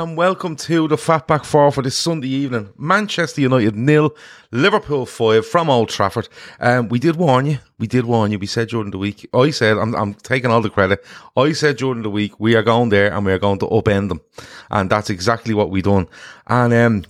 And welcome to the Fatback Four for this Sunday evening. Manchester United nil, Liverpool five from Old Trafford. Um, we did warn you. We did warn you. We said during the week. I said, I'm, I'm taking all the credit. I said during the week we are going there and we are going to upend them, and that's exactly what we done. And um,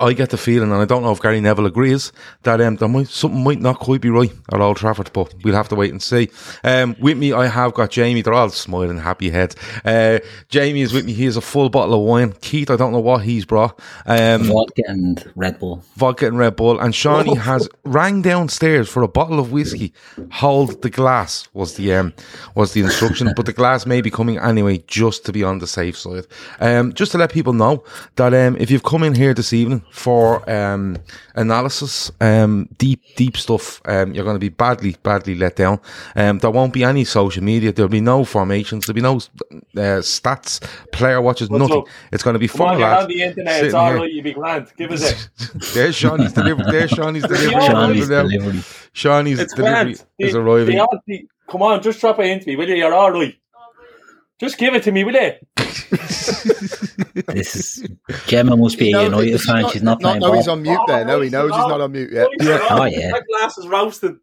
I get the feeling, and I don't know if Gary Neville agrees, that um, there might, something might not quite be right at Old Trafford, but we'll have to wait and see. Um, with me, I have got Jamie. They're all smiling, happy heads. Uh, Jamie is with me. He has a full bottle of wine. Keith, I don't know what he's brought. Um, Vodka and Red Bull. vodka and Red Bull. And Shawnee has rang downstairs for a bottle of whiskey. Hold the glass was the um was the instruction, but the glass may be coming anyway, just to be on the safe side. Um, just to let people know that um if you've come in here this evening for um analysis, um deep deep stuff, um you're going to be badly badly let down. Um, there won't be any social media. There'll be no formations. There'll be no uh, stats, player watches, nothing. look, it's going to be you're lads on the internet. It's all here. right. You be grand. Give us it. There's Shawnee's delivery. There's Shawnee's delivery. Shawnee's delivery. Shawnee's It's delivery is The- arriving. the odd come on, just drop it into me, will you? You're all right. Just give it to me, will you? This is Gemma must be a No, United it's fan. She's not no, playing no, he's on mute there. No, he knows he's not on mute yet. Oh, yeah. That glass is roasted.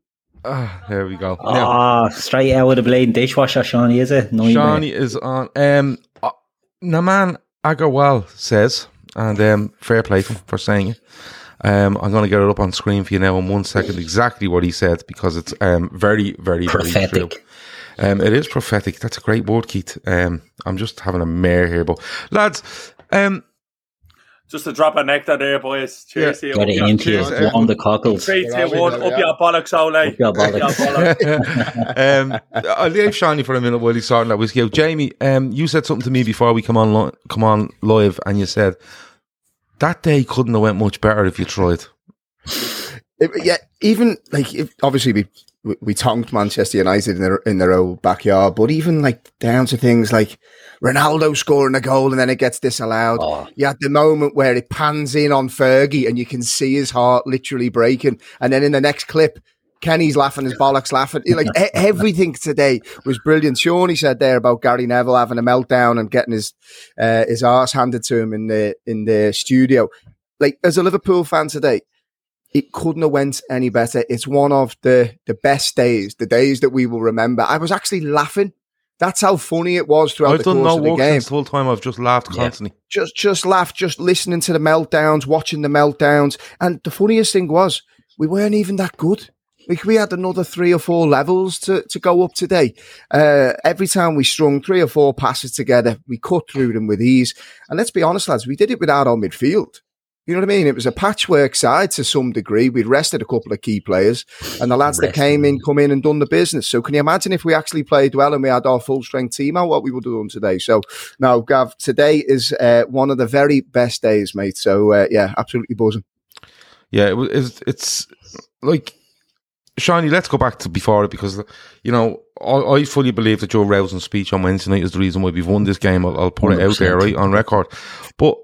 Ah, there we go. Now, Ah, straight out of the blade dishwasher, Shawnee, is it? No, Shawnee is on. Um, uh, Naman Agarwal says, and um, fair play for, for saying it. Um, I'm going to get it up on screen for you now in one second. Exactly what he said because it's um very, very, very true. Prophetic. Um, it is prophetic. That's a great word, Keith. Um, I'm just having a mare here, but lads, um, Just a drop of nectar there, boys. Cheers to you. Got it into cheers, you. uh, Warm the cockles. Three, There two, we one. go, Up yeah. your bollocks, Ole. Up your bollocks. um, I'll leave Shiny for a minute while he's sorting that whiskey out. Jamie, um, you said something to me before we come on li- come on live, and you said that day couldn't have went much better if you tried. It- yeah, even like if, obviously we we- we tongued Manchester United in their in their old backyard, but even like down to things like Ronaldo scoring a goal and then it gets disallowed. Oh. You had the moment where it pans in on Fergie and you can see his heart literally breaking, and then in the next clip. Kenny's laughing, his bollocks laughing. Like everything today was brilliant. Sean, Shawnee said there about Gary Neville having a meltdown and getting his uh, his arse handed to him in the in the studio. Like as a Liverpool fan today, it couldn't have went any better. It's one of the the best days, the days that we will remember. I was actually laughing. That's how funny it was throughout I've the course no of the game. the whole time. I've just laughed Yeah. constantly. Just just laugh, just listening to the meltdowns, watching the meltdowns. And the funniest thing was we weren't even that good. Like we had another three or four levels to, to go up today. Uh, every time we strung three or four passes together, we cut through them with ease. And let's be honest, lads, we did it without our midfield. You know what I mean? It was a patchwork side to some degree. We'd rested a couple of key players, and the lads that came in come in and done the business. So, can you imagine if we actually played well and we had our full strength team out, what we would have done today? So, now, Gav, today is uh, one of the very best days, mate. So, uh, yeah, absolutely buzzing. Yeah, it was. It's, it's like Shawnee. Let's go back to before it because you know I, I fully believe that Joe Rousing's speech on Wednesday night is the reason why we've won this game. I'll, I'll put it out there right on record. But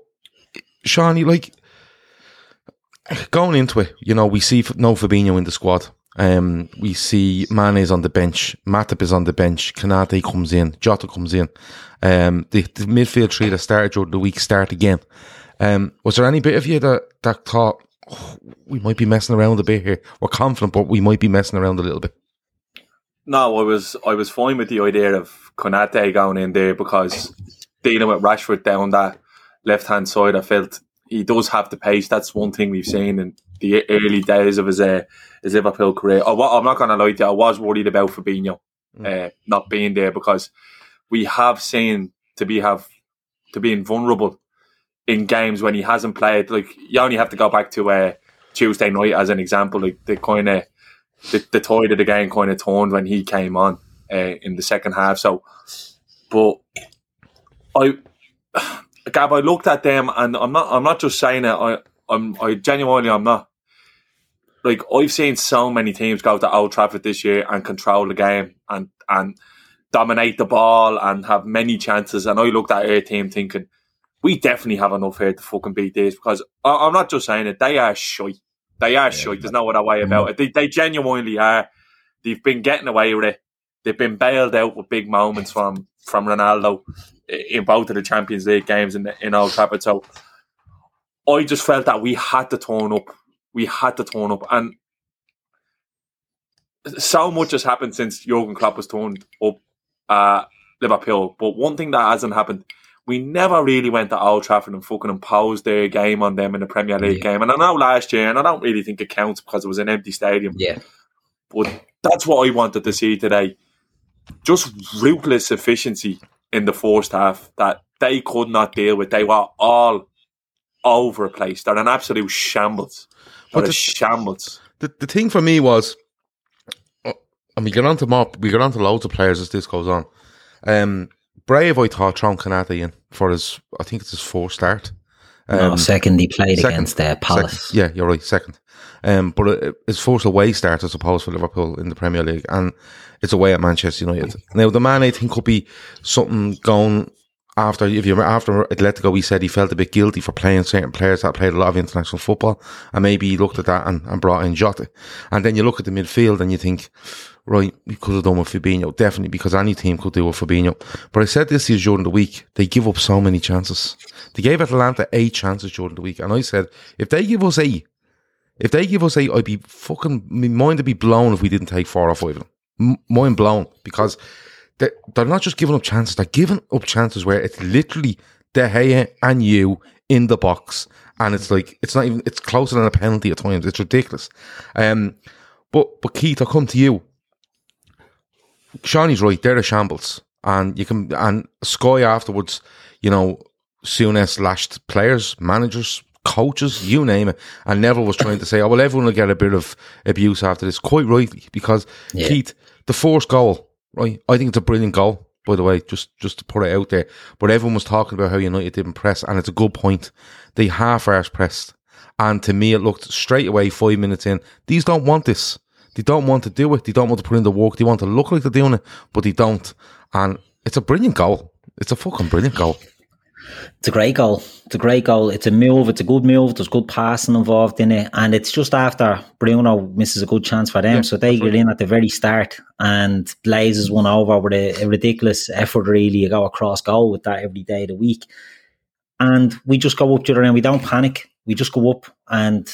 Shawnee, like going into it, you know, we see no Fabinho in the squad. Um, we see Mane is on the bench, Matip is on the bench, Konate comes in, Jota comes in. Um, the, the midfield three that started during the week start again. Um, was there any bit of you that, that thought "Oh, we might be messing around a bit here? We're confident, but we might be messing around a little bit. No, I was I was fine with the idea of Konate going in there because dealing with Rashford down that left hand side, I felt he does have the pace. That's one thing we've seen in the early days of his uh, his Liverpool career. I, I'm not going to lie to you, I was worried about Fabinho uh, not being there because we have seen to be have to being vulnerable in games when he hasn't played. Like you only have to go back to uh, Tuesday night as an example. Like the kind of the, the tide of the game kind of turned when he came on uh, in the second half. So, but I Gab, I looked at them, and I'm not. I'm not just saying it. I, I'm. I genuinely, I'm not. Like I've seen so many teams go to Old Trafford this year and control the game and and dominate the ball and have many chances. And I looked at our team thinking, we definitely have enough here to fucking beat this because I, am not just saying it. They are shy. They are yeah, shy. There's no other way about it. They, they genuinely are. They've been getting away with it. They've been bailed out with big moments from from Ronaldo in both of the Champions League games in in Old Trafford. So I just felt that we had to turn up. We had to turn up, and so much has happened since Jurgen Klopp was turned up uh, Liverpool. But one thing that hasn't happened, we never really went to Old Trafford and fucking imposed their game on them in the Premier League yeah. game. And I know last year, and I don't really think it counts because it was an empty stadium. Yeah. But that's what I wanted to see today. Just ruthless efficiency in the first half that they could not deal with. They were all over the place. They're an absolute shambles. They're but the, shambles. The, the thing for me was, and we get on to more, we get on to loads of players as this goes on. Um, Brave, I thought Tron in for his, I think it's his fourth start. Um, no, second he played second, against uh, Palace. Second, yeah, you're right, second. Um, but it, it's first away start, I suppose, for Liverpool in the Premier League, and it's away at Manchester United. Now, the man I think could be something going after. If you remember, after Atletico, he said he felt a bit guilty for playing certain players that played a lot of international football, and maybe he looked at that and, and brought in Jota. And then you look at the midfield and you think, right, we could have done with Fabinho, definitely, because any team could do with Fabinho. But I said this is during the week, they give up so many chances. They gave Atalanta eight chances during the week, and I said, if they give us eight, if they give us eight, I'd be fucking, my mind would be blown if we didn't take four five of them. Mind blown because they're, they're not just giving up chances, they're giving up chances where it's literally De Gea and you in the box. And it's like, it's not even, it's closer than a penalty at times. It's ridiculous. Um, but, but Keith, I'll come to you. Seany's right, they're a shambles. And you can, and Sky afterwards, you know, Souness lashed players, managers, coaches, you name it. And Neville was trying to say, oh, well, everyone will get a bit of abuse after this, quite rightly, because yeah. Keith, the fourth goal, right? I think it's a brilliant goal, by the way, just, just to put it out there. But everyone was talking about how United didn't press, and it's a good point. They half-arse pressed. And to me, it looked straight away, five minutes in, these don't want this. They don't want to do it. They don't want to put in the work. They want to look like they're doing it, but they don't. And it's a brilliant goal. It's a fucking brilliant goal. It's a great goal. It's a great goal. It's a move. It's a good move. There's good passing involved in it. And it's just after Bruno misses a good chance for them. Yeah, so they get in at the very start and blazes one over with a, a, ridiculous effort, really. You go across goal with that every day of the week. And we just go up to the end. We don't panic. We just go up and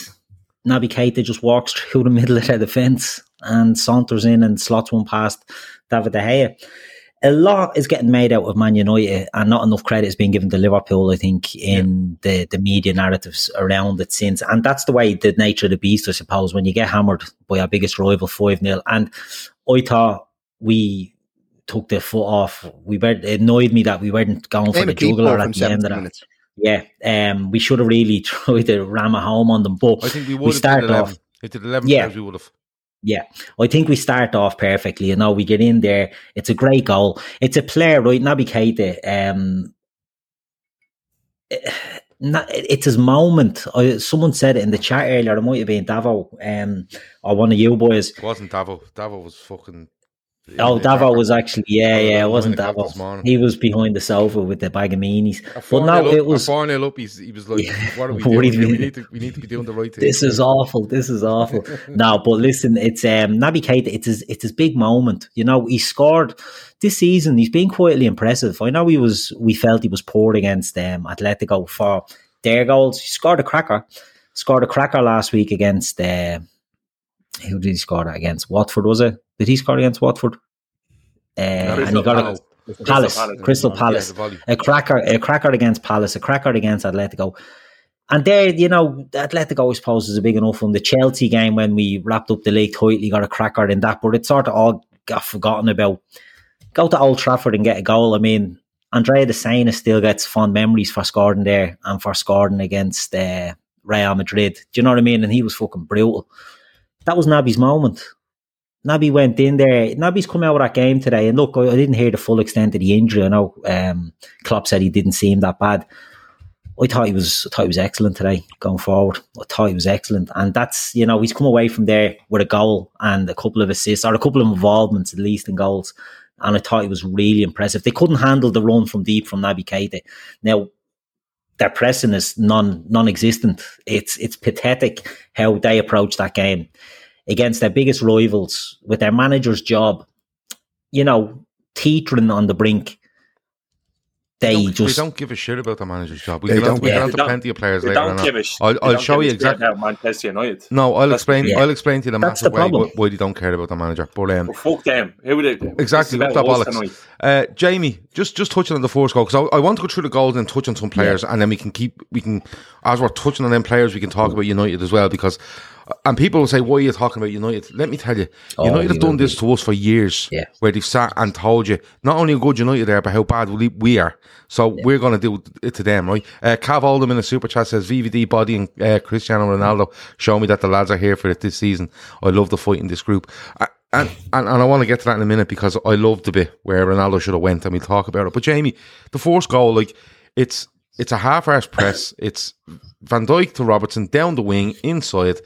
Naby Keita just walks through the middle of the defence and saunters in and slots one past David De Gea a lot is getting made out of Man United, and not enough credit is being given to Liverpool. I think in yeah. the the media narratives around it since, and that's the way the nature of the beast, I suppose. When you get hammered by our biggest rival five 0 and I thought we took the foot off. We were it annoyed me that we weren't going for the jugular at the end of that. Minutes. Yeah, um, we should have really tried to ram a home on them, but I think we, would we started off. If it did eleven yeah, we would have. Yeah, I think we start off perfectly. You know, we get in there. It's a great goal. It's a player, right? Naby Keita. Um, it's his moment. Someone said it in the chat earlier. It might have been Davo, um, or one of you boys. It wasn't Davo. Davo was fucking Oh, Davo was actually yeah, yeah. It wasn't Davo. He was behind the sofa with the bag of meanies. But no, up, it was four nil up. He's, he was like, "What are we doing? we need to we need to be doing the right thing." This is awful. This is awful. no, but listen, it's um Naby Keita. It's his it's his big moment. You know, he scored this season. He's been quietly impressive. I know he was. We felt he was poor against um Atletico for their goals. He scored a cracker. Scored a cracker last week against. Uh, who did he score against? Watford was it? Did he score against Watford? Uh, and he got Palace. a Palace, Palace Crystal Palace, yeah, a cracker, a cracker against Palace, a cracker against Atletico. And there, you know, Atletico, I suppose, is a big enough one. The Chelsea game when we wrapped up the league tightly, got a cracker in that, but it sort of all got forgotten about. Go to Old Trafford and get a goal. I mean, Andrea Dossena still gets fond memories for scoring there and for scoring against uh, Real Madrid. Do you know what I mean? And he was fucking brutal. That was Naby's moment. Naby went in there. Naby's come out of that game today, and look, I didn't hear the full extent of the injury. I know um, Klopp said he didn't seem that bad, I thought he was I thought he was excellent today going forward. I thought he was excellent, and that's you know he's come away from there with a goal and a couple of assists or a couple of involvements at least in goals, and I thought he was really impressive. They couldn't handle the run from deep from Naby Keita. Now their pressing is non non-existent. It's it's pathetic how they approach that game against their biggest rivals with their manager's job. You know, teetering on the brink. They we, just we don't give a shit about the manager's job. We They get don't. we Yeah. on to don't- plenty of players later. don't give a sh- I'll, I'll don't show give you exactly. about Manchester United. No, I'll That's- explain. yeah. I'll explain to you the That's massive the way problem. why they don't care about the manager. But um, Well, fuck them. Who would it? exactly, look is that about us bollocks. tonight. Uh, Jamie, just just touching on the first goal because I, I want to go through the goals and touch on some players, and then we can keep we can as we're touching on them players, we can talk about United as well because. And people will say, "Why are you talking about United?" Let me tell you, Oh, United have done this to us for years. Yeah. where they've sat and told you not only how good United are, but how bad we, we are. So we're going to do it to them, right? Uh, Cav Oldham in the super chat says, "VVD body and uh, Cristiano Ronaldo show me that the lads are here for it this season. I love the fight in this group." Uh, and, and, and I want to get to that in a minute because I love the bit where Ronaldo should have went and we'll talk about it. But Jamie, the first goal, like it's it's a half-arse press. It's Van Dijk to Robertson down the wing inside.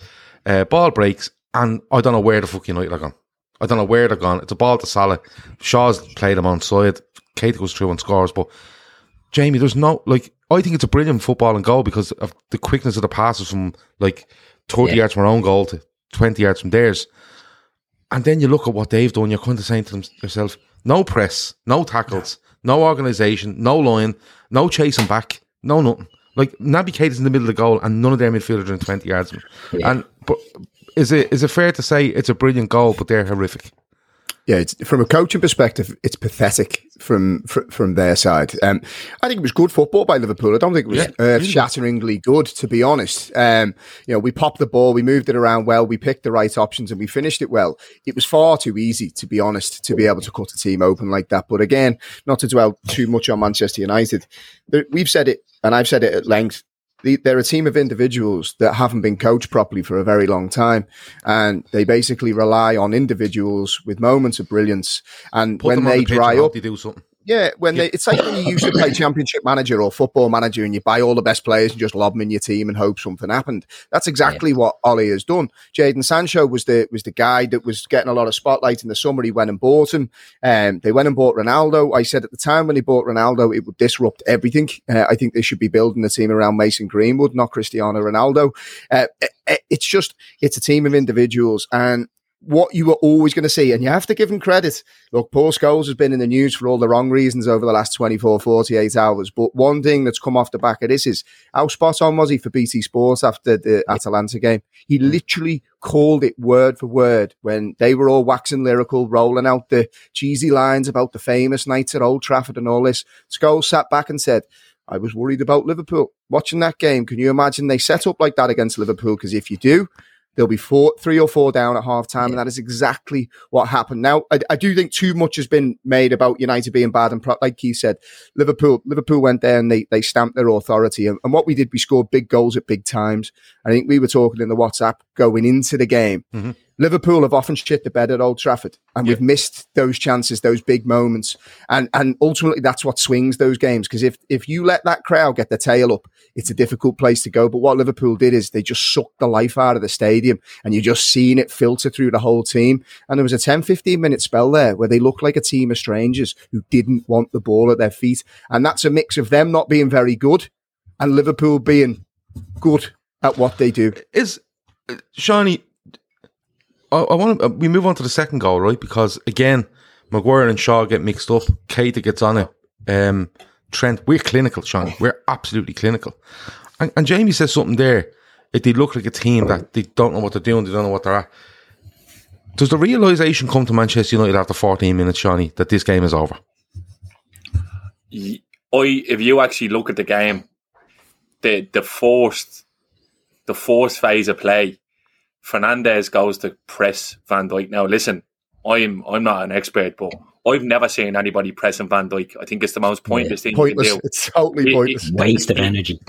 Uh, ball breaks, and I don't know where the fuck United are gone. I don't know where they're gone. It's a ball to Salah. Shaw's played him on side. Keita goes through and scores. But Jamie, there's no like. I think it's a brilliant football and goal because of the quickness of the passes from like 30 Yeah. yards from our own goal to 20 yards from theirs. And then you look at what they've done. You're kind of saying to them, yourself, no press, no tackles, no organisation, no line, no chasing back, no nothing. Like Naby Keita is in the middle of the goal, and none of their midfielders are in 20 yards. Yeah. And but is it is it fair to say it's a brilliant goal, but they're horrific? Yeah, it's, from a coaching perspective, it's pathetic from from, from their side. Um, I think it was good football by Liverpool. I don't think it was Yeah, earth shatteringly good, to be honest. Um, you know, we popped the ball, we moved it around well, we picked the right options, and we finished it well. It was far too easy, to be honest, to be able to cut a team open like that. But again, not to dwell too much on Manchester United, we've said it, and I've said it at length. The, they're a team of individuals that haven't been coached properly for a very long time, and they basically rely on individuals with moments of brilliance. And Put when they the dry up, they do something. Yeah, when they, it's like when you used to play Championship Manager or Football Manager, and you buy all the best players and just lob them in your team and hope something happened. That's exactly what Ollie has done. Jadon Sancho was the was the guy that was getting a lot of spotlight in the summer. He went and bought him. Um, they went and bought Ronaldo. I said at the time when he bought Ronaldo, it would disrupt everything. Uh, I think they should be building a team around Mason Greenwood, not Cristiano Ronaldo. Uh, it- it's just it's a team of individuals and what you were always going to see, and you have to give him credit. Look, Paul Scholes has been in the news for all the wrong reasons over the last 24, 48 hours. But one thing that's come off the back of this is how spot on was he for BT Sports after the Atalanta game? He mm. literally called it word for word when they were all waxing lyrical, rolling out the cheesy lines about the famous nights at Old Trafford and all this. Scholes sat back and said, I was worried about Liverpool. Watching that game, can you imagine they set up like that against Liverpool? Because if you do, There'll be four, three or four down at half time, and that is exactly what happened. Now, I, I do think too much has been made about United being bad, and pro- like Keith said, Liverpool, Liverpool went there and they they stamped their authority. And, and what we did, we scored big goals at big times. I think we were talking in the WhatsApp going into the game. Mhm. Liverpool have often shit the bed at Old Trafford, and we've missed those chances, those big moments, and and ultimately that's what swings those games. Because if if you let that crowd get their tail up, it's a difficult place to go. But what Liverpool did is they just sucked the life out of the stadium, and you're just seen it filter through the whole team. And there was a 10, 15 minute spell there where they looked like a team of strangers who didn't want the ball at their feet, and that's a mix of them not being very good and Liverpool being good at what they do. Is uh, Shawnee? I, I want to. We move on to the second goal, right? Because again, Maguire and Shaw get mixed up. Keita gets on it. Um, Trent, we're clinical, Shawnee. We're absolutely clinical. And, and Jamie says something there. It they look like a team that they don't know what they're doing. They don't know what they're at. Does the realization come to Manchester United after 14 minutes, Shawnee, that this game is over? I, if you actually look at the game, the the forced the forced phase of play, Fernandes goes to press Van Dijk. Now listen, I'm I'm not an expert, but I've never seen anybody pressing Van Dijk. I think it's the most pointless thing Pointless. you can do. It's totally It- pointless. Waste of energy.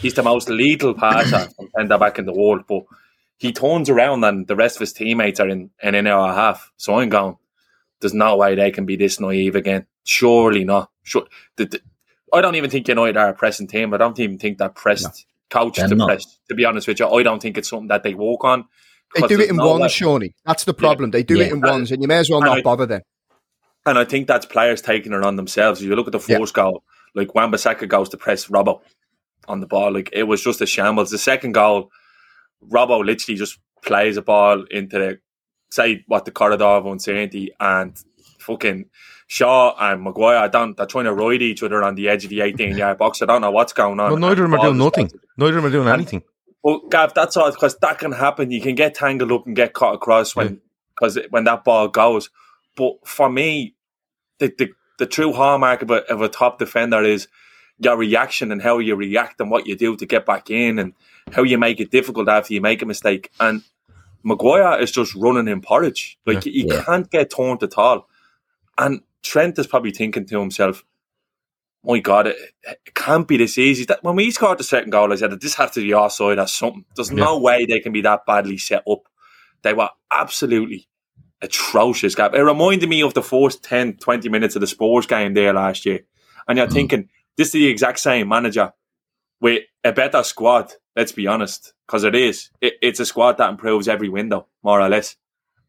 He's the most lethal passer from centre back in the world, but he turns around and the rest of his teammates are in an in hour and a half. So I'm going, there's no way they can be this naive again. Surely not. Sure. The, the, I don't even think United are a pressing team. I don't even think that pressed coach They're to not. press. To be honest with you, I don't think it's something that they walk on. They do it in ones, way- Shawnee. That's the problem. They do Yeah. it in ones, and you may as well not I- bother then. And I think that's players taking it on themselves. If you look at the Yeah. first goal, like Wan-Bissaka goes to press Robbo on the ball. Like it was just a shambles. The second goal, Robbo literally just plays a ball into the say what the corridor of uncertainty and fucking Shaw and Maguire don't they're trying to ride each other on the edge of the 18 yard box. I don't know what's going on. Well, neither of them are doing nothing. just- Neither of them are doing And- anything. Well, Gav, that's all because that can happen. You can get tangled up and get caught across when because when that ball goes. But for me, the the, the true hallmark of a, of a top defender is your reaction and how you react and what you do to get back in and how you make it difficult after you make a mistake. And Maguire is just running in porridge. Like he Yeah. can't get turned at all. And Trent is probably thinking to himself, my God, it, it can't be this easy. That when we scored the second goal, I said this has to be our side or something. There's no way they can be that badly set up. They were absolutely atrocious. Gab. It reminded me of the first 10, 20 minutes of the Spurs game there last year. And you're mm. thinking, this is the exact same manager with a better squad, let's be honest, because it is. It, it's a squad that improves every window, more or less.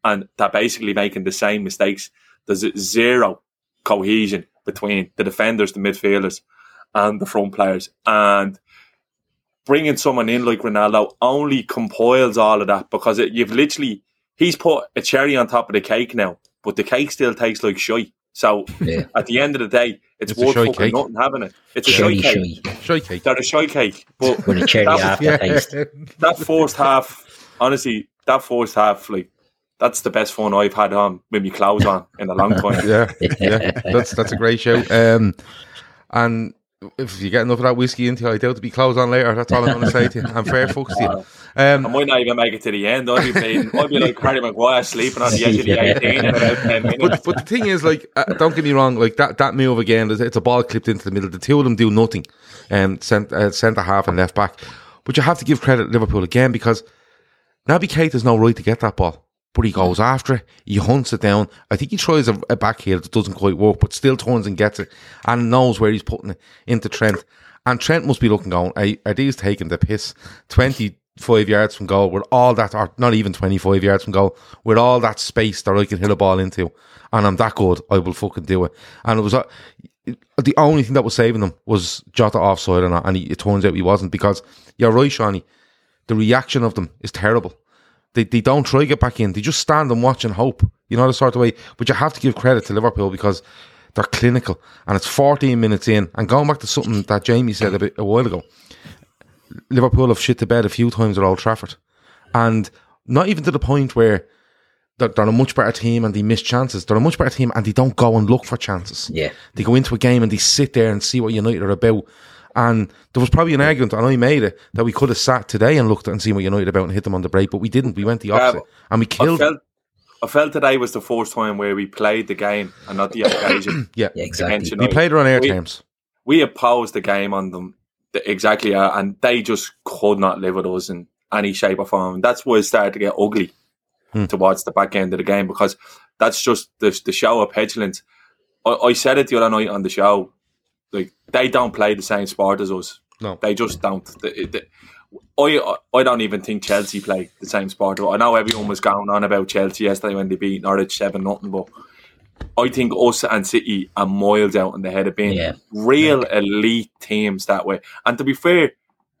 And they're basically making the same mistakes. There's zero cohesion between the defenders, the midfielders, and the front players. And bringing someone in like Ronaldo only compiles all of that because it, you've literally he's put a cherry on top of the cake now, but the cake still tastes like shy. So Yeah. at the end of the day, it's, It's a worth fucking cake. nothing having it. It's a Cherry shy cake. shy Shy cake. They're a shy cake, but with a cherry That was- aftertaste. that first half, honestly, that first half, like that's the best phone I've had on with my clothes on in a long time. yeah, yeah, that's that's a great show. Um, and if you get enough of that whiskey into you, I doubt to be closed on later. That's all I'm going to say to you. And fair fucks to you. I Um, might not even make it to the end. I'll be playing. I'll be like Harry Maguire sleeping on the edge of the 18 in about 10 minutes. but but the thing is, like, uh, don't get me wrong, like that that move again, it's a ball clipped into the middle. The two of them do nothing, um, cent, uh, centre half and left back. But you have to give credit to Liverpool again because Naby Keita has no right to get that ball. But he goes after it, he hunts it down. I think he tries a, a back heel that doesn't quite work, but still turns and gets it and knows where he's putting it into Trent. And Trent must be looking going, are, are these taking the piss? 25 yards from goal with all that, or not even 25 yards from goal, with all that space that I can hit a ball into. And I'm that good, I will fucking do it. And it was uh, the only thing that was saving them was Jota offside not. And he, it turns out he wasn't because you're right, Shawnee. The reaction of them is terrible. They, they don't try to get back in. They just stand and watch and hope. You know the sort of way. But you have to give credit to Liverpool because they're clinical. And it's 14 minutes in. And going back to something that Jamie said a, bit, a while ago, Liverpool have shit the bed a few times at Old Trafford. And not even to the point where they're, they're a much better team and they miss chances. They're a much better team and they don't go and look for chances. Yeah. They go into a game and they sit there and see what United are about. And there was probably an argument, and I made it, that we could have sat today and looked at and seen what United are about and hit them on the break, but we didn't. We went the opposite. and we I killed them. felt, I felt today was the first time where we played the game and not the occasion. Yeah. Yeah, exactly. against We played it on air We- terms. we opposed the game on them th- exactly, uh, and they just could not live with us in any shape or form. That's why it started to get ugly Hmm. towards the back end of the game because that's just the, the show of petulance. I, I said it the other night on the show. Like they don't play the same sport as us. No. They just don't. The- the- I I don't even think Chelsea play the same sport. I know everyone was going on about Chelsea yesterday when they beat Norwich seven nothing, but I think us and City are miles out in the head of being Yeah. real elite teams that way. And to be fair,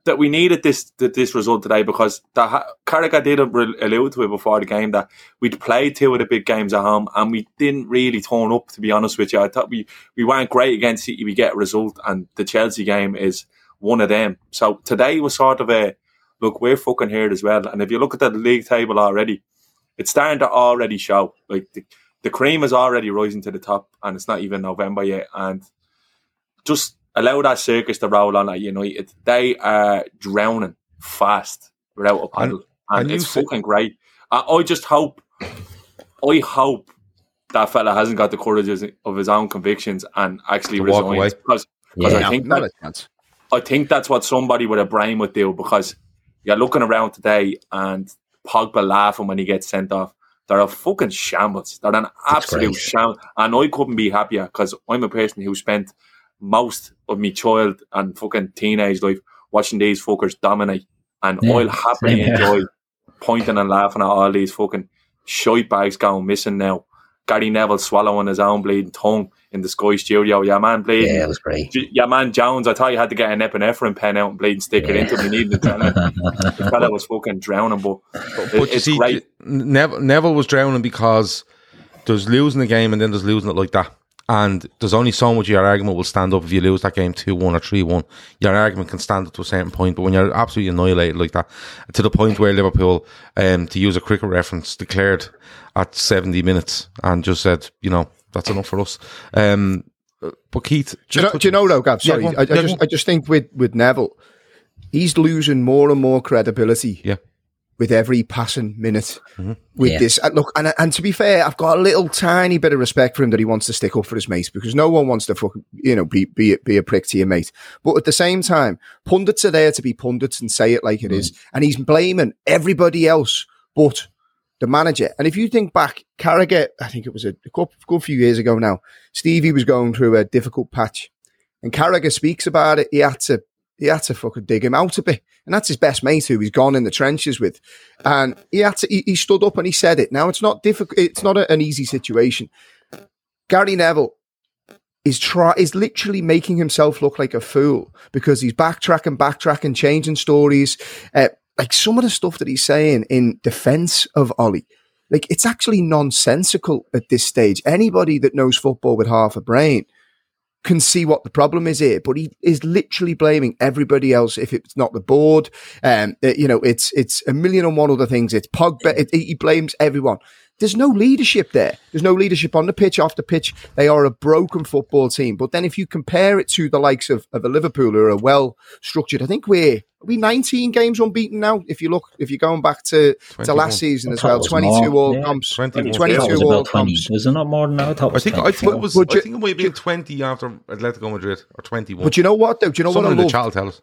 that we needed this th- this result today because the Carragher did allude to it before the game that we'd played two of the big games at home and we didn't really turn up. To be honest with you, I thought we we weren't great against City. We get a result, and the Chelsea game is one of them. So today was sort of a look. We're fucking here as well. And if you look at the league table already, it's starting to already show like the, the cream is already rising to the top, and it's not even November yet. And just allow that circus to roll on at United. They are drowning fast without a paddle, and, and you it's say- fucking great. I, I just hope, I hope that fella hasn't got the courage of- of his own convictions and actually To walk away. resigns because because Yeah. I think that. I think that's what somebody with a brain would do because you're looking around today and Pogba laughing when he gets sent off. They're a fucking shambles. They're an absolute great. shambles. And I couldn't be happier because I'm a person who spent most of me child and fucking teenage life watching these fuckers dominate, and Yeah, I'll happily same here. enjoy pointing and laughing at all these fucking shite bags going missing now. Gary Neville swallowing his own bleeding tongue in the Sky Studio. Yeah, man, bleeding. Yeah, it was great. J- Yeah, man, Jones. I thought you had to get an epinephrine pen out and bleed and stick it into me. Needing adrenaline. the fella was fucking drowning, but, But it- it's see, great. Neville, Neville was drowning because there's losing the game and then there's losing it like that. And there's only so much your argument will stand up if you lose that game 2 1 or 3 1. Your argument can stand up to a certain point, but when you're absolutely annihilated like that, to the point where Liverpool, um, to use a cricket reference, declared at 70 minutes and just said, you know, that's enough for us. Um, but Keith, Do you, know, do you know though, Gav? Sorry, on. I, I Yeah, just. I just think with with Neville, he's losing more and more credibility. Yeah. With every passing minute, Mm-hmm. with Yeah. this uh, look, and and to be fair, I've got a little tiny bit of respect for him that he wants to stick up for his mates because no one wants to fucking you know be be be a prick to your mate. But at the same time, pundits are there to be pundits and say it like it is, and he's blaming everybody else but the manager. And if you think back, Carragher, I think it was a, a good, good few years ago now, Stevie was going through a difficult patch. And Carragher speaks about it. He had to, he had to fucking dig him out a bit. And that's his best mate who he's gone in the trenches with. And he had to, he, he stood up and he said it. Now it's not difficult. It's not a, an easy situation. Gary Neville is try is literally making himself look like a fool because he's backtracking, backtracking, changing stories. Uh, like some of the stuff that he's saying in defense of Ollie, like it's actually nonsensical at this stage. Anybody that knows football with half a brain can see what the problem is here, but he is literally blaming everybody else if it's not the board. Um, you know, it's it's a million and one other things. It's Pogba. It, he blames everyone. There's no leadership there. There's no leadership on the pitch, off the pitch. They are a broken football team. But then if you compare it to the likes of, of a Liverpool who are well structured, I think we're we 19 games unbeaten now. If you look, if you're going back to, to last season as well, 22 more, all yeah. comps, 21. 22 I thought it was all 20. comps. Was it not more than that? I thought I think I think it was But I think it might have been twenty after Atletico Madrid or twenty one. But you know what though? Do you know Someone what I the love? chat will tell us.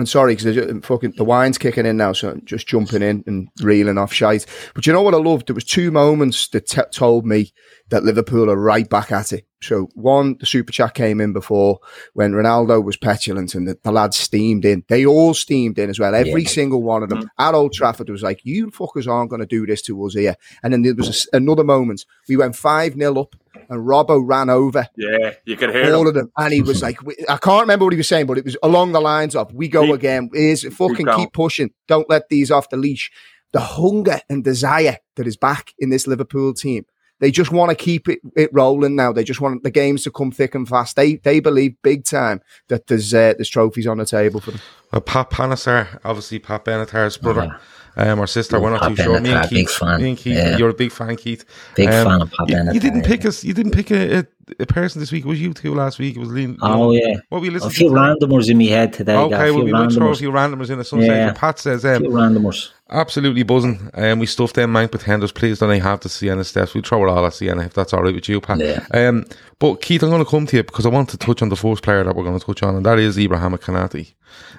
And sorry, because uh, fucking the wine's kicking in now, so I'm just jumping in and reeling off shite. But you know what I loved? There was two moments that t- told me that Liverpool are right back at it. So one, the super chat came in before when Ronaldo was petulant and the, the lads steamed in. They all steamed in as well. Every Yeah. single one of them mm. at Old Trafford was like, "You fuckers aren't going to do this to us here." And then there was a another moment. We went five 0 up, and Robbo ran over Yeah, you could hear all them. of them. And he was like, we- I can't remember what he was saying, but it was along the lines of, we go Keep- again. Is fucking going. keep pushing. Don't let these off the leash. The hunger and desire that is back in this Liverpool team. They just want to keep it, it rolling now. They just want the games to come thick and fast. They they believe big time that there's uh, there's trophies on the table for them. Uh, Pat Panesar, obviously Pat Benatar's brother, um, or sister. We're not Pat too sure. Me and Keith, big fan. me and Keith, Yeah. you're a big fan, Keith. Big Um, fan of Pat you, you didn't pick us. You didn't pick a, a, a person this week. It was you two last week. It was Lean. Oh, yeah. What were you A few to? randomers in my head today. Okay, a well, few we might throw a randomers. few randomers in at some Yeah. Pat says, A um, few randomers. absolutely buzzing. Um, we stuffed them mank pretenders. Please don't I have the Sienna steps. We'll throw it all at Sienna if that's all right with you, Pat. Yeah. Um, but Keith, I'm going to come to you because I want to touch on the first player that we're going to touch on, and that is Ibrahim Konate.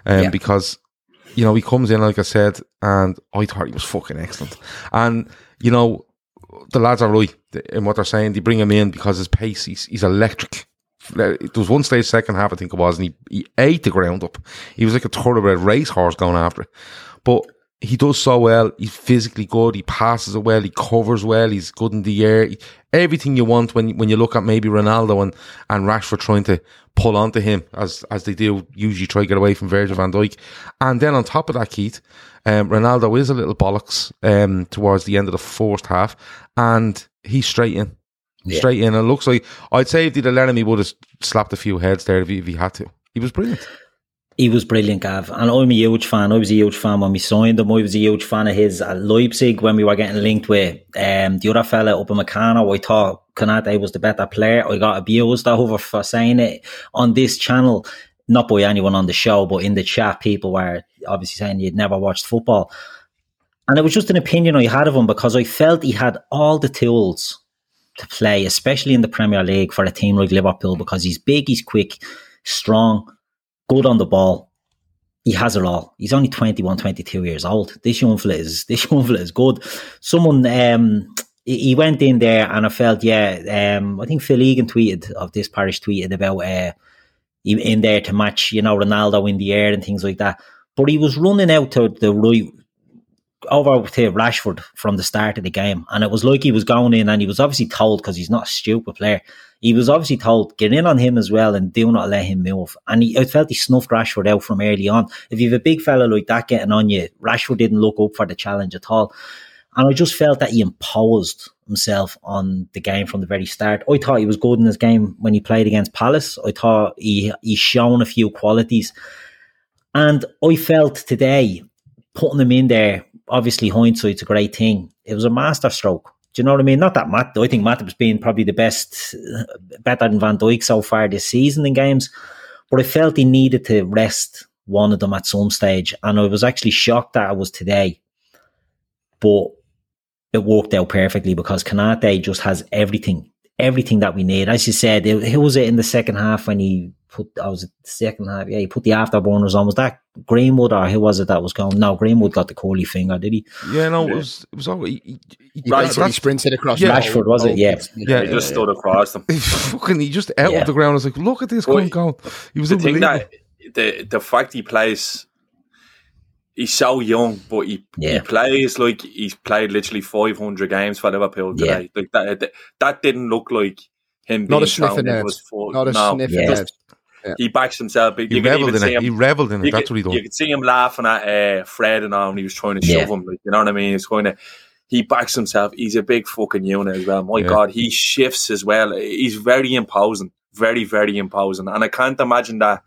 Um, Yeah. because you know he comes in like I said, and I thought he was fucking excellent. And you know the lads are right in what they're saying. They bring him in because his pace. He's, he's electric. There was one stage, second half, I think it was, and he, he ate the ground up. He was like a thoroughbred racehorse going after it. But he does so well. He's physically good. He passes it well. He covers well. He's good in the air. He- everything you want when when you look at maybe Ronaldo and, and Rashford trying to pull onto him as as they do usually try to get away from Virgil van Dijk. And then on top of that, Keith, um, Ronaldo is a little bollocks um, towards the end of the first half, and he's straight in. Yeah. Straight in. It looks like I'd say if they'd have let him, he would have slapped a few heads there if he, if he had to. He was brilliant. He was brilliant, Gav. And I'm a huge fan. I was a huge fan when we signed him. I was a huge fan of his at Leipzig when we were getting linked with um, the other fella Upamecano. I thought Konate was the better player. I got abused over for saying it on this channel. Not by anyone on the show, but in the chat, people were obviously saying you'd never watched football. And it was just an opinion I had of him because I felt he had all the tools to play, especially in the Premier League for a team like Liverpool, because he's big, he's quick, strong, good on the ball. He has it all. He's only 21, 22 years old. This young fella is this young fella is good. Someone um he went in there and I felt, yeah, um I think Phil Egan tweeted of this parish tweeted about uh in there to match, you know, Ronaldo in the air and things like that. But he was running out to the right over to Rashford from the start of the game, and it was like he was going in, and he was obviously told because he's not a stupid player. He was obviously told get in on him as well, and do not let him move. And he, I felt he snuffed Rashford out from early on. If you have a big fella like that getting on you, Rashford didn't look up for the challenge at all. And I just felt that he imposed himself on the game from the very start. I thought he was good in his game when he played against Palace. I thought he he shown a few qualities. And I felt today putting him in there obviously hindsight's a great thing. It was a masterstroke. Do you know what I mean? Not that Matt. I think Matip's been probably the best, uh, better than Van Dijk so far this season in games. But I felt he needed to rest one of them at some stage, and I was actually shocked that it was today. But it worked out perfectly because Konate just has everything, everything that we need. As you said, who was it in the second half when he put, I was the second half, yeah, he put the afterburners on. Was that Greenwood or who was it that was going? No, Greenwood got the curly finger, did he? Yeah, no, it was it was all he, he, he, Rashford, he sprinted across. Yeah. Rashford was it? Oh, yeah, yeah, he just stood across them. fucking, he just out yeah. of the ground. I was like, look at this well, going. He was the thing that the the fact he plays. He's so young, but he, yeah. he plays like he's played literally 500 games for Liverpool today. Yeah. Like that, that, that didn't look like him. Not a sniff in it. Not a no, sniff yeah. Yeah. He backs himself. You he reveled in it. Him, he reveled in it. That's could, what he done. You could see him laughing at uh, Fred and all when he was trying to shove yeah. him. Like, you know what I mean? He's going to. He backs himself. He's a big fucking unit as well. My yeah. God, he shifts as well. He's very imposing. Very, very imposing. And I can't imagine that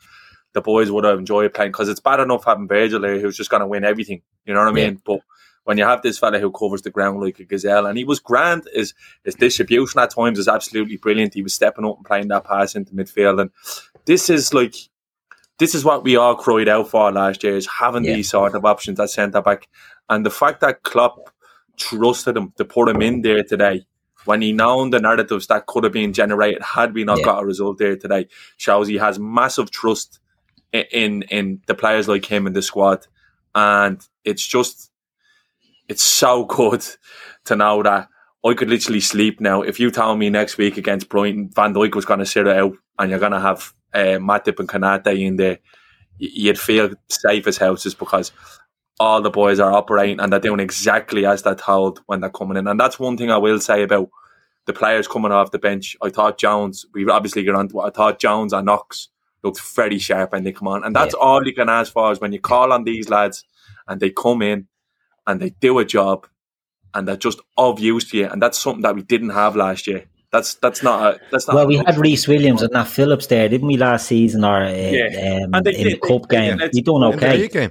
the boys would have enjoyed playing because it's bad enough having Virgil here who's just going to win everything. You know what I mean? But when you have this fella who covers the ground like a gazelle, and he was grand. His his distribution at times is absolutely brilliant. He was stepping up and playing that pass into midfield, and this is like this is what we all cried out for last year is having yeah. these sort of options at centre back. And the fact that Klopp trusted him to put him in there today when he known the narratives that could have been generated had we not yeah. got a result there today shows he has massive trust in, in, the players like him in the squad. And it's just it's so good to know that I could literally sleep now. If you tell me next week against Brighton, Van Dijk was going to sit it out and you're going to have uh, Matip and Konate in there, you'd feel safe as houses because all the boys are operating and they're doing exactly as they're told when they're coming in. And that's one thing I will say about the players coming off the bench. I thought Jones, we obviously get on I thought Jones and Knox looked very sharp when they come on. And that's yeah. all you can ask for is when you call on these lads and they come in and they do a job and they're just of use to you. And that's something that we didn't have last year. That's that's not a that's not. Well, we had Rhys Williams and Nat Phillips there, didn't we, last season or uh, yeah. um, they, in the cup they, game? They, done okay. the league game,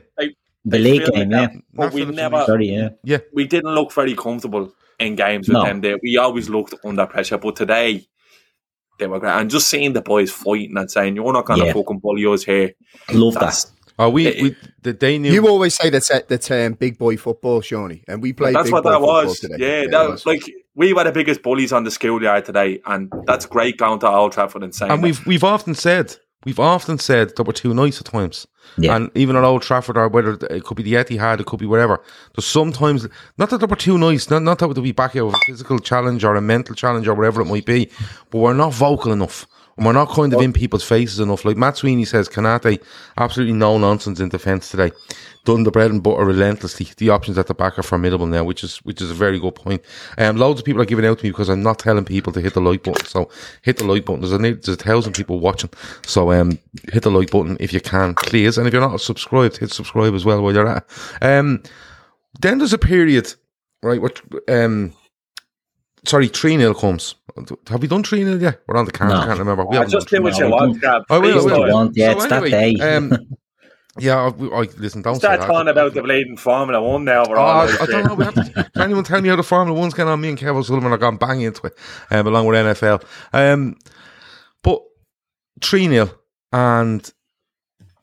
the league game, yeah. But we never, sorry, yeah, yeah, we didn't look very comfortable in games with no. them. There, we always looked under pressure, but today they were great. And just seeing the boys fighting and saying, "You're not going to yeah. fucking bully us here." Love that. Oh, we, we the, they knew. You always say that's the term um, "big boy football," Shawnee, and we played. That's what that was. Today. Yeah, yeah that was like we were the biggest bullies on the schoolyard today, and that's great going to Old Trafford and saying. And we've we've often said we've often said that we're too nice at times, yeah. and even at Old Trafford or whether it could be the Etihad, it could be whatever. There's sometimes not that we're too nice, not not that we back out of a physical challenge or a mental challenge or whatever it might be, but we're not vocal enough. And we're not kind of in people's faces enough. Like Matt Sweeney says, Konate, absolutely no nonsense in defence today. Done the bread and butter relentlessly. The options at the back are formidable now, which is which is a very good point. Um, loads of people are giving out to me because I'm not telling people to hit the like button. So hit the like button. There's a, there's a thousand people watching. So um, hit the like button if you can, please. And if you're not subscribed, hit subscribe as well while you're at. It. Um, then there's a period, right? What um sorry, 3 0 comes. Have we done 3 0 yet? We're on the count. No. I can't remember. We I just do what you want, Gab. I will. I will. Yeah, so it's anyway, that day. um, yeah, I, I, listen, don't Start say talking about the bleeding Formula One now. We're oh, I, I don't know. We have to, can anyone tell me how the Formula One's going on? Me and Kevin Sullivan are going bang into it, um, along with NFL. Um, but 3 0, and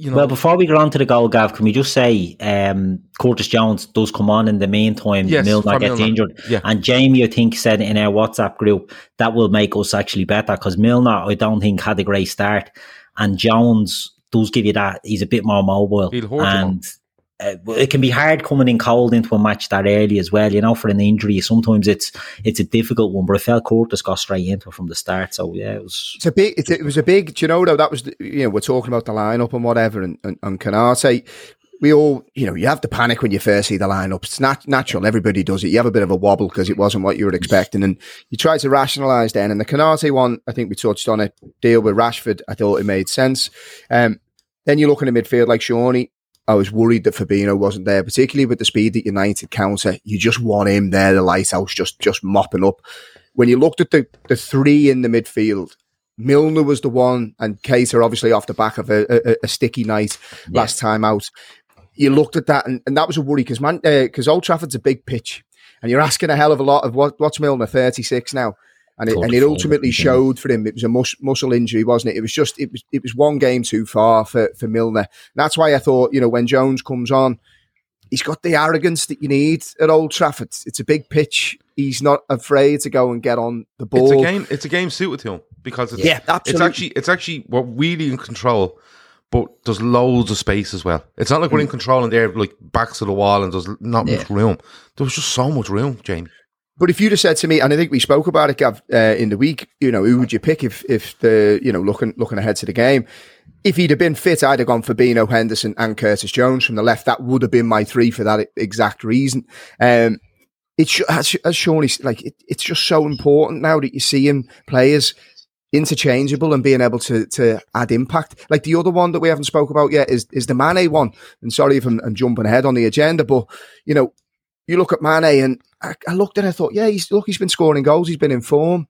you know, well, before we get on to the goal, Gav, can we just say um, Curtis Jones does come on in the meantime? Yes, Milner gets Milner. injured, yeah. and Jamie, I think, said in our WhatsApp group that will make us actually better because Milner, I don't think had a great start, and Jones does give you that. He's a bit more mobile, and uh, it can be hard coming in cold into a match that early as well. You know, for an injury, sometimes it's it's a difficult one. But I felt Curtis got straight into it from the start. So yeah, it was. It's a big. It's a, it was a big. Do you know though? That was the, you know we're talking about the lineup and whatever, and and, and Konaté we all, you know, you have to panic when you first see the lineup. It's not natural. Everybody does it. You have a bit of a wobble because it wasn't what you were expecting. And you try to rationalise then. And the Konaté one, I think we touched on it, deal with Rashford. I thought it made sense. Um, then you look in the midfield like Shawnee. I was worried that Fabinho wasn't there, particularly with the speed that United counter. You just want him there, the lighthouse, just just mopping up. When you looked at the, the three in the midfield, Milner was the one, and Keita obviously off the back of a, a, a sticky night yeah. last time out you looked at that, and, and that was a worry because man, because uh, Old Trafford's a big pitch, and you're asking a hell of a lot of what, what's Milner, 36 now. And it, and it ultimately showed for him. It was a mus- muscle injury, wasn't it? It was just it was it was one game too far for for Milner. And that's why I thought you know when Jones comes on, he's got the arrogance that you need at Old Trafford. It's a big pitch. He's not afraid to go and get on the ball. It's a game. It's a game suited to him because it's, yeah, absolutely. It's actually it's actually we're really in control but there's loads of space as well. It's not like we're in mm. control and they're like backs to the wall and there's not yeah. much room. There was just so much room, Jamie. But if you'd have said to me, and I think we spoke about it, Gav, uh, in the week, you know, who would you pick if if the you know looking looking ahead to the game? If he'd have been fit, I'd have gone for Bino Henderson and Curtis Jones from the left. That would have been my three for that exact reason. Um, it's as, Sean like it, it's just so important now that you see him players interchangeable and being able to to add impact. Like the other one that we haven't spoke about yet is is the Mane one. And sorry if I'm, I'm jumping ahead on the agenda, but you know, you look at Mane and I, I looked at it, I thought, yeah, he's look, he's been scoring goals, he's been in form.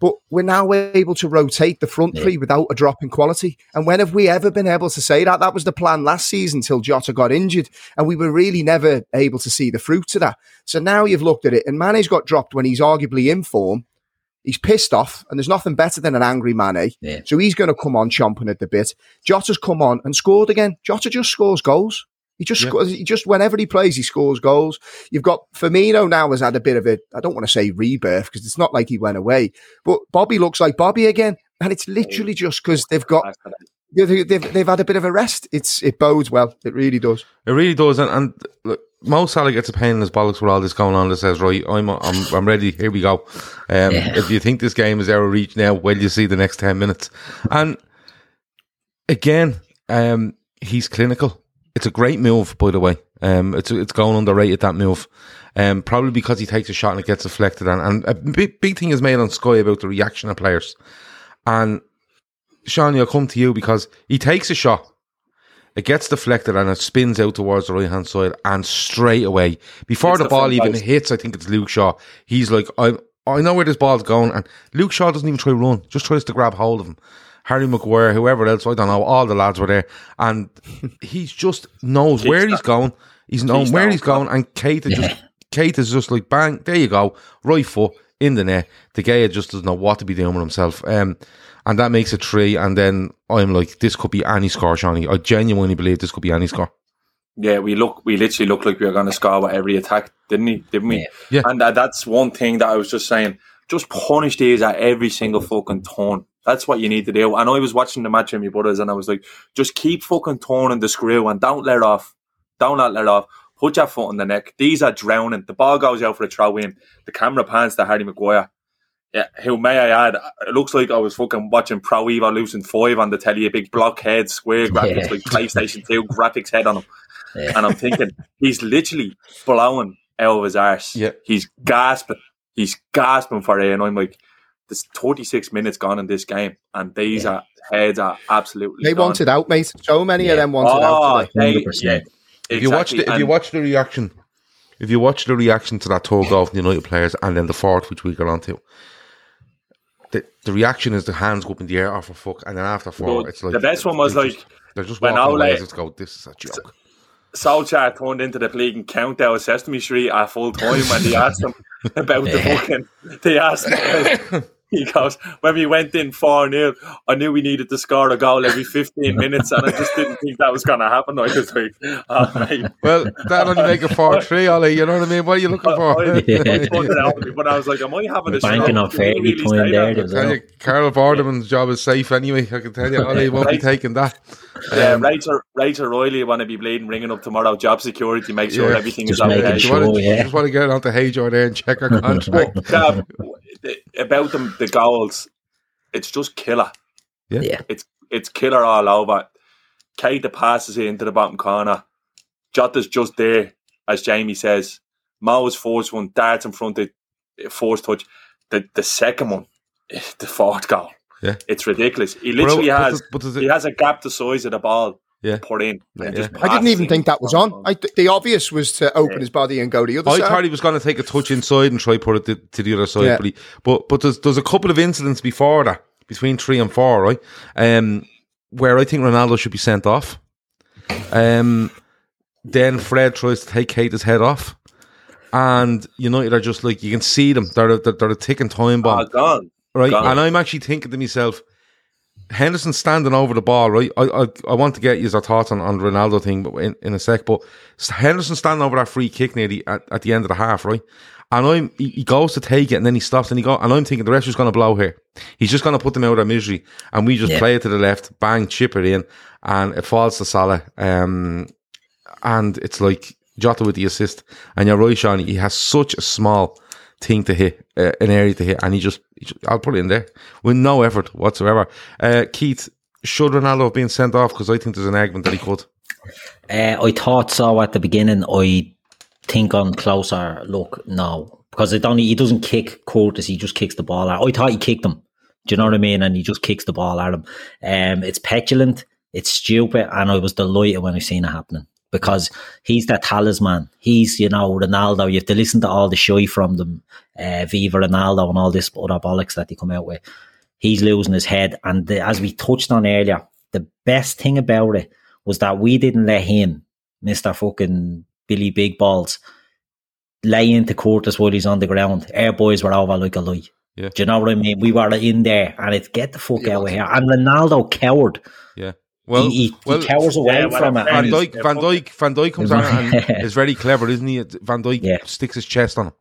But we're now able to rotate the front three without a drop in quality. And when have we ever been able to say that? That was the plan last season till Jota got injured. And we were really never able to see the fruit of that. So now you've looked at it and Mane's got dropped when he's arguably in form. He's pissed off, and there's nothing better than an angry Mane. Yeah. So he's going to come on chomping at the bit. Jota's come on and scored again. Jota just scores goals. He just yeah. scores, he just whenever he plays, he scores goals. You've got Firmino now has had a bit of a I don't want to say rebirth because it's not like he went away, but Bobby looks like Bobby again, and it's literally just because they've got they've, they've, they've had a bit of a rest. It's it bodes well. It really does. It really does. And, and look, Mo Salah gets a pain in his bollocks with all this going on that says, right, I'm, I'm, I'm ready. Here we go. Um, yeah. If you think this game is out of reach now, well, you see the next 10 minutes. And again, um, he's clinical. It's a great move, by the way. Um, it's, it's going underrated, that move. Um, probably because he takes a shot and it gets deflected. And, and a big, big thing is made on Sky about the reaction of players. And Sean, I'll come to you because he takes a shot it gets deflected and it spins out towards the right hand side, and straight away, before it's the, the ball even post. hits, I think it's Luke Shaw. He's like, I, I know where this ball's going, and Luke Shaw doesn't even try to run, just tries to grab hold of him. Harry Maguire, whoever else, I don't know, all the lads were there, and he just knows where he's going. He's known where he's going, and Keita is just Keita is just like bang, there you go, right foot in the net. The guy just doesn't know what to be doing with himself. Um, and that makes it three. And then I'm like, this could be any score, Shawnee. I genuinely believe this could be any score. Yeah, we look, we literally look like we were going to score with every attack, didn't he? Didn't we? Yeah. And uh, that's one thing that I was just saying. Just punish these at every single fucking turn. That's what you need to do. And I was watching the match with my brothers, and I was like, just keep fucking turning the screw and don't let off. Don't let off. Put your foot on the neck. These are drowning. The ball goes out for a throw in. The camera pans to Harry Maguire yeah, who may I add, it looks like I was fucking watching Pro Evolution 5 on the telly, a big blockhead square graphics yeah. like PlayStation 2 graphics head on him. Yeah. And I'm thinking, he's literally blowing out of his arse. Yeah. He's gasping. He's gasping for air. And I'm like, there's 36 minutes gone in this game, and these yeah. are heads are absolutely. They gone. wanted out, mate. So many of them wanted oh, out. They, yeah, if you watch the, if you watch the reaction, if you watch the reaction to that tug of the United players, and then the fourth, which we got on to, the, the reaction is the hands go up in the air, off oh, fuck, and then after four, it's like the best one was they're like just, they're just walking away. Let's go. Oh, this is a joke. Solskjaer turned into the bleeding countdown Sesame Street at full time when they asked him about the fucking. They asked him he goes, when we went in 4 0, I knew we needed to score a goal every 15 minutes, and I just didn't think that was going to happen. I was like, oh, mate. Well, that only make a 4 3, Ollie. You know what I mean? What are you looking for? I, I, I thought it out, but I was like, am I having a Banking stroke? on Did he fairly really point say there. that? as tell well. you, Carol Vorderman's job is safe anyway. I can tell you, Ollie won't be taking that. Yeah, Um, Rachel, Rachel Riley want to be bleeding, ringing up tomorrow. Job security, make sure Yeah. everything is making okay. do you want sure, to yeah. just want to get onto Hajar there and check her contract? Gav, the- about them, the goals, it's just killer. Yeah. It's it's killer all over. Keita the passes it into the bottom corner. Jota's just there, as Jamie says. Mo's forced one, darts in front of eh, forced touch. The the second one, eh, the fourth goal. Yeah. It's ridiculous. He uh, literally But- but has does- but does it- he has a gap the size of the ball Yeah. put in. and Yeah. just I didn't even think that was on. I th- the obvious was to open his body and go the other I side. I thought he was going to take a touch inside and try put it to, to the other side, Yeah. but he, but but there's there's a couple of incidents before that between three and four, right? Um, where I think Ronaldo should be sent off. Um, then Fred tries to take Keita's head off, and United are just like you can see them. They're a, they're, they're a ticking time bomb. Oh, gone. right? Gone. And I'm actually thinking to myself, Henderson standing over the ball, right? I I, I want to get your thoughts on, on Ronaldo thing, but in, in a sec. But Henderson standing over that free kick nearly at, at the end of the half, right? And I'm he, goes to take it, and then he stops, and he go, and I'm thinking the rest is going to blow here. He's just going to put them out of their misery, and we just Yeah. play it to the left, bang, chip it in, and it falls to Salah. Um, and it's like Jota with the assist, and you're right, Sean. He has such a small thing to hit, uh, an area to hit, and he just, he just- I'll put it in there with no effort whatsoever. Uh, Keith, should Ronaldo have been sent off? Because I think there's an argument that he could. Uh, I thought so at the beginning. I think on closer look, no, because it only he doesn't kick Curtis. He just kicks the ball out. I thought he kicked him. Do you know what I mean? And he just kicks the ball at him. Um, it's petulant. It's stupid, and I was delighted when I seen it happening because he's that talisman. He's you know Ronaldo. You have to listen to all the shy from them, uh, Viva Ronaldo, and all this other bollocks that they come out with. He's losing his head, and the, as we touched on earlier, the best thing about it was that we didn't let him, Mister Fucking Billy Big Balls, lay into Curtis while he's on the ground. Our boys were over like a light. Yeah. Do you know what I mean? We were in there, and it's get the fuck Yeah, out of here. And Ronaldo cowered. Yeah. Well, he, he, well, he cowers away yeah, well, from it. Van and- Dijk- Van Dijk, Van Dijk comes on and is very clever, isn't he? Van Dijk Yeah. sticks his chest on him.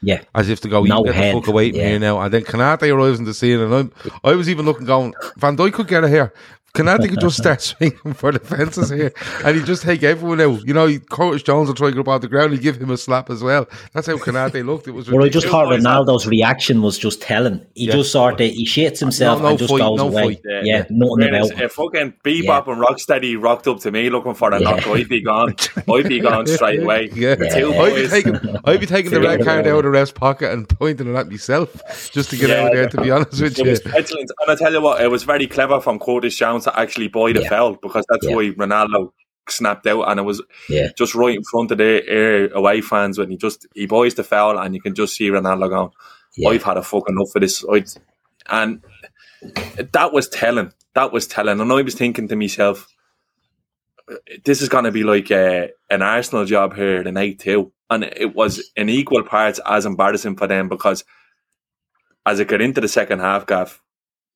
yeah, as if to go, No you get head, the fuck away from yeah. here now. And then Konate arrives in the scene, and I'm, I was even looking, going, Van Dijk could get it here. Konate could just start swinging for the fences here, and he'd just take everyone out. You know, Curtis Jones will try to go up on the ground, he'd give him a slap as well. That's how Konate looked. It was Well, I just ridiculous. thought Ronaldo's reaction was just telling. He Yeah. just sort of he shits himself no and just fight, goes no away. fight. Yeah, nothing Whereas about him. If fucking Bebop and Rocksteady rocked up to me looking for a Yeah. knock, I'd be gone. I'd be gone straight away. Yeah, The two I'd be taking, I'd be taking the red card out of the ref's pocket and pointing it at myself just to get Yeah. out there. To be honest with It you, was. And I tell you what, it was very clever from Curtis Jones to actually buy the Yeah. foul because that's Yeah. why Ronaldo snapped out and it was Yeah. just right in front of the uh, away fans when he just he buys the foul and you can just see Ronaldo going, Yeah. I've had a fucking enough of this. I'd, and that was telling. That was telling. And I was thinking to myself, this is going to be like a, an Arsenal job here tonight too. And it was in equal parts as embarrassing for them because as it got into the second half, Gav,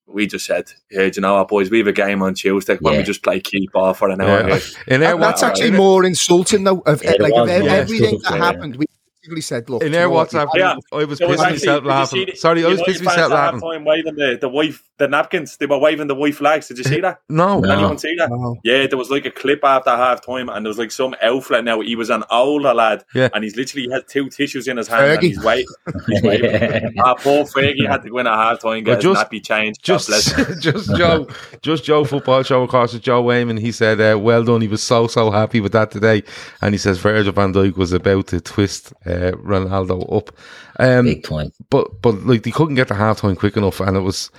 we just said, "Hey, do you know what, boys? We have a game on Tuesday. When Yeah. we just play keep ball for an hour." Yeah. here." And that's actually in- more insulting, though. Of Yeah, like was of more everything that insulting, yeah. happened, we basically said, "Look, in do you our know what? WhatsApp, Yeah. group, I was There pissing actually, myself laughing. the- Sorry, I was United pissing myself laughing. half-time waving the the white the napkins. They were waving the white flags. Did you see that? No, No. Did anyone see that? No. Yeah, there was like a clip after half time, and there was like some outfit. Now he was an older lad, Yeah. and he's literally had two tissues in his hand, and Fergie. he's waiting. He's waiting. ah, poor Fergie had to go in at half time, get Well, his just- nappy changed. Just bless just Joe, just Joe football show across with Joe Wayman. He said, uh, "Well done." He was so so happy with that today, and he says Virgil Van Dijk was about to twist uh, Ronaldo up. Um, Big time. but but like they couldn't get the half time quick enough, and it was.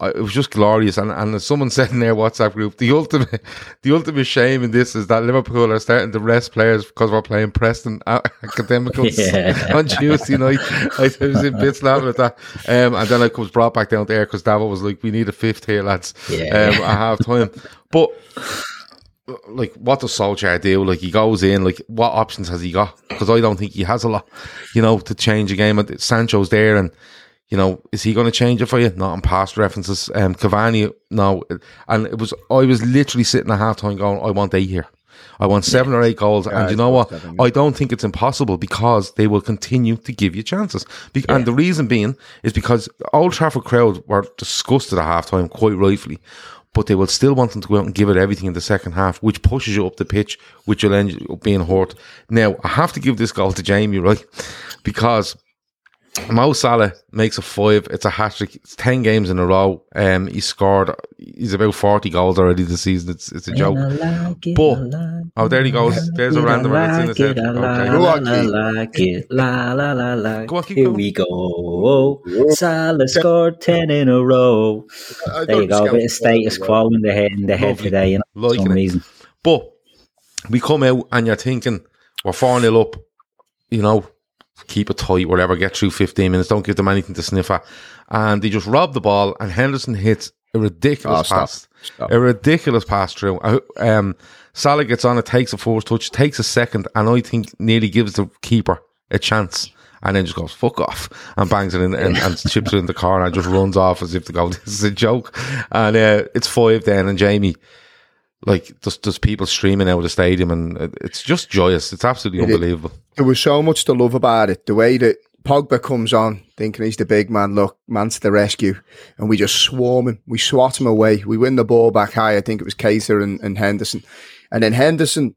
uh, It was just glorious, and and as someone said in their WhatsApp group, the ultimate, the ultimate shame in this is that Liverpool are starting to rest players because we're playing Preston Academicals Yeah. on Tuesday night. I was in bits laughing at that, um, and then it was brought back down there because Davo was like, "We need a fifth here, lads." Yeah. um, at half time, but like what does Solskjaer do? Like he goes in, like what options has he got? Because I don't think he has a lot, you know, to change a game. And Sancho's there, and You know, is he going to change it for you? Not on past references. Um, Cavani, no. And it was, I was literally sitting at halftime going, I want eight here. I want seven or eight goals. and you know what? seven, yeah. I don't think it's impossible because they will continue to give you chances. Be- And the reason being is because Old Trafford crowd were disgusted at halftime, quite rightfully. But they will still want them to go out and give it everything in the second half, which pushes you up the pitch, which will end up being hurt. Now, I have to give this goal to Jamie, right? Because Mo Salah makes a five. It's a hat trick. It's ten games in a row. Um, he scored. He's about forty goals already this season. It's it's a joke. But oh, there he goes. There's a random one. It's in his head. Okay. Go on, like it. La la la la. Go on, keep Here going. we go. Salah scored ten in a row. There you don't go. A bit of status very well. quo in the head in the head Lovely. today. You know, for some it. reason. But we come out and you're thinking we're four 0 up. You know, keep it tight. Whatever. Get through fifteen minutes. Don't give them anything to sniff at. And they just rob the ball. And Henderson hits a ridiculous Oh, stop. pass. Stop. A ridiculous pass through. Um, Salah gets on it, takes a first touch, takes a second, and I think nearly gives the keeper a chance. And then just goes fuck off and bangs it in and, and chips it in the corner and just runs off as if to go. This is a joke, and uh, it's five then. And Jamie, like, there's, there's people streaming out of the stadium, and it's just joyous. It's absolutely It is. unbelievable. There was so much to love about it. The way that Pogba comes on, thinking he's the big man. Look, man to the rescue, and we just swarm him. We swat him away. We win the ball back high. I think it was Kaiser and, and Henderson, and then Henderson,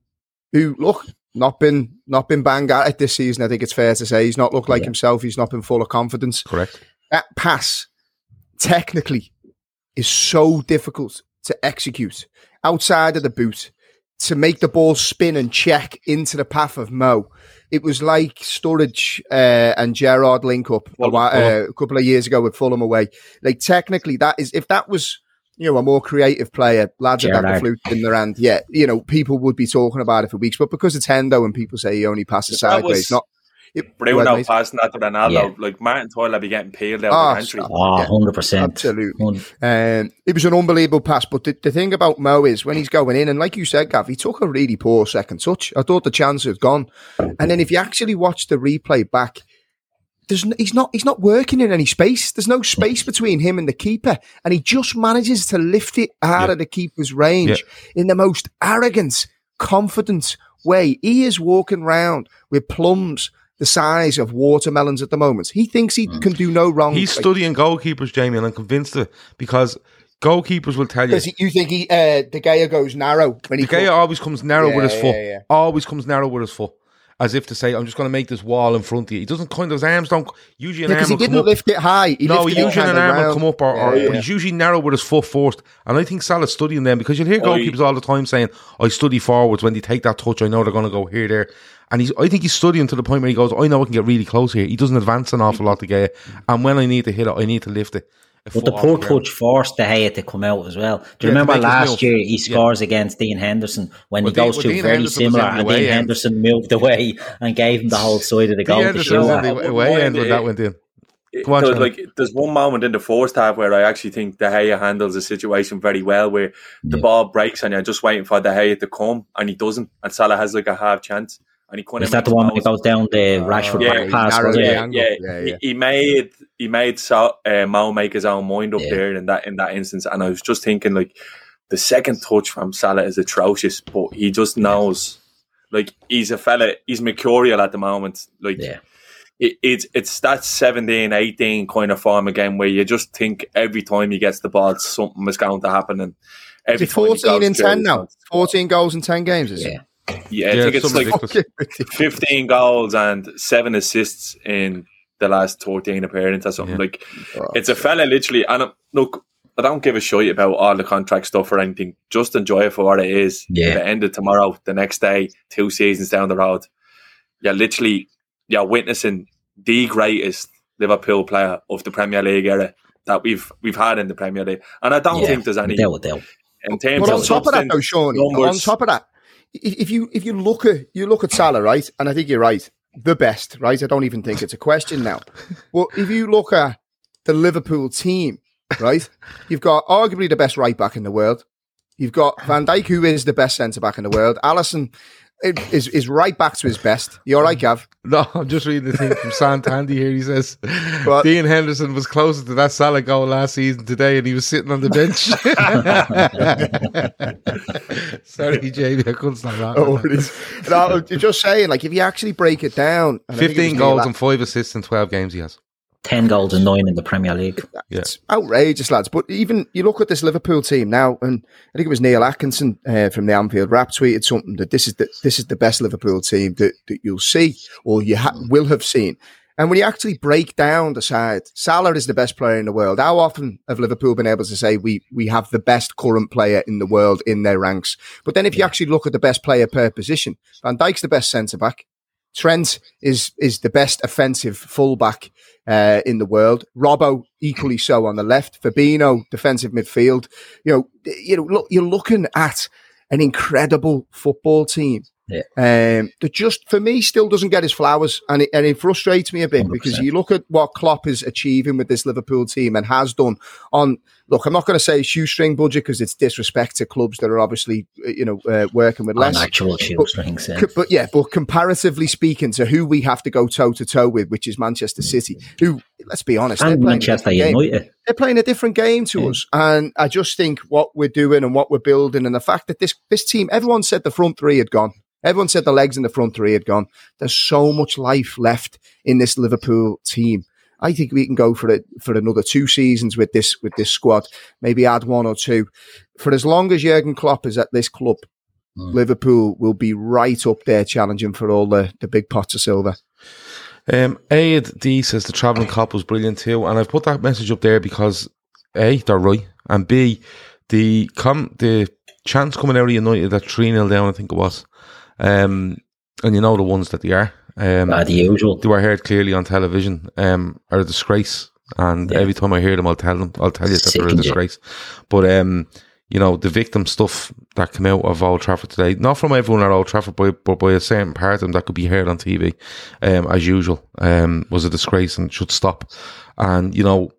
who look not been not been bang at it this season. I think it's fair to say he's not looked like himself. He's not been full of confidence. Correct. That pass, technically, is so difficult to execute outside of the boot to make the ball spin and check into the path of Mo. It was like Sturridge uh, and Gerrard link up a, while, Fulham. uh, a couple of years ago with Fulham away. Like technically, that is if that was you know a more creative player, lads that got the flute in their hand, yeah, you know people would be talking about it for weeks. But because it's Hendo and people say he only passes sideways, was not it, Bruno well, mate. passing that to Ronaldo, Yeah. like Martin Tyler be getting peeled out Oh, of the country. stop. Oh, Yeah. 100%. Absolutely. Hun- Um, it was an unbelievable pass. But the, the thing about Mo is when he's going in, and like you said, Gav, he took a really poor second touch. I thought the chance had gone. And then if you actually watch the replay back, there's n- he's not he's not working in any space. There's no space between him and the keeper, and he just manages to lift it out Yeah. of the keeper's range in the most arrogant, confident way. He is walking round with plums the size of watermelons at the moment. He thinks he can do no wrong. He's Like, studying goalkeepers, Jamie, and I'm convinced of it because goalkeepers will tell you. Because you think he, uh, De Gea goes narrow when he The guy cut- always comes narrow with his Yeah, foot. yeah, yeah. Always comes narrow with his foot. As if to say, I'm just going to make this wall in front of you. He doesn't kind of, his arms don't, usually an Yeah, arm because he will didn't up. lift it high. He no, lifted it usually an kind of arm will come up, or, or Yeah, but he's usually narrow with his foot first. And I think Salah's studying them because you'll hear Oh, goalkeepers all the time saying, I study forwards. When they take that touch, I know they're going to go here, there. And he's, I think he's studying to the point where he goes, I know I can get really close here. He doesn't advance an awful lot to get it. And when I need to hit it, I need to lift it. a But the poor ground. touch forced De Gea to come out as well. Do you to remember last year he Yeah. scores against Dean Henderson when Well, he goes Dean- well, through Dean very Henderson similar, in and away Dean end. Henderson moved away and gave him the whole side of the goal The to show that. the away end when that went in. It- Go on, there's like there's one moment in the first half where I actually think De Gea handles the situation very well, where the Yeah. ball breaks and you're just waiting for De Gea to come, and he doesn't, and Salah has like a half chance, and he kind Is that the one that goes down the Rashford Yeah, back he pass? narrowed was the it? yeah, yeah, Yeah, He, he made he made so, uh, Mo make his own mind up Yeah. there in that in that instance, and I was just thinking like the second touch from Salah is atrocious, but he just knows like he's a fella, he's mercurial at the moment, like. Yeah. It, it's it's that 17, 18 kind of form again where you just think every time he gets the ball something is going to happen and Is every it time he 14 goes in through, 10 now? 14 goals in 10 games, is Yeah. it? Yeah, I Yeah, think it's something like ridiculous. 15 goals and seven assists in the last 14 appearances or something. Yeah. Like, it's a fella literally, and uh, look, I don't give a shit about all the contract stuff or anything. Just enjoy it for what it is. Yeah. If it ended tomorrow, the next day, two seasons down the road, you're literally, you're witnessing the greatest Liverpool player of the Premier League era that we've we've had in the Premier League. And I don't Yeah. think there's any, Without a doubt. in terms But on of top of that, though, substance, Sean, on top of that, if, you if you look at you look at Salah, right, and I think you're right, the best, right. I don't even think it's a question now. But if you look at the Liverpool team, right, you've got arguably the best right back in the world. You've got Van Dijk, who is the best centre back in the world. Alisson, is is right back to his best. You all right, Gav? No, I'm just reading the thing from Santandy here. He says What? Dean Henderson was closer to that Salah goal last season today, and he was sitting on the bench. Sorry, Jamie, I couldn't stop that. Oh, no, you're just saying, like, if you actually break it down, and I think it was 15 goals and five assists in 12 games he has. 10 goals and 9 in the Premier League. Yeah. It's outrageous, lads. But even you look at this Liverpool team now, and I think it was Neil Atkinson uh, from the Anfield Wrap tweeted something that this is the this is the best Liverpool team that, that you'll see or you ha- will have seen. And when you actually break down the side, Salah is the best player in the world. How often have Liverpool been able to say we we have the best current player in the world in their ranks? But then if you actually look at the best player per position, Van Dijk's the best centre back. Trent is is the best offensive fullback uh, in the world. Robbo equally so on the left. Fabinho defensive midfield. You know, you know, look, you're looking at an incredible football team. Yeah. Um, that just for me still doesn't get his flowers, and it, and it frustrates me a bit 100%. because you look at what Klopp is achieving with this Liverpool team and has done on. Look, I'm not going to say shoestring budget because it's disrespect to clubs that are obviously uh, you know uh, working with less. actual But- Yeah. Co- But yeah, but comparatively speaking to who we have to go toe to toe with, which is Manchester City, who let's be honest, they're And playing, a Manchester different game. United. they're playing a different game to Yeah. us, and I just think what we're doing and what we're building, and the fact that this this team, everyone said the front three had gone, everyone said the legs in the front three had gone. There's so much life left in this Liverpool team. I think we can go for it for another two seasons with this with this squad. Maybe add one or two. For as long as Jurgen Klopp is at this club, Mm. Liverpool will be right up there challenging for all the, the big pots of silver. Um, Aid D says the travelling cop was brilliant too, and I've put that message up there because A, they're right, and B, the com- the chance coming out of United at 3 0 down, I think it was. Um, and you know the ones that they are. Um, Uh, the usual. they were heard clearly on television, um, are a disgrace. And Yeah. every time I hear them, I'll tell them, I'll tell you that they're a you. disgrace. But, um, you know, the victim stuff that came out of Old Trafford today, not from everyone at Old Trafford, but, but by a certain part of them that could be heard on TV, um, as usual, um, was a disgrace and should stop. And, you know,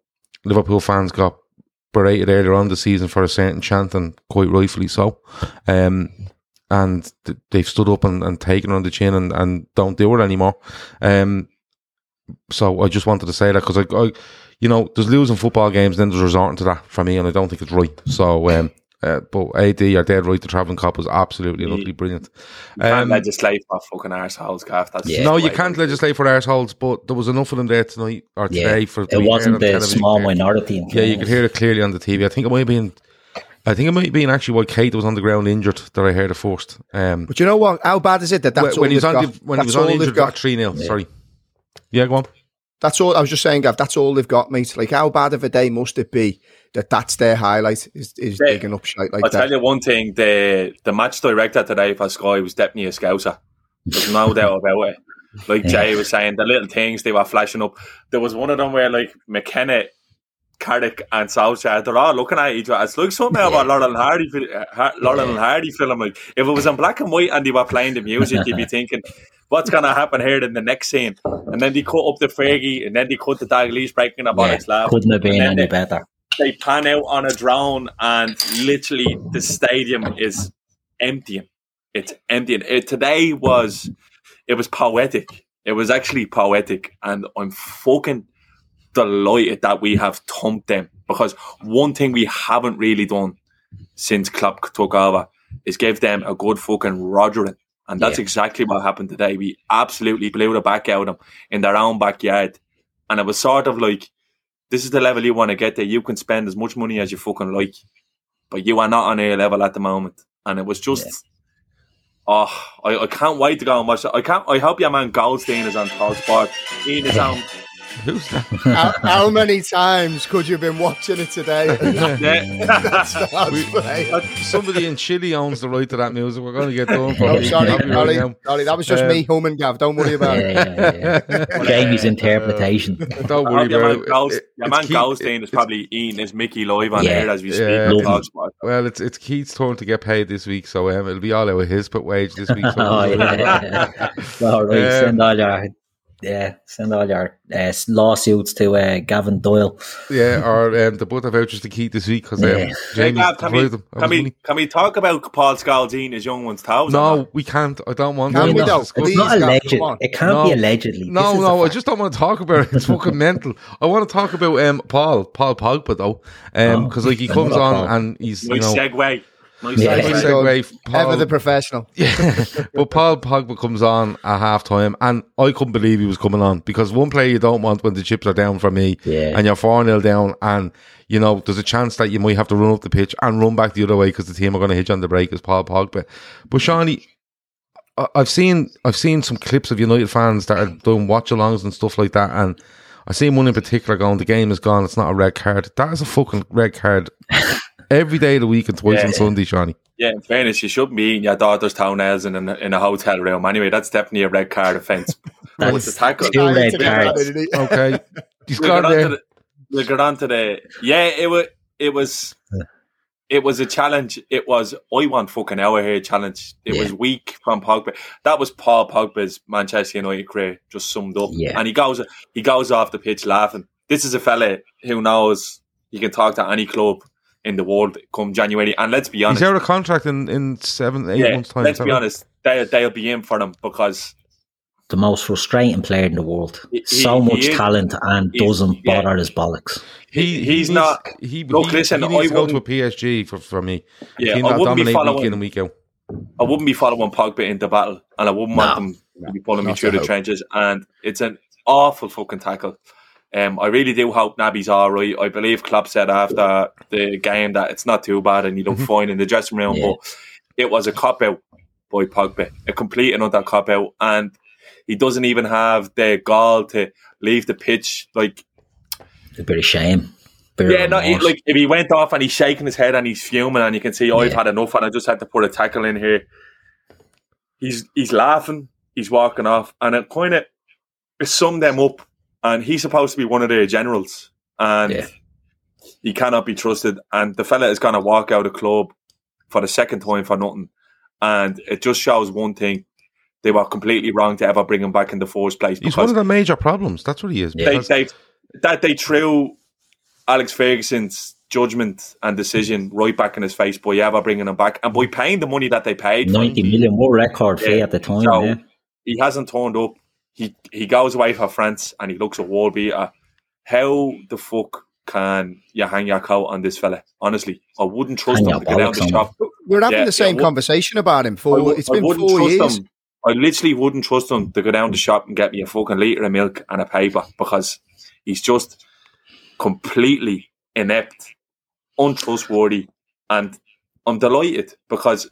Liverpool fans got berated earlier on the season for a certain chant, and quite rightfully so. Um, and th- they've stood up and, and taken her on the chin and, and don't do it anymore. Um, so I just wanted to say that because I, I, you know, there's losing football games, then there's resorting to that for me, and I don't think it's right. So, um, uh, but AD, you're dead right. The travelling cop was absolutely and utterly brilliant. You can't Um, legislate for fucking arseholes, Gav. That's Yeah. no, you can't legislate for arseholes, but there was enough of them there tonight or Yeah. today for to It wasn't the television. small minority. Yeah, you could hear it clearly on the TV. I think it might have been. I think it might have been actually while Keita was on the ground injured that I heard it first. Um, But you know what? How bad is it that that's when, when all he was they've on got? the, when he was on injured, got. got three 0 Sorry. Yeah, go on. That's all. I was just saying, Gav. That's all they've got, mate. Like, how bad of a day must it be that that's their highlight? Is is Yeah. digging up shite like that. I'll tell you one thing: the the match director today for Sky was definitely a scouser. There's no doubt about it. Like Yeah. Jay was saying, the little things they were flashing up. There was one of them where like McKenna, Carrick, and Solskjaer, they're all looking at each other. It's like something about Laurel and Hardy, fi- uh, Laurel and Hardy film. Like if it was in black and white and they were playing the music, you'd be thinking, "What's gonna happen here in the next scene?" And then they cut up the Fergie, and then they cut the Dalglish breaking up Yeah, bollocks laugh. couldn't have been any they- better. they pan out on a drone and literally the stadium is emptying. It's emptying. It, today was it was poetic. It was actually poetic, and I'm fucking delighted that we have thumped them because one thing we haven't really done since Klopp took over is give them a good fucking rogering. And that's Yeah. exactly what happened today. We absolutely blew the back out of them in their own backyard. And it was sort of like, this is the level you want to get there. You can spend as much money as you fucking like, but you are not on a level at the moment. And it was just, oh, I, I can't wait to go and watch it. I can't. I hope your man Goldstein is on Talk Sport. Ian is on. Who's that? how, how many times could you have been watching it today? Yeah. Starts. Somebody in Chile owns the right to that music. We're going to get done for Oh, it. sorry, right sorry, sorry, that was just Um, me humming, Gav. Don't worry about it. Yeah, yeah, yeah. Jamie's interpretation. Don't worry hope your about Gold, it. your man Keith- Goldstein is probably eating his Mickey live on air as we speak. Yeah. on Lovely. Talk Sport. Well, it's it's Keith's turn to get paid this week, so um, it'll be all over his put wage this week. So oh, yeah. All right, Um, send all your Yeah, send all your uh, lawsuits to uh, Gavin Doyle. Yeah, or um, the butter vouchers to keep this week because um, Yeah. Hey, can, we, them. I can, we, can we talk about Paul Scaldine as young one's thousand? No, we can't. I don't want Can to. we That's though? It's Please, not alleged. It can't No. be allegedly. No, This no, I just don't want to talk about it. It's fucking mental. I want to talk about um Paul, Paul Pogba though, um Oh, because like he comes on Paul. and he's you know segue. Nice Yeah. nice segue. segue. Ever the professional. yeah, but Paul Pogba comes on at half time, and I couldn't believe he was coming on because one player you don't want when the chips are down for me, Yeah. and you're four 0 down, and you know there's a chance that you might have to run up the pitch and run back the other way because the team are going to hit you on the break as Paul Pogba. But Shawnee, I- I've seen I've seen some clips of United fans that are doing watch-alongs and stuff like that, and I seen one in particular going, "The game is gone. It's not a red card. That is a fucking red card." Every day of the week and twice Yeah. on Sunday, Shawnee. Yeah, in fairness, you shouldn't be in your daughter's toenails in, a in a hotel room. Anyway, that's definitely a red card offence. But That's the tackle. two red Into the cards. Okay, he's We'll got get, there. the, we'll get on to the. Yeah, it was. It was. It was a challenge. It was. I want fucking hour here challenge. It Yeah. was weak from Pogba. That was Paul Pogba's Manchester United career just summed up. Yeah. And he goes. He goes off the pitch laughing. This is a fella who knows he can talk to any club in the world come January. And let's be He's honest. out of contract in, in seven, eight yeah, months' time. let's be right? honest. They they'll be in for them because The most frustrating player in the world. He- so he much is- talent and he's- doesn't yeah. bother his bollocks. He, He's needs- not- He, Look, he, listen, he needs I to go to a PSG for, for me. yeah, I wouldn't be dominate week in following. and week out. I wouldn't be following Pogba into battle, and I wouldn't want No. them to be pulling me through the hope. trenches. And it's an awful fucking tackle. Um, I really do hope Naby's all right. I believe Klopp said after the game that it's not too bad and you look fine in the dressing room, Yeah. but it was a cop out by Pogba, a complete and utter cop out, and he doesn't even have the gall to leave the pitch. Like, A bit of shame. Bit yeah, no, he, like if he went off and he's shaking his head and he's fuming, and you can see, oh, I've had enough, and I just had to put a tackle in here. He's he's laughing, he's walking off, and it kind of it summed them up. And he's supposed to be one of their generals, and Yeah. he cannot be trusted. And the fella is going to walk out of club for the second time for nothing. And it just shows one thing: they were completely wrong to ever bring him back in the first place. He's one of the major problems. That's what he is. They, because- they that they threw Alex Ferguson's judgment and decision right back in his face by ever bringing him back and by paying the money that they paid. for him. 90 million war record fee at the time. So yeah. he hasn't turned up. He he goes away for France and he looks a world beater. How the fuck can you hang your coat on this fella? Honestly, I wouldn't trust Hang him to go down bollocks the on shop. We're having Yeah, the same yeah, conversation about him for would- it's I been wouldn't four trust years. him. I literally wouldn't trust him to go down the shop and get me a fucking litre of milk and a paper because he's just completely inept, untrustworthy, and I'm delighted because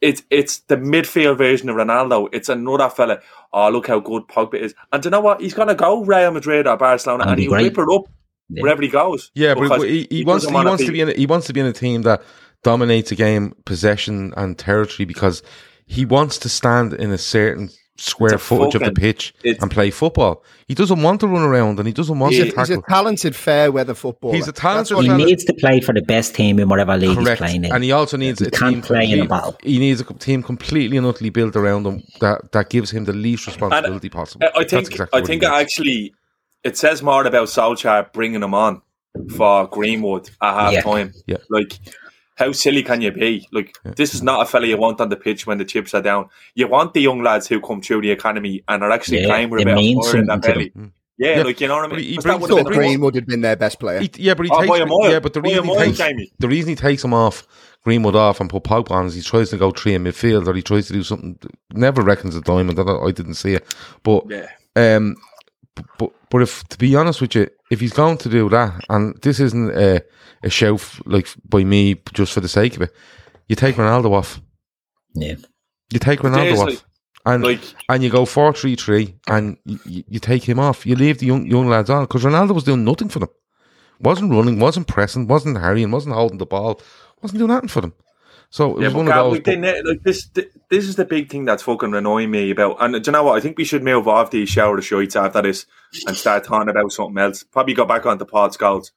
it's it's the midfield version of Ronaldo. It's another fella. Oh, look how good Pogba is, and do you know what? He's gonna go Real Madrid or Barcelona, That'd and he'll great. rip it up Yeah. wherever he goes. Yeah, but because he, he, wants he wanna wants to be in a, he wants to be in a team that dominates a game, possession and territory because he wants to stand in a certain square footage of the pitch it's- and play football. He doesn't want to run around and he doesn't want He's to a, he's a talented fair weather footballer. He's a talented He fella. needs to play for the best team in whatever league Correct, he's playing in. and he also needs He a can't team. play in a complete- battle. He needs a team completely and utterly built around him that, that gives him the least responsibility possible. I I think exactly I think he it needs. actually it says more about Solskjaer bringing him on for Greenwood at half Yeah. time. Yeah. Like how silly can you be? Like this is not a fella you want on the pitch when the chips are down. You want the young lads who come through the academy and are actually Yeah, playing with a bit of means fire in their something to belly. them. Yeah, Yeah, like you know what I mean. he Because brings that would thought have been Green would have been their best player. He, yeah, but he Oh, takes by a yeah, but the By reason he mile, takes Jamie. the reason he takes him off Greenwood off and put Pogba on is he tries to go three in midfield or he tries to do something. Never reckons a diamond. I, I didn't see it, but Yeah. um, b- but but if to be honest with you, if he's going to do that, and this isn't a a show like by me just for the sake of it, you take Ronaldo off. yeah. You take Ronaldo off. like- and Like and you go four three three, and you, you, you take him off. You leave the young young lads on because Ronaldo was doing nothing for them. wasn't running, wasn't pressing, wasn't harrying, wasn't holding the ball, wasn't doing nothing for them. So it Yeah, was but one Gav, of those. like, they ne- like this, this is the big thing that's fucking annoying me about. And do you know what? I think we should move off these shower of shites after this and start talking about something else. Probably go back onto pod scouts.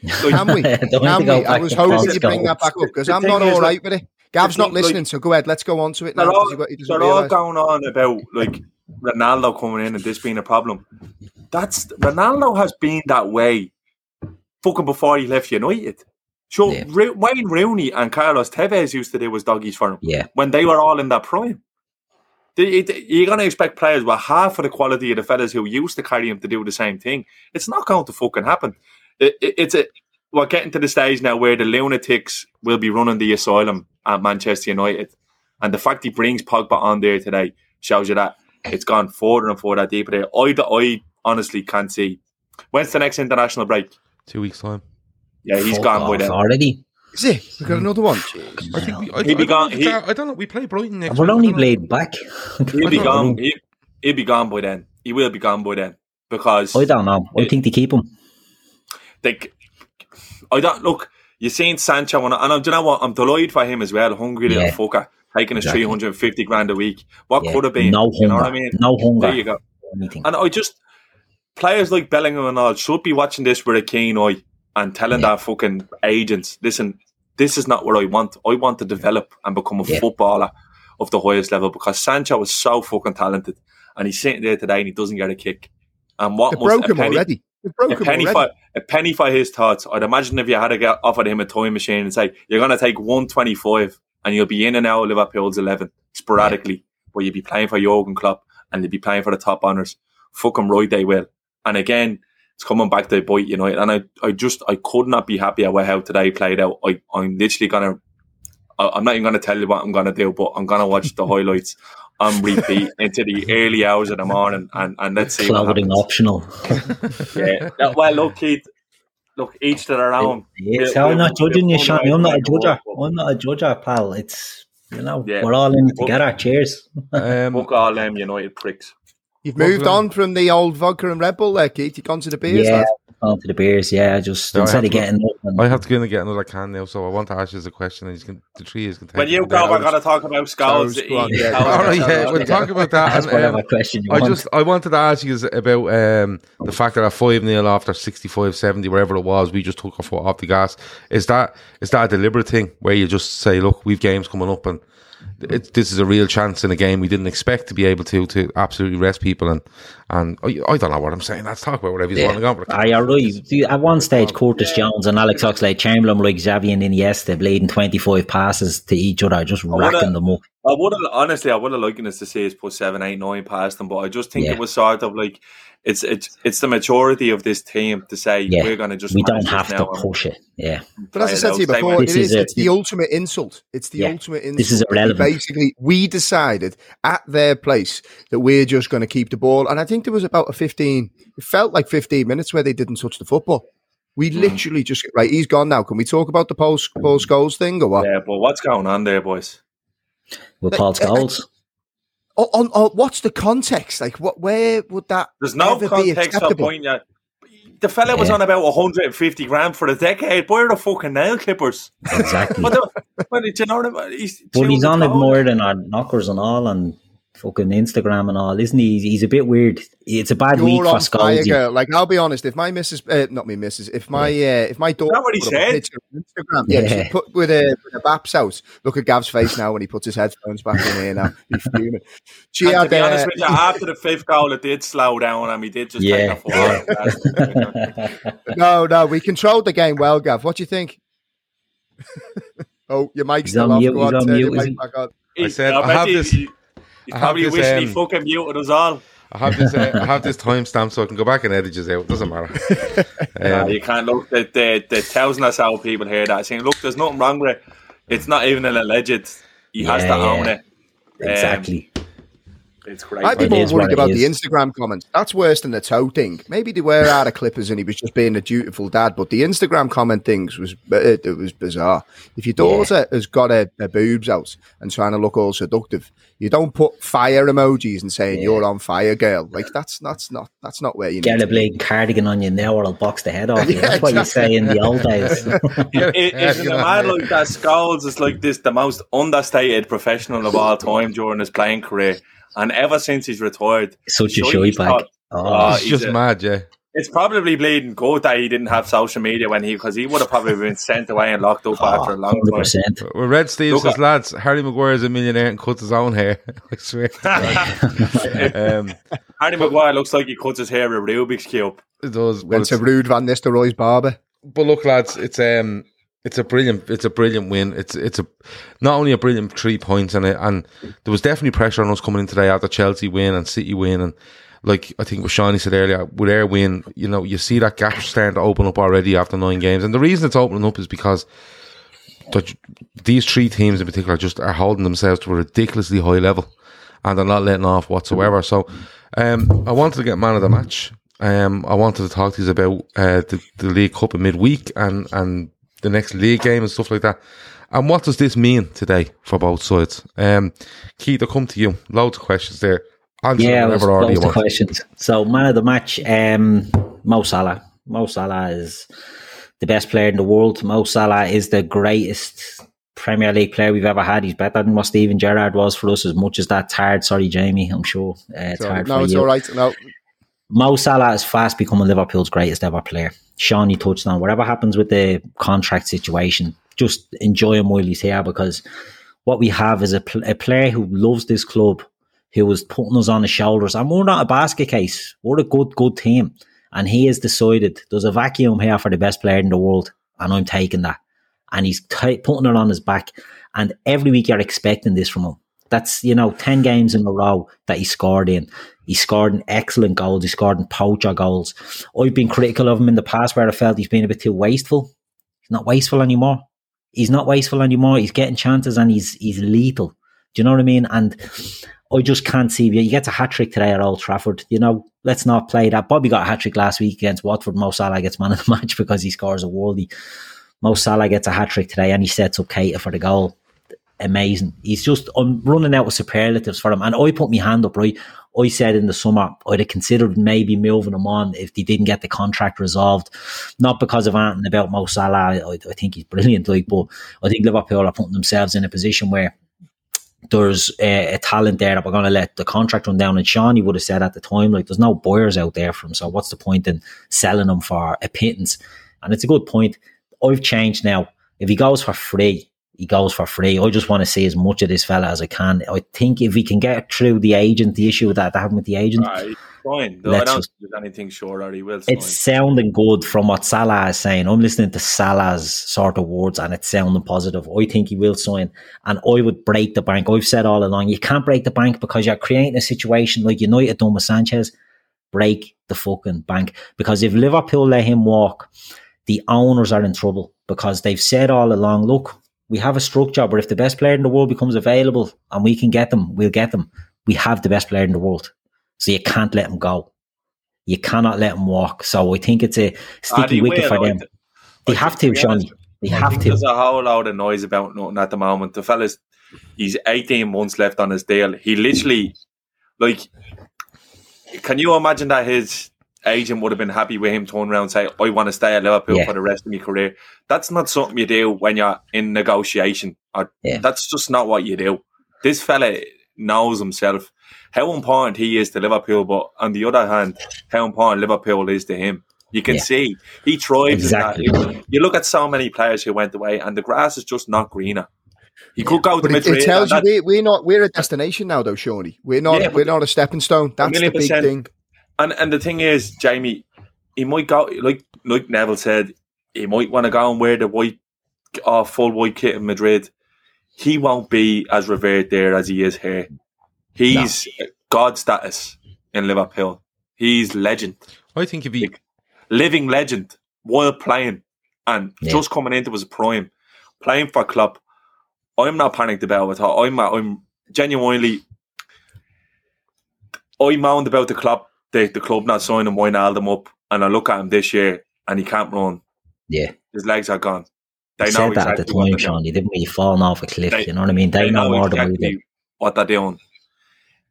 Can we? Don't Can want to go we? I was hoping Paul you bring that back up because I'm not is, all like- right with it. Gav's the not thing, like- listening, so go ahead. Let's go on to it now. They're 'cause all, he- he doesn't they're all going on about like Ronaldo coming in and this being a problem. That's Ronaldo has been that way fucking before he left United. So Yeah. Ro- Wayne Rooney and Carlos Tevez used to do was doggies for him Yeah, when they were all in that prime. The- it- You're going to expect players with half of the quality of the fellas who used to carry him to do the same thing. It's not going to fucking happen. It, it, it's a we're getting to the stage now where the lunatics will be running the asylum at Manchester United, and the fact he brings Pogba on there today shows you that it's gone further and further deeper there. I, I honestly can't see when's the next international break. Two weeks time. Yeah, he's Fuck gone by off then. already. Is it? We got another one. I think we, I, He'd be I gone- he- I don't know. We play Brighton next. We're only don't laid back. He'll be gone. He, he'll be gone by then. He will be gone by then because I don't know. I think they keep him. they, I don't look. You're seeing Sancho, and, and do you know what? I'm delighted for him as well. Hungry little Yeah. fucker, taking his 350 grand a week. What Yeah. could have been? No you know what I hunger. mean? No hunger. There you go. Anything. And I just players like Bellingham and all should be watching this with a keen eye and telling Yeah. their fucking agents, listen, this is not what I want. I want to develop and become a Yeah. footballer of the highest level because Sancho is so fucking talented and he's sitting there today and he doesn't get a kick. And what They must broke a him penny, already. They a him penny already. for a penny for his thoughts. I'd imagine if you had to get offered him a time machine and say you're going to take one twenty five and you'll be in and out of Liverpool's eleven sporadically, where you'll be playing for Jurgen Klopp and you'll be playing for the top honours. Fuck Fucking right, they will. And again, it's coming back to bite you know. And I, I just, I could not be happier with how today played out. I, I'm literally gonna, I, I'm not even gonna tell you what I'm gonna do, but I'm gonna watch the highlights on repeat into the early hours of the morning and, and let's see what Clothing happens. optional. Yeah. No, well, look, Keith. Look, each to their own. Yes, We'll- I'm not we'll- judging you, we'll I'm not a we'll- judger. I'm not a judger, pal. It's you know Yeah. we're all in it together. Cheers. Um, Fuck all them United pricks. You've moved Welcome. on from the old vodka and Red Bull there, Keith. You've gone to the beers, yeah, lad. on to the beers. Yeah, just No, I instead of getting up I have to go in and get another can now, so I want to ask you a question, and you can, the tree is can take When you from go, there. we're going to talk about skulls. Sounds yeah. All right, yeah, we'll talk about that. ask and, um, question you I want. just I wanted to ask you about um, the fact that at five 0 after 65, 70, wherever it was, we just took our foot off the gas. Is that is that a deliberate thing where you just say, look, we've games coming up, and it, this is a real chance in a game we didn't expect to be able to to absolutely rest people, and and I, I don't know what I'm saying. Let's talk about whatever you want to go. But you're right. See, At one stage, Curtis Jones and Alex Oxlade Chamberlain, were like Xavi and Iniesta, bleeding 25 passes to each other, just wanna- racking them up. I would have honestly, I would have liked us to see us put seven, eight, nine past them, but I just think Yeah. it was sort of like it's it's it's the maturity of this team to say Yeah, we're going to just we don't have to push it. Yeah, But as I said to you before, way- it This is, is a- it's the ultimate insult. It's the Yeah. ultimate insult. This is irrelevant. Basically, we decided at their place that we're just going to keep the ball. And I think there was about a 15, it felt like 15 minutes where they didn't touch the football. We Hmm. literally just, right, he's gone now. Can we talk about the post, post goals thing or what? Yeah, but what's going on there, boys? with Paul Scholes. On, on, on- what's the context? Like, what? where would that There's no ever be context or point yet. The fella was on about 150 grand for a decade. Where are the fucking nail clippers? Exactly. What the, do you know what I mean? He's, But he's on it more than our knockers and all, and fucking Instagram and all, isn't he? He's a bit weird. It's a bad week You're for on fire, Scholes. girl. Like I'll be honest, if my missus, uh, not me missus, if my uh, if my daughter that what he put up a said? on Instagram, yeah, Yeah. put with a with a baps out. Look at Gav's face now when he puts his headphones back in here now. He's fuming. She And to had be honest uh, with you, after the fifth goal, it did slow down and we did just Yeah, take a four. no, no, we controlled the game well, Gav. What do you think? oh, your mic's He's still on off. mute, Go he's on, on mute, mic he? back on. I said, I I have this- he- He's I have probably this, wishing he um, fucking muted us all. I have this uh, I have this timestamp so I can go back and edit you out. It Doesn't matter. Um, you can't look the the, the thousand or so people here that are saying, look, there's nothing wrong with it. It's not even an alleged. He has to Yeah, own yeah. it. Um, exactly. It's great. I'd be more worried about the. Instagram comments. That's worse than the toe thing. Maybe they were out of clippers and he was just being a dutiful dad, but the Instagram comment things was uh, it was bizarre. If your daughter has got her, her boobs out and trying to look all seductive, you don't put fire emojis and saying Yeah. you're on fire, girl. Like that's that's not that's not where you Get need a to be. bleeding cardigan on you now, or I'll box the head off you. Yeah, That's what you say in the old days. It, isn't a man like that? Scholes is like this, the most understated professional of all time during his playing career, and ever since he's retired, Such a sure shy he's bag. thought- Oh, Uh, he's just a- mad, yeah. it's probably bleeding good that he didn't have social media when he because he would have probably been sent away and locked up after a long Hundred time. percent. Well, Red Steve Look says, at- lads, Harry Maguire is a millionaire and cuts his own hair. I swear. um, Harry Maguire looks like he cuts his hair with Rubik's cube. it does. Went to Ruud Van Nistelrooy's barber. but look, lads, it's um, it's a brilliant, it's a brilliant win. It's it's a not only a brilliant three points, and it, and there was definitely pressure on us coming in today after Chelsea win and City win, and like I think what Shawnee said earlier, with their win, you know, you see that gap starting to open up already after nine games, and the reason it's opening up is because these three teams in particular just are holding themselves to a ridiculously high level and they're not letting off whatsoever. So um, I wanted to get man of the match. Um, I wanted to talk to you about uh, the, the League Cup in midweek and, and the next league game and stuff like that. And what does this mean today for both sides? Um, Keith, I come to you. Loads of questions there. Answer Yeah, them let's whatever order you want. questions. So, man of the match, um, Mo Salah. Mo Salah is the best player in the world. Mo Salah is the greatest Premier League player we've ever had. He's better than what Steven Gerrard was for us. As much as that tired, sorry, Jamie, I'm sure uh, it's So, hard no, for it's you. all right. No, Mo Salah is fast becoming Liverpool's greatest ever player. Sean, you touched on whatever happens with the contract situation, just enjoy him while he's here because what we have is a, pl- a player who loves this club, who was putting us on his shoulders. And we're not a basket case. We're a good, good team. And he has decided there's a vacuum here for the best player in the world. And I'm taking that. And he's t- putting it on his back. And every week you're expecting this from him. That's, you know, 10 games in a row that he scored in. He scored in excellent goals. He scored in poacher goals. I've been critical of him in the past where I felt he's been a bit too wasteful. He's not wasteful anymore. He's not wasteful anymore. He's getting chances and he's he's lethal. Do you know what I mean? And I just can't see you. get a hat trick today at Old Trafford. You know, let's not play that. Bobby got a hat trick last week against Watford. Mo Salah gets man of the match because he scores a worldie. Mo Salah gets a hat trick today and he sets up Keita for the goal. Amazing. He's just I'm running out of superlatives for him. And I put my hand up, right? I said in the summer I'd have considered maybe moving him on if they didn't get the contract resolved. Not because of anything about Mo Salah. I, I think he's brilliant, like, but I think Liverpool are putting themselves in a position where there's a, a talent there that we're going to let the contract run down. And Shawnee would have said at the time, like, there's no buyers out there for him. So what's the point in selling him for a pittance? And it's a good point. I've changed now. If he goes for free, he goes for free. I just want to see as much of this fella as I can. I think if we can get through the agent, the issue that that happened with the agent, Right, fine. No, I don't just- think there's anything sure or he will sign. it's sounding good from what Salah is saying. I'm listening to Salah's sort of words and it's sounding positive. I think he will sign and I would break the bank. I've said all along, you can't break the bank because you're creating a situation like United done with Sanchez. Break the fucking bank. Because if Liverpool let him walk, the owners are in trouble because they've said all along, look, we have a structure, but if the best player in the world becomes available and we can get them, we'll get them. We have the best player in the world. So you can't let them go. You cannot let them walk. So I think it's a sticky wicket will, for them. th- They I have to, honest, They I have to. There's a whole lot of noise about nothing at the moment. The fella's he's 18 months left on his deal. He literally, like, can you imagine that his agent would have been happy with him turning around and say, "I want to stay at Liverpool Yeah. for the rest of my career"? That's not something you do when you're in negotiation. Or, Yeah. That's just not what you do. This fella knows himself how important he is to Liverpool, but on the other hand, how important Liverpool is to him. You can Yeah. see he thrives Exactly. in that. You look at so many players who went away, and the grass is just not greener. He could go to But it, Madrid. it tells you that- we, we're not we're a destination now, though, Shawnee. We're not Yeah, we're not a stepping stone. That's the big percent. thing. And and the thing is, Jamie, he might go like like Neville said, he might want to go and wear the white, uh, full white kit in Madrid. He won't be as revered there as he is here. He's god status in Liverpool. He's legend, I think if he, living legend, while playing and Yeah. just coming into his prime, playing for a club. I'm not panicked about it. I'm I'm genuinely. I moaned about the club, the, the club not signing Wijnaldum up, and I look at him this year, and he can't run. Yeah. His legs are gone. They They know said that exactly at the what time, they're. Sean. They didn't really falling off a cliff. They- you know what I mean? They, They know, know more than exactly do. what they're doing.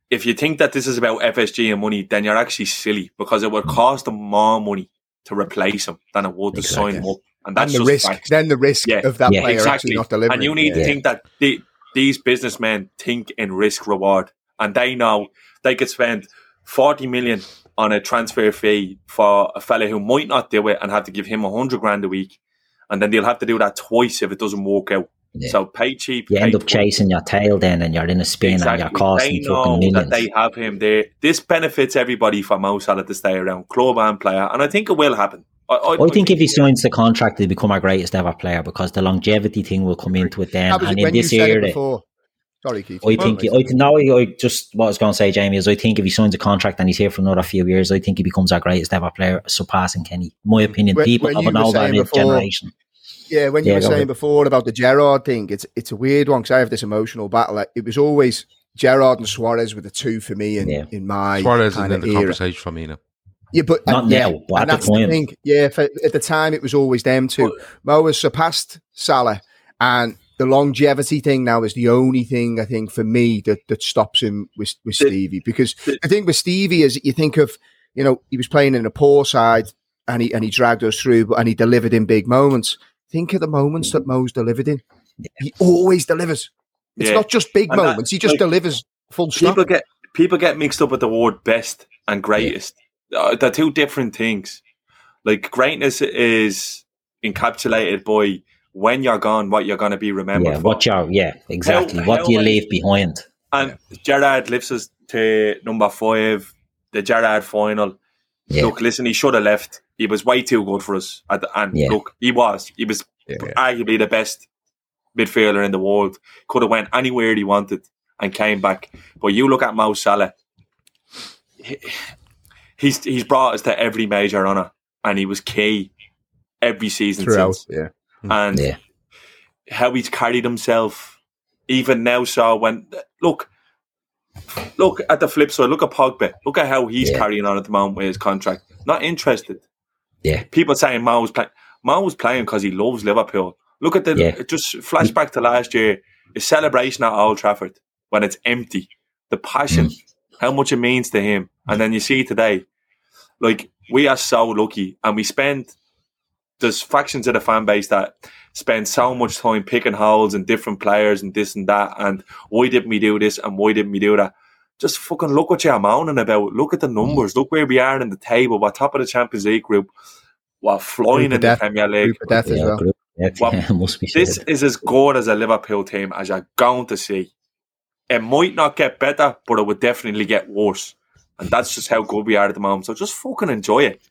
If you think that this is about FSG and money, then you're actually silly because it would hmm. cost them more money to replace him than it would to sign him up. And And that's the just risk, facts. then the risk Yeah. of that Yeah. player exactly. actually not delivering. And you need to think that the, these businessmen think in risk reward, and they know they could spend forty million on a transfer fee for a fella who might not do it and have to give him a hundred grand a week, and then they'll have to do that twice if it doesn't work out. Yeah. So pay cheap. You pay end up twice. chasing your tail then, and you're in a spin, and you're Exactly. costing They fucking know millions. that they have him there. This benefits everybody for Mo Salah to stay around, club and player, and I think it will happen. I, I, I think if he signs the contract, he'll become our greatest ever player because the longevity thing will come into it then. That was And in this said era, before. Sorry, Keith. I think, I think now I, I just what I was going to say, Jamie, is I think if he signs a contract and he's here for another few years, I think he becomes our greatest ever player, surpassing Kenny. My mm. opinion, When- people when of you an older before- generation. Yeah, when you Yeah, were saying ahead. before about the Gerrard thing, it's it's a weird one because I have this emotional battle. Like, it was always Gerrard and Suarez were the two for me in, Yeah. in my Suarez is kind of the era. conversation for me now. Yeah, but Not and, yeah, now, but and at the that's the thing. Yeah, for, at the time it was always them two. Mo has surpassed Salah, and the longevity thing now is the only thing I think for me that, that stops him with with Stevie. Because I think with Stevie is you think of you know he was playing in a poor side and he and he dragged us through, but and he delivered in big moments. Think of the moments that Mo's delivered in. He always delivers. It's Yeah. not just big And that- moments. he just like, delivers full stop. people get people get mixed up with the word best and greatest. Uh, they're two different things. Like greatness is encapsulated by when you're gone, what you're going to be remembered Yeah, for. what you yeah, exactly. How- what how do you many- leave behind? And Gerrard lifts us to number five, the Gerrard final. Yeah. Look, listen, he should have left. He was way too good for us. At the, and Yeah. look, he was. He was arguably the best midfielder in the world. Could have went anywhere he wanted and came back. But you look at Mo Salah. he- He's he's brought us to every major honour, and he was key every season throughout. since. Yeah. And Yeah. how he's carried himself, even now. So when look, look at the flip side. Look at Pogba. Look at how he's Yeah. carrying on at the moment with his contract. Not interested. Yeah. People saying Mo's playing. Mo was playing because he loves Liverpool. Look at the Yeah. just flashback to last year. His celebration at Old Trafford when it's empty. The passion, Mm. how much it means to him, and then you see today. Like we are so lucky, and we spend. There's factions of the fan base that spend so much time picking holes in different players and this and that, and why didn't we do this and why didn't we do that? Just fucking look what you're moaning about. Look at the numbers. Look where we are in the table. We're top of the Champions League group. We're flying Group of in the. Premier League. Group of death as well. Well, must be This is as good as a Liverpool team as you're going to see. It might not get better, but it would definitely get worse. And that's just how good we are at the moment. So just fucking enjoy it.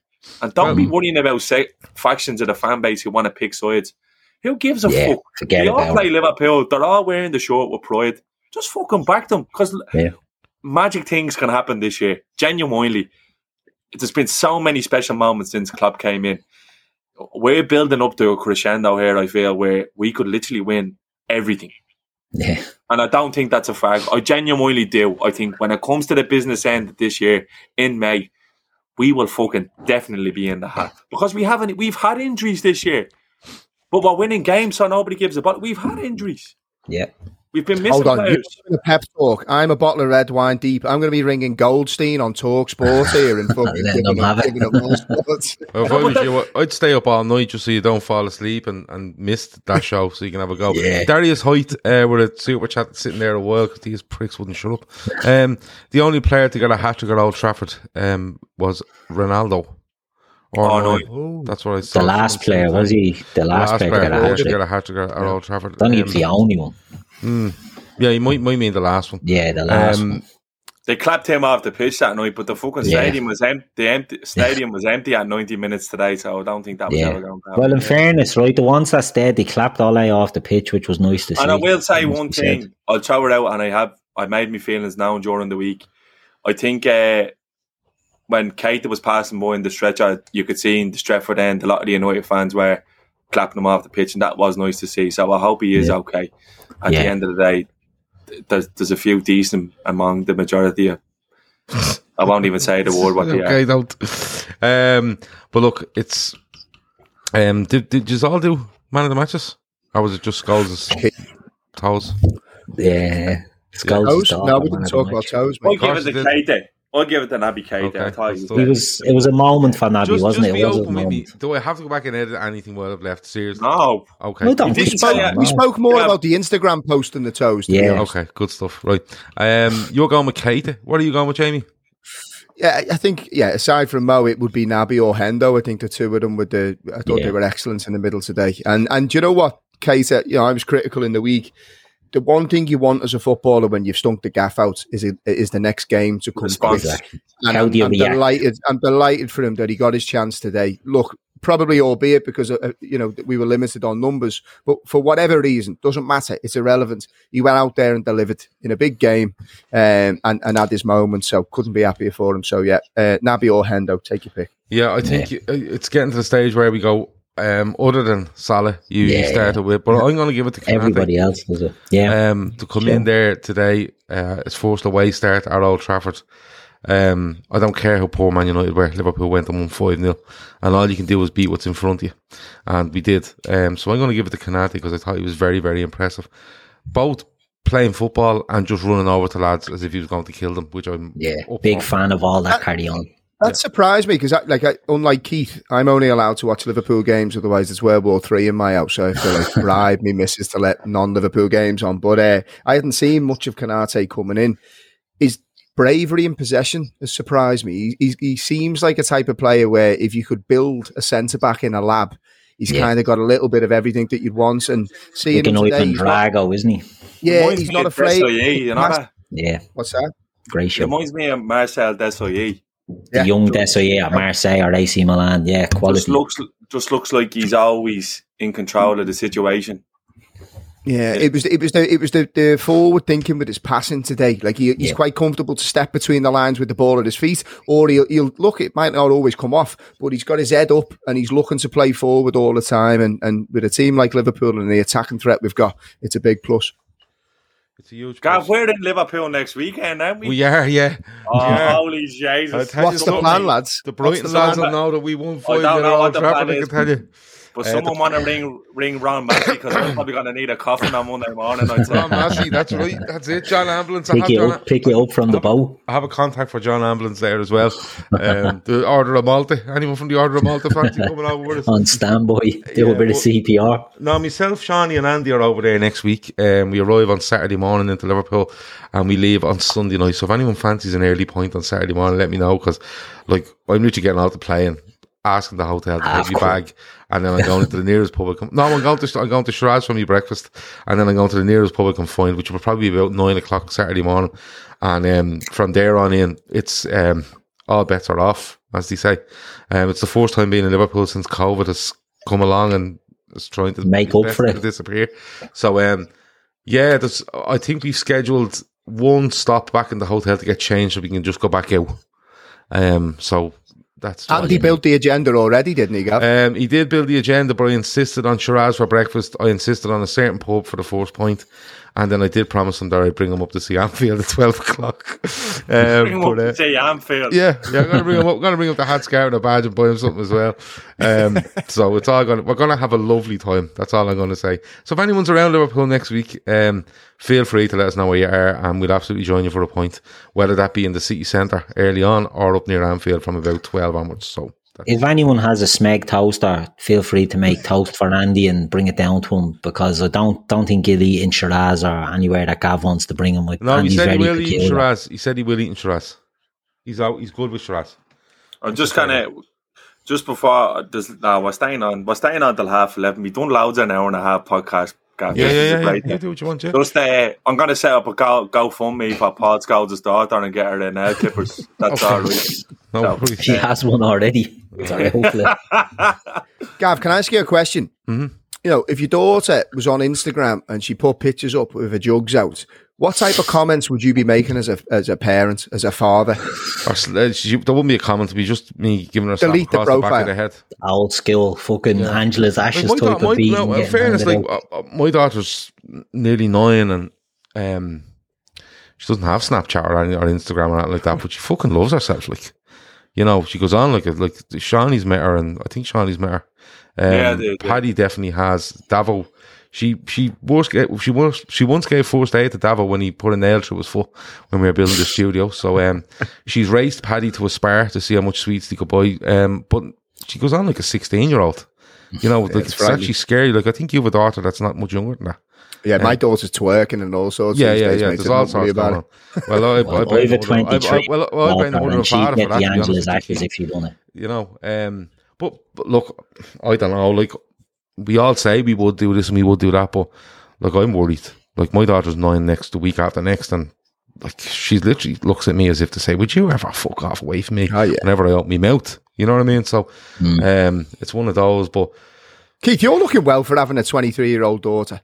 And don't be um, worrying about say, factions of the fan base who want to pick sides. Who gives a Yeah, fuck? forget they all play it. Liverpool. They're all wearing the shirt with pride. Just fucking back them. Because Yeah. magic things can happen this year. Genuinely. There's been so many special moments since Klopp came in. We're building up to a crescendo here, I feel, where we could literally win everything. Yeah, And I don't think that's a fact. I genuinely do. I think when it comes to the business end this year in May, we will fucking definitely be in the hat because we haven't. We've had injuries this year, but we're winning games, so nobody gives a but. We've had injuries. yeah. We've been missing Hold on, you're players. doing a pep talk. I'm a bottle of red wine deep. I'm going to be ringing Goldstein on Talk Sport here and fucking Letting giving up, have it. giving up all sports. Well, if I was you, I'd stay up all night just so you don't fall asleep and, and miss that show so you can have a go. Yeah. Darius Hoyt uh, with a super chat sitting there a while because these pricks wouldn't shut up. Um, the only player to get a hat trick at Old Trafford um, was Ronaldo. Or Oh, no, no. that's what I saw. The last player was he? The The last, player, to get a hat to trick. get a hat trick at Old Trafford. Don't think Um, it's the only one. Yeah, he might, might mean the last one. Yeah, the last Um, one. They clapped him off the pitch that night, but the fucking Yeah. stadium was empty. The empty stadium was empty at ninety minutes today, so I don't think that was Yeah. ever going to happen. Well, in fairness, right, the ones that stayed, they clapped all day off the pitch, which was nice to see. And I will say one be said. thing. I'll throw it out, and I have. I made me feelings known during the week. I think uh, when Keita was passing by in the stretch, stretcher, you could see in the Stretford end a lot of the United fans were clapping him off the pitch, and that was nice to see. So I hope he is Yeah. okay. At Yeah. the end of the day, there's there's a few decent among the majority. Of, I won't even say the word what they are. don't. Um, but look, it's. Um, did did you all do man of the matches, or was it just Scholes' toes? Yeah. Scholes Toes? No, we didn't talk about match. toes, I'll give it course to you Keita. I'll give it to Naby Keita. Okay, I thought he that's was It was it was a moment for Naby, Just, wasn't just it? be It was a open with me. moment. Do I have to go back and edit anything while I've left? Seriously. no. Okay. No. We spoke, say we spoke more Yeah. about the Instagram post than the toes. to Yeah. Okay, good stuff. Right. Um, you're going with Keita. What are you going with, Jamie? Yeah, I think yeah. Aside from Mo, it would be Naby or Hendo. I think the two of them were the. I thought Yeah. they were excellent in the middle today. And and do you know what, Kate? uh, You know, I was critical in the week. The one thing you want as a footballer when you've stunk the gaff out is it, is the next game to come Response. quick. Exactly. And How I'm, do you I'm react? delighted. I'm delighted for him that he got his chance today. Look, probably albeit because uh, you know we were limited on numbers, but for whatever reason, doesn't matter. It's irrelevant. He went out there and delivered in a big game, um, and and had his moment. So couldn't be happier for him. So yeah, uh, Naby or Hendo, take your pick. Yeah, I think uh, it's getting to the stage where we go. Um, other than Salah, you, you Yeah. started with, but I'm going to give it to Konate. Everybody else does it. Yeah. um, to come in there today, uh, it's forced away start at Old Trafford. Um, I don't care how poor Man United were. Liverpool went and won 5 0. And all you can do is beat what's in front of you. And we did. Um, so I'm going to give it to Konate because I thought he was very, very impressive. Both playing football and just running over to lads as if he was going to kill them, which I'm yeah. Big for. fan of all that carry on. That surprised me because, like, I, unlike Keith, I'm only allowed to watch Liverpool games. Otherwise, it's World War Three in my house. So I have to like bribe me missus to let non-Liverpool games on. But uh, I hadn't seen much of Konate coming in. His bravery in possession has surprised me. He, he, he seems like a type of player where if you could build a centre back in a lab, he's Yeah. kind of got a little bit of everything that you'd want. And seeing Like him an today, Ivan he's not, Drago, isn't he? yeah, he's not afraid. Desailly, you know Yeah. What's that? Great show. Reminds me of Marcel Desailly. The Yeah. young Desailly at Marseille or AC Milan. Yeah, Just quality. looks just looks like he's always in control of the situation. Yeah, it was it was the it was the, the forward thinking with his passing today. Like he, he's Yeah. quite comfortable to step between the lines with the ball at his feet, or he'll he'll look. It might not always come off, but he's got his head up and he's looking to play forward all the time. And and with a team like Liverpool and the attacking threat we've got, it's a big plus. It's a huge God, plus. we're in Liverpool next weekend, aren't we? We are, yeah. oh, Yeah. holy Jesus. What's the plan, lads? The What's Brighton the lads plan? will know that we won 5 don't 0 know what Old the Trafford, plan I is. Can tell. But Uh, someone want to ring ring Ron Massey because I'm probably going to need a coffin on Monday morning. I'd say. John Massey, that's right. That's it. John Ambulance. I Pick have, it John, up, pick it up from the bow. I have a contact for John Ambulance there as well. Um, the Order of Malta. Anyone from the Order of Malta fancy coming over with us? on standby. Do Yeah, a bit of CPR. No, myself, Shawnee, and Andy are over there next week. Um, we arrive on Saturday morning into Liverpool, and we leave on Sunday night. So if anyone fancies an early point on Saturday morning, let me know because, like, I'm literally getting out to play asking the hotel to Half take my court. bag, and then I'm going to the nearest pub. I can- No, I'm going to I'm going to Shiraz for my breakfast, and then I'm going to the nearest pub I can find, which will probably be about nine o'clock Saturday morning. And um, from there on in, it's um, all bets are off, as they say. Um, it's the first time being in Liverpool since COVID has come along and is trying to Make up for it. disappear. So um, yeah, there's. I think we've scheduled one stop back in the hotel to get changed, so we can just go back out. Um, so that's and he built the agenda already, didn't he, Gav? um, he did build the agenda, but I insisted on Shiraz for breakfast. I insisted on a certain pub for the fourth point, and then I did promise him that I'd bring him up to see Anfield at twelve o'clock. Um, Bring but, up uh, to say Anfield. yeah, yeah, I'm gonna bring him up. I'm gonna bring up the hat scarf and a badge and buy him something as well. Um, so it's all gonna we're gonna have a lovely time. That's all I'm gonna say. So if anyone's around Liverpool next week, um, feel free to let us know where you are, and we'll absolutely join you for a point, whether that be in the city centre early on or up near Anfield from about twelve onwards. So. That's If anyone has a Smeg toaster, feel free to make toast for Andy and bring it down to him because I don't don't think he'll eat in Shiraz or anywhere that Gav wants to bring him. Like, No, he said he will to eat kill that. Shiraz. He said he will eat in Shiraz. He's out. He's good with Shiraz. I'm just kind of just before this. No, we're staying on. We're staying on till half eleven. We done loads of an hour and a half podcast. Gav. Yeah, This yeah, yeah. yeah. You do what you want, yeah. Just uh, I'm gonna set up a go GoFundMe for Paul Scholes' daughter and get her the nail clippers. That's Okay. all right. No, No. worries. He has one already. Sorry, hopefully. Gav, can I ask you a question? Mm-hmm. You know, if your daughter was on Instagram and she put pictures up with her jugs out, what type of comments would you be making as a as a parent, as a father? Or sl- uh, she- there wouldn't be a comment. It'd be just me giving her a slap Delete the across the, back profile. of the head. Old school fucking Angela's ashes Like, my, type da- of beating. no, in fairness, like uh, uh, my daughter's nearly nine, and um, she doesn't have Snapchat or, any, or Instagram or anything like that, but she fucking loves herself. Like, you know, she goes on like like Shawnee's met her, and I think Shawnee's met her. Um, Yeah, they- they- Paddy definitely has. Davo, she she once she once she once gave first aid to Davo when he put a nail through his foot when we were building the studio. So um, she's raced Paddy to a spar to see how much sweets they could buy. Um, but she goes on like a sixteen year old. You know, like it's it's actually scary. Like I think you have a daughter that's not much younger than that. Yeah, my daughter's twerking and all sorts. Yeah, yeah, days, yeah. mate, There's all don't sorts going about on. Well, I, I, Well, blame over the mother- I, I, 23. well, I blame the Walter, mother and and father for that. the to be honest Angela's with actors if she'd done it. you know. Um, but, but look, I don't know. Like we all say we would do this and we would do that, but like I'm worried. Like my daughter's nine next the week after next, and like she's literally looks at me as if to say, "Would you ever fuck off away from me?" Oh, yeah. Whenever I open my mouth, you know what I mean. So, um, it's one of those. But Keith, you're looking well for having a 23 year old daughter.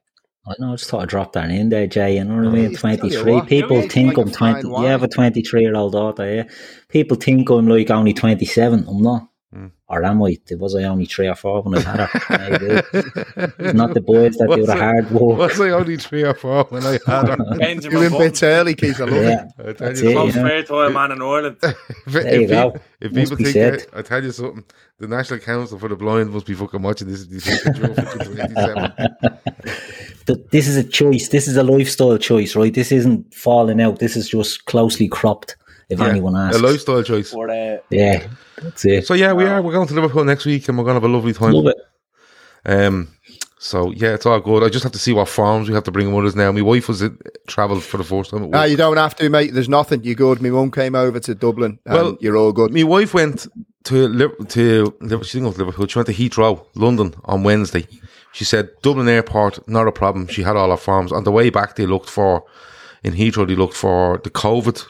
I know, I just thought I'd drop that in there, Jay. You know what I mean? 23. People think like I'm 20. wine. Yeah, I have a 23 year old daughter, yeah. People think I'm like only 27. I'm not. Hmm. Or am I? Was I only three or four when I had her? It's not the boys that do the it- hard work. was I only three or four when I had her? Benjamin You're in Button. bits early, Keith. I love Yeah, it. I tell you it. Most You know? fair to a man in Ireland. If, There you if, go. if Must people be think, said. that, I tell you something, the National Council for the Blind must be fucking watching this. These fucking Joe fucking 27. Th- This is a choice. This is a lifestyle choice, right? This isn't falling out. This is just closely cropped, if Yeah, anyone a asks. lifestyle choice. But, uh, Yeah, that's it. So yeah, we are. We're going to Liverpool next week, and we're going to have a lovely time. Love it. Um, so yeah, it's all good. I just have to see what farms we have to bring with us now. My wife was uh, travelled for the first time. At No, you don't have to, mate. There's nothing. You're good. My mum came over to Dublin. And Well, you're all good. My wife went to Liv- to she didn't go to Liverpool. She went to Heathrow, London, on Wednesday. She said Dublin Airport, not a problem. She had all her forms on the way back. They looked for in Heathrow. They looked for the COVID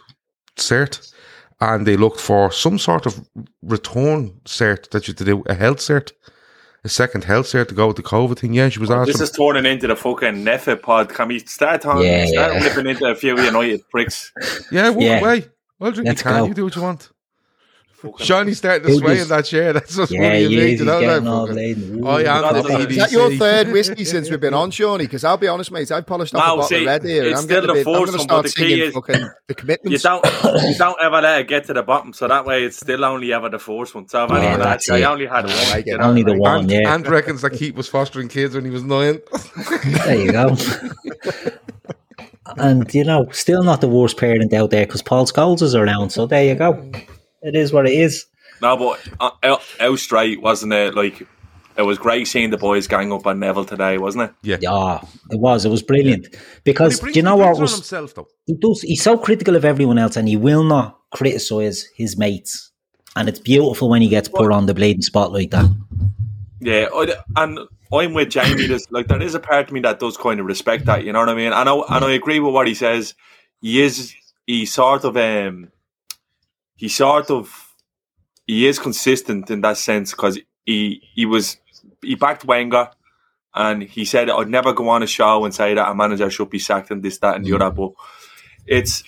cert, and they looked for some sort of return cert that you had to do a health cert, a second health cert to go with the COVID thing. Yeah, she was asking. this is turning into the fucking Neffa pod. Can we start on Yeah, start yeah. whipping into a few United pricks? yeah, walk Yeah. away. Well, drink Let's you can. go. You do what you want. Fucking- Shawnee's starting to Who sway just- in that chair. That's just Yeah, one you need to know that. all fucking- I am That's the the- Is that your third whiskey since we've been on, Shawnee? Because I'll be honest, mate, I've polished off No, a bottle see, of red here. and it's I'm still getting a the I'm fourth going to one, start but the key is- fucking the You commitments. don't, you don't ever let it get to the bottom, so that way it's still only ever the first one. So I've only Yeah, had, that's I only had one. I like you know? Only the one, And, yeah. and reckons that Keith was fostering kids when he was nine. There you go. and you know, still not the worst parent out there because Paul Scholes is around. So there you go. It is what it is. No, but uh, out, out straight, wasn't it? Like, it was great seeing the boys gang up on Neville today, wasn't it? Yeah. Yeah, it was. It was brilliant because brings- do you know what brings it on was himself though. he does. He's so critical of everyone else, and he will not criticize his mates. And it's beautiful when he gets put on the bleeding spot like that. Yeah, and I'm with Jamie. There's, like, there is a part of me that does kind of respect that. You know what I mean? And I and I agree with what he says. He is he sort of um he sort of he is consistent in that sense because he he was he backed Wenger and he said I'd never go on a show and say that a manager should be sacked and this that and the other. Mm. But it's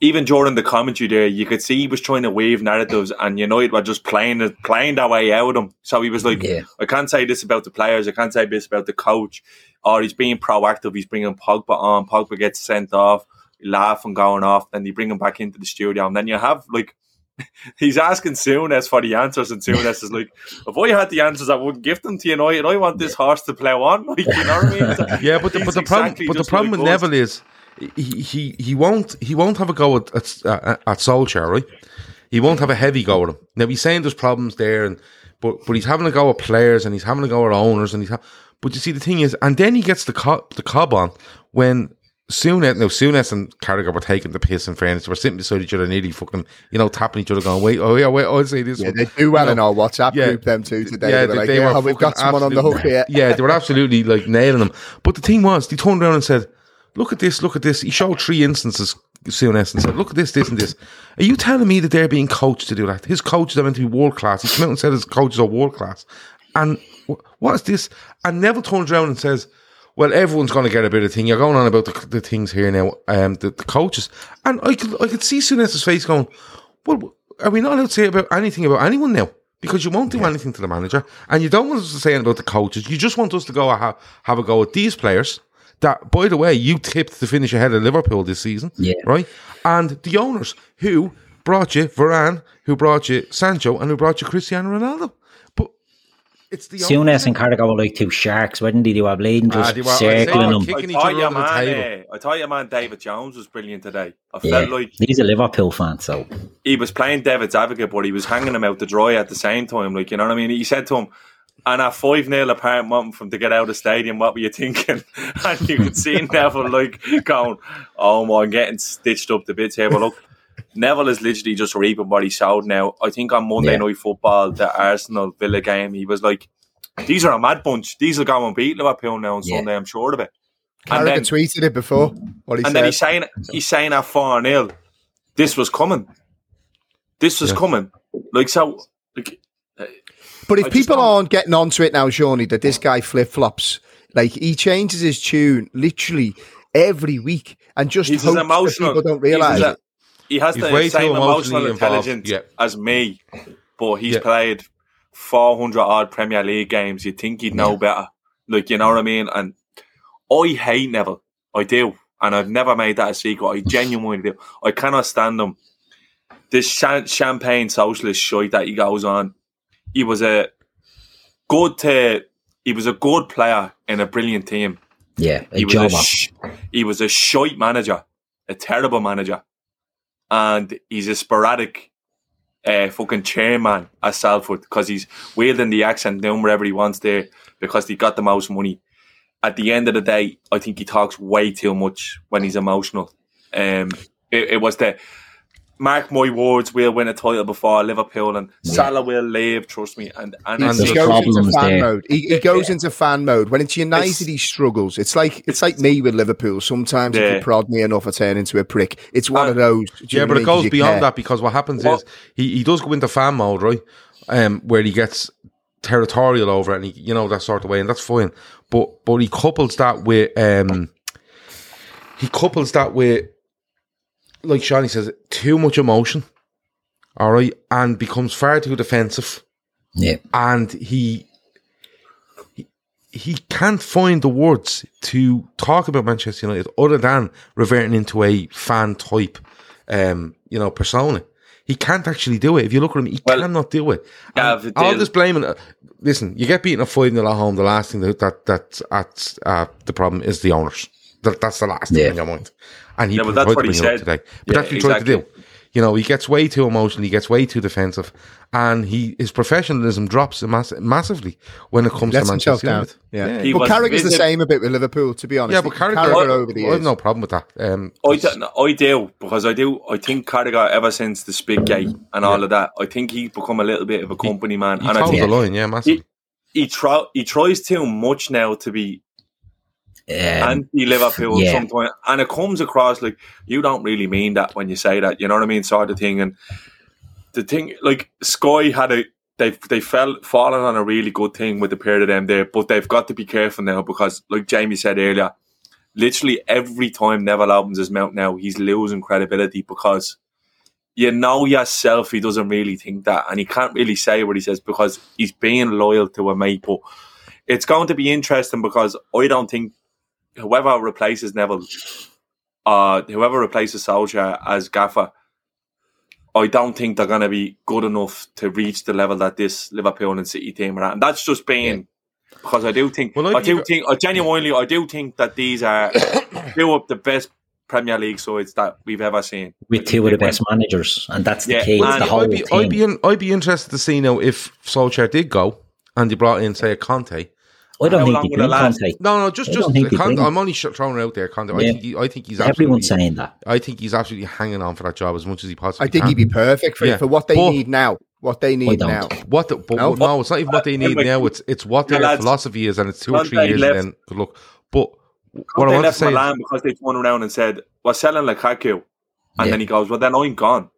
even during the commentary there, you could see he was trying to wave narratives, and United were just playing it, playing that way out of him. So he was like, Yeah. "I can't say this about the players. I can't say this about the coach." Or he's being proactive. He's bringing Pogba on. Pogba gets sent off, laugh and going off. Then you bring him back into the studio, and then you have like. He's asking Souness for the answers, and Souness is like, "If I had the answers, I wouldn't give them to you, and I want this horse to plough on." Like, you know what I mean? So Yeah, but the, but the problem, exactly but the problem with. Neville is he, he he won't he won't have a go at at, uh, at Solskjaer, right? He won't have a heavy go at him. Now he's saying there's problems there, and but but he's having a go at players and he's having a go at owners, and he's. Ha- but you see, the thing is, and then he gets the co- the cob on when. Souness, no, Souness and Carragher were taking the piss in fairness. They were sitting beside each other, nearly fucking, you know, tapping each other, going, "Wait, oh yeah, wait, oh, I'll say this." Yeah, one. they do well You know, in our WhatsApp yeah. group, them two today. Yeah, they were like, they yeah, were we've got someone on the hook here. Yeah, they were absolutely like nailing them. But the thing was, they turned around and said, "Look at this, look at this." He showed three instances, CNS, and said, "Look at this, this, and this." Are you telling me that they're being coached to do that? His coaches are meant to be world class. He came out and said his coaches are world class. And what is this? And Neville turns around and says. Well, everyone's going to get a bit of thing. You're going on about the, the things here now, um, the, the coaches, and I could I could see Souness's face going, "Well, are we not allowed to say about anything about anyone now? Because you won't do anything to the manager, and you don't want us to say anything about the coaches. You just want us to go have, have a go at these players. That, by the way, you tipped to finish ahead of Liverpool this season, Yeah. right? And the owners who brought you Varane, who brought you Sancho, and who brought you Cristiano Ronaldo. But it's the Souness and Carragher were like two sharks, wouldn't they? They were bleeding, Ah, just they were- circling they them. I each thought your under the man, table. uh, I thought your man David Jones was brilliant today. I Yeah. felt like He's a Liverpool fan, so he was playing David's advocate, but he was hanging him out to dry at the same time. Like you know what I mean? He said to him, and a 5 0 apparent wanting from to get out of the stadium, what were you thinking? and you could see Neville like going, Oh my, I'm getting stitched up the bits here. But look, Neville is literally just reaping what he showed now. I think on Monday Yeah. night football, the Arsenal Villa game, he was like, These are a mad bunch. These will go and beat Liverpool now on Yeah. Sunday, I'm sure of it. And Carragher then, tweeted it before. What he and said. then he's saying he's saying at 4 0, this was coming. This was Yeah. coming. Like so like But if I people aren't getting onto it now, Shawnee, that this guy flip flops, like he changes his tune literally every week, and just he's hopes as that emotional. people don't he's realize as- it. He has He's the same emotional intelligence yeah. as me, but he's Yeah. played 400 odd Premier League games. You'd think he'd know better. Like, you know what I mean? And I hate Neville. I do. And I've never made that a secret. I genuinely do. I cannot stand him. This cha- champagne socialist shite that he goes on. He was a good to, he was a good player in a brilliant team. Yeah, a He was a, jobber. sh- he was a shite manager, a terrible manager, and he's a sporadic uh, fucking chairman at Salford because he's wielding the accent down wherever he wants there because he got the most money. At the end of the day, I think he talks way too much when he's emotional. Um, it, it was the mark my words, we'll win a title before Liverpool, and Salah will leave. Trust me, and and, And He goes into fan there. mode. He, he goes into fan mode. When it's United, It's- he struggles. It's like it's like me with Liverpool. Sometimes if you prod me enough, I turn into a prick. It's one Uh, of those. Yeah, but it goes beyond care. that because what happens Well- is he, he does go into fan mode, right? Um, where he gets territorial over it and he, you know, that sort of way, and that's fine. But but he couples that with um he couples that with like Shawnee says, too much emotion. All right, and becomes far too defensive. Yeah, and he he, he can't find the words to talk about Manchester United other than reverting into a fan type, um, you know, persona. He can't actually do it. If you look at him, he Well, cannot do it. Gav, And all Dale- this blaming. uh, Listen, you get beaten a five 0 at home. The last thing that that that's at uh, the problem is the owners. That, that's the last thing Yeah. in your mind. And he Yeah, but tried that's to what he bring it up said. today. But Yeah, that's what he tried to do. You know, he gets way too emotional. He gets way too defensive, and he his professionalism drops mass- massively when it comes Lets to Manchester. United. Yeah, He but was Carragher's the same a bit with Liverpool. To be honest, yeah, but Carragher, Carragher over the I have no problem with that. Um, I, do, I do because I do. I think Carragher ever since the Spit Gate and all of that, I think he's become a little bit of a company man, he and I think the line, yeah, massively. he try, he tries too much now to be um, anti Liverpool yeah. sometimes, and it comes across like you don't really mean that when you say that. You know what I mean, sort of thing. And the thing, like Sky had a. They've they fell fallen on a really good thing with the pair of them there, but they've got to be careful now because, like Jamie said earlier, literally every time Neville opens his mouth now, he's losing credibility because you know yourself he doesn't really think that, and he can't really say what he says because he's being loyal to a mate. But it's going to be interesting because I don't think whoever replaces Neville, uh, whoever replaces Solskjaer as gaffer, I don't think they're going to be good enough to reach the level that this Liverpool and City team are at, and that's just being. Because I do think, Well, I I, do think- think, I genuinely, I do think that these are two of the best Premier League sides that we've ever seen. with two of the best managers, and that's the Yeah, key. well, It's the I'd whole I'd be, team. I'd be, in, I'd be interested to see now if Solskjaer did go and they brought in, say, a Conte. I don't How think long they will it last? Conte. No, no, just, I just don't think they Conte, I'm only throwing it out there, Conte. I think, he, I think he's Everyone's absolutely, saying that. I think he's absolutely hanging on for that job as much as he possibly I think can. he'd be perfect for, Yeah. for what they But- need now. What they need now. What the, but No. no, it's not even what they need Anyway, now. It's it's what their lads- philosophy is, and it's two or three years, left- and then good luck. But what I They want to left say, is, Milan because they turned around and said, "We're selling Lukaku," and Yeah. then he goes, "Well, then I'm gone."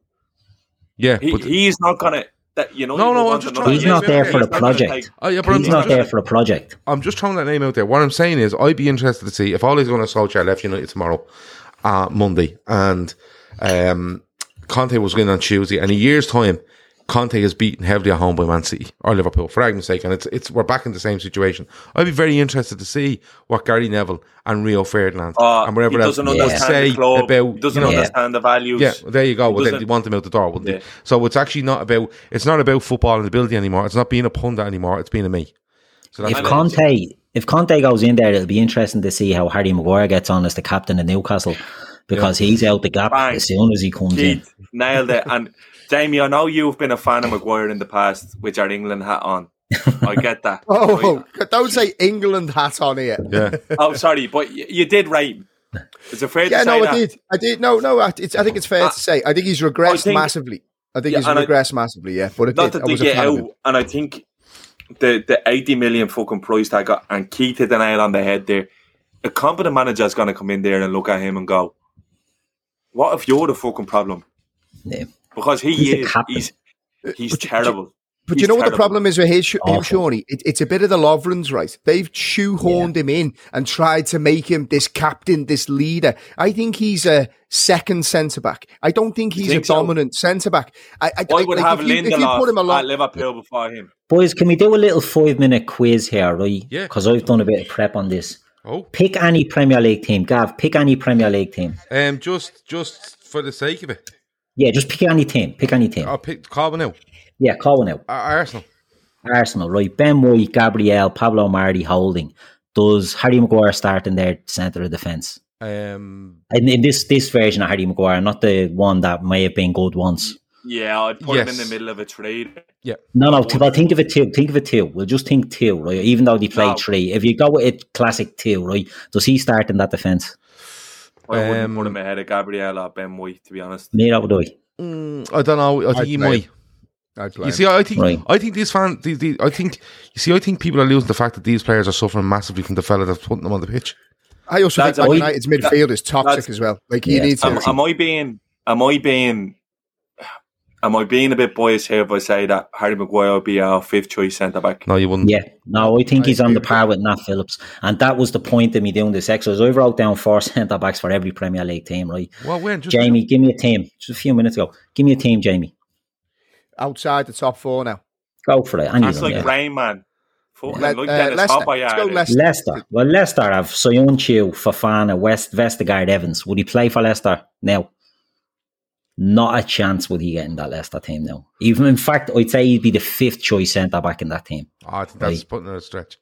yeah, He, but he's not gonna. That you know. No, you no, I'm just trying- He's not there for the He's not gonna project. oh, yeah, but He's I'm, not I'm there just, for a project. I'm just throwing that name out there. What I'm saying is, I'd be interested to see if Ollie's going to Solskjaer left United tomorrow, uh, Monday, and um, Conte was going on Tuesday, and a year's time. Conte is beaten heavily at home by Man City or Liverpool, for argument's sake, and it's it's we're back in the same situation. I'd be very interested to see what Gary Neville and Rio Ferdinand Uh, and whatever else doesn't understand say the club. about he doesn't you know, Yeah. understand the values. yeah, there you go. Well, they want them out the door, wouldn't Yeah. they? So it's actually not about it's not about football and ability anymore. It's not being a pundit anymore. It's being a me. So that's If. Conte, if Conte goes in there, it'll be interesting to see how Harry Maguire gets on as the captain of Newcastle because he's out the gap Bang. as soon as he comes in. Nailed it. And Jamie, I know you've been a fan of Maguire in the past with your England hat on. I get that. Oh, don't say England hat on here. Yeah. oh, sorry, but y- you did rate him. Is it fair Yeah, to say no, that? I did. I did. No, no, I- it's, I think it's fair Uh, to say. I think he's regressed I think- massively. I think Yeah, he's and I- regressed massively, yeah. But it Not did. to I was dig a it fan out, and I think the the eighty million fucking price tag got and Keith hit the nail on the head there. A competent manager is going to come in there and look at him and go, "What if you're the fucking problem?" Yeah. Because he He's is. He's he's But terrible. But He's you know what the problem is with his, him, Awful. Shawnee? It, it's a bit of the Lovrens, right? They've shoehorned him in and tried to make him this captain, this leader. I think he's a second centre back. I don't think he's think a so? dominant centre back. I, I, I would like, have if you, if you put him Lindelof along, at Liverpool before him. Boys, can we do a little five minute quiz here, right? Yeah. Because I've done a bit of prep on this. Oh. Pick any Premier League team. Gav, pick any Premier League team. Um, just just for the sake of it, Yeah, just pick any team. Pick any team. I'll pick Corbin now. Yeah, call one out. Arsenal. Arsenal, right? Ben White, Gabriel, Pablo Marí, holding. Does Harry Maguire start in their centre of defence? Um, In, in this this version of Harry Maguire, not the one that may have been good once. Yeah, I'd put him in the middle of a trade. yeah. No, no. T- well, think of it two. Think of it two. We'll just think two, right? Even though they played No. three, if you go with it, classic two, right? Does he start in that defence? I wouldn't Um, put him ahead of Gabriel or Ben White, to be honest. Neither would I. Mm, I don't know. I think I'd he play might. You see, I think Right. I think these fans. The, the, I think you see. I think people are losing the fact that these players are suffering massively from the fella that's putting them on the pitch. I also That's think Man a- United's midfield is toxic as well. Like he Yeah. needs to. Am, am I being? Am I being? Am I being a bit biased here if I say that Harry Maguire would be our fifth choice centre back? No, you wouldn't. Yeah, no, I think I he's on the par with Nat Phillips, and that was the point of me doing this exercise. I wrote down four centre backs for every Premier League team, right? Well, when just Jamie, give me a team. Just a few minutes ago, give me a team, Jamie. outside the top four now. Go for it. Any That's like yeah. Rain Man. Fucking Let- like uh, Dennis Leicester. Hopper, Let's go. Leicester. Leicester. Well, Leicester have Soyuncu, Fofana, West Vestergaard, Evans. Would he play for Leicester now? Not a chance would he get in that Leicester team now. Even in fact, I'd say he'd be the fifth choice centre back in that team. Oh, I think that's Right. putting it a stretch.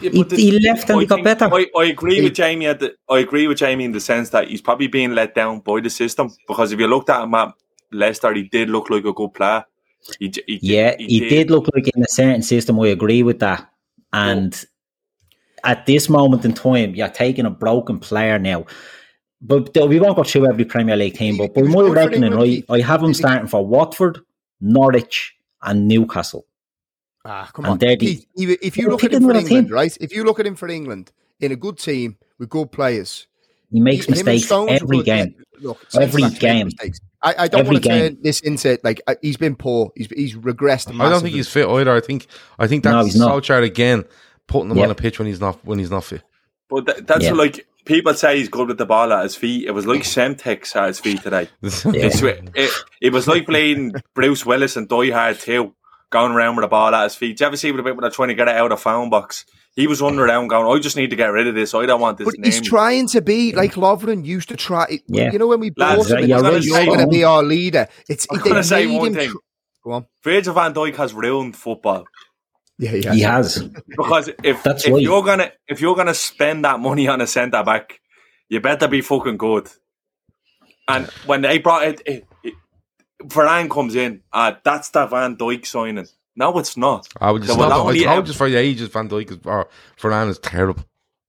Yeah, He- but the- he left and I he got better. I, I agree He- with Jamie. At the, I agree with Jamie in the sense that he's probably being let down by the system because if you looked at him at Leicester, he did look like a good player. He, he, Yeah, he, did. look like in a certain system. I agree with that. And at this moment in time, you're taking a broken player now. But we won't go through every Premier League team. But he by was my good reckoning, England, right, I have him starting for Watford, Norwich, and Newcastle. Ah, come And on. they're Keith, if if you look at him for England, team. right? If you look at him for England in a good team with good players, He makes He- mistakes every game. Look, Every game. I, I don't Every want to game. turn this into like uh, he's been poor. He's he's regressed. I don't think he's fit either. I think I think No, that's he's not. Solskjaer again putting him Yep. on a pitch when he's not when he's not fit. But th- that's Yeah. like people say he's good with the ball at his feet. It was like Semtex at his feet today. Yeah. It, it was like playing Bruce Willis and Die Hard too, going around with the ball at his feet. Do you ever see the bit when they're trying to get it out of the phone box? He was running around going, I just need to get rid of this. I don't want this But name. he's trying to be like Lovren used to try. Yeah. You know when we Lads, him, you're and right, you're going to be our leader. It's I'm gonna say made one him thing. tr- Go on. Virgil van Dijk has ruined football. Yeah, yeah. He has. Because if That's if right. you're gonna if you're gonna spend that money on a centre back, you better be fucking good. And when they brought it, it, it Varane comes in. Uh, that's the Van Dijk signing. No, it's not. I would just There will stop. I only told ev- you for your ages, Van Dijk is or Varane is terrible.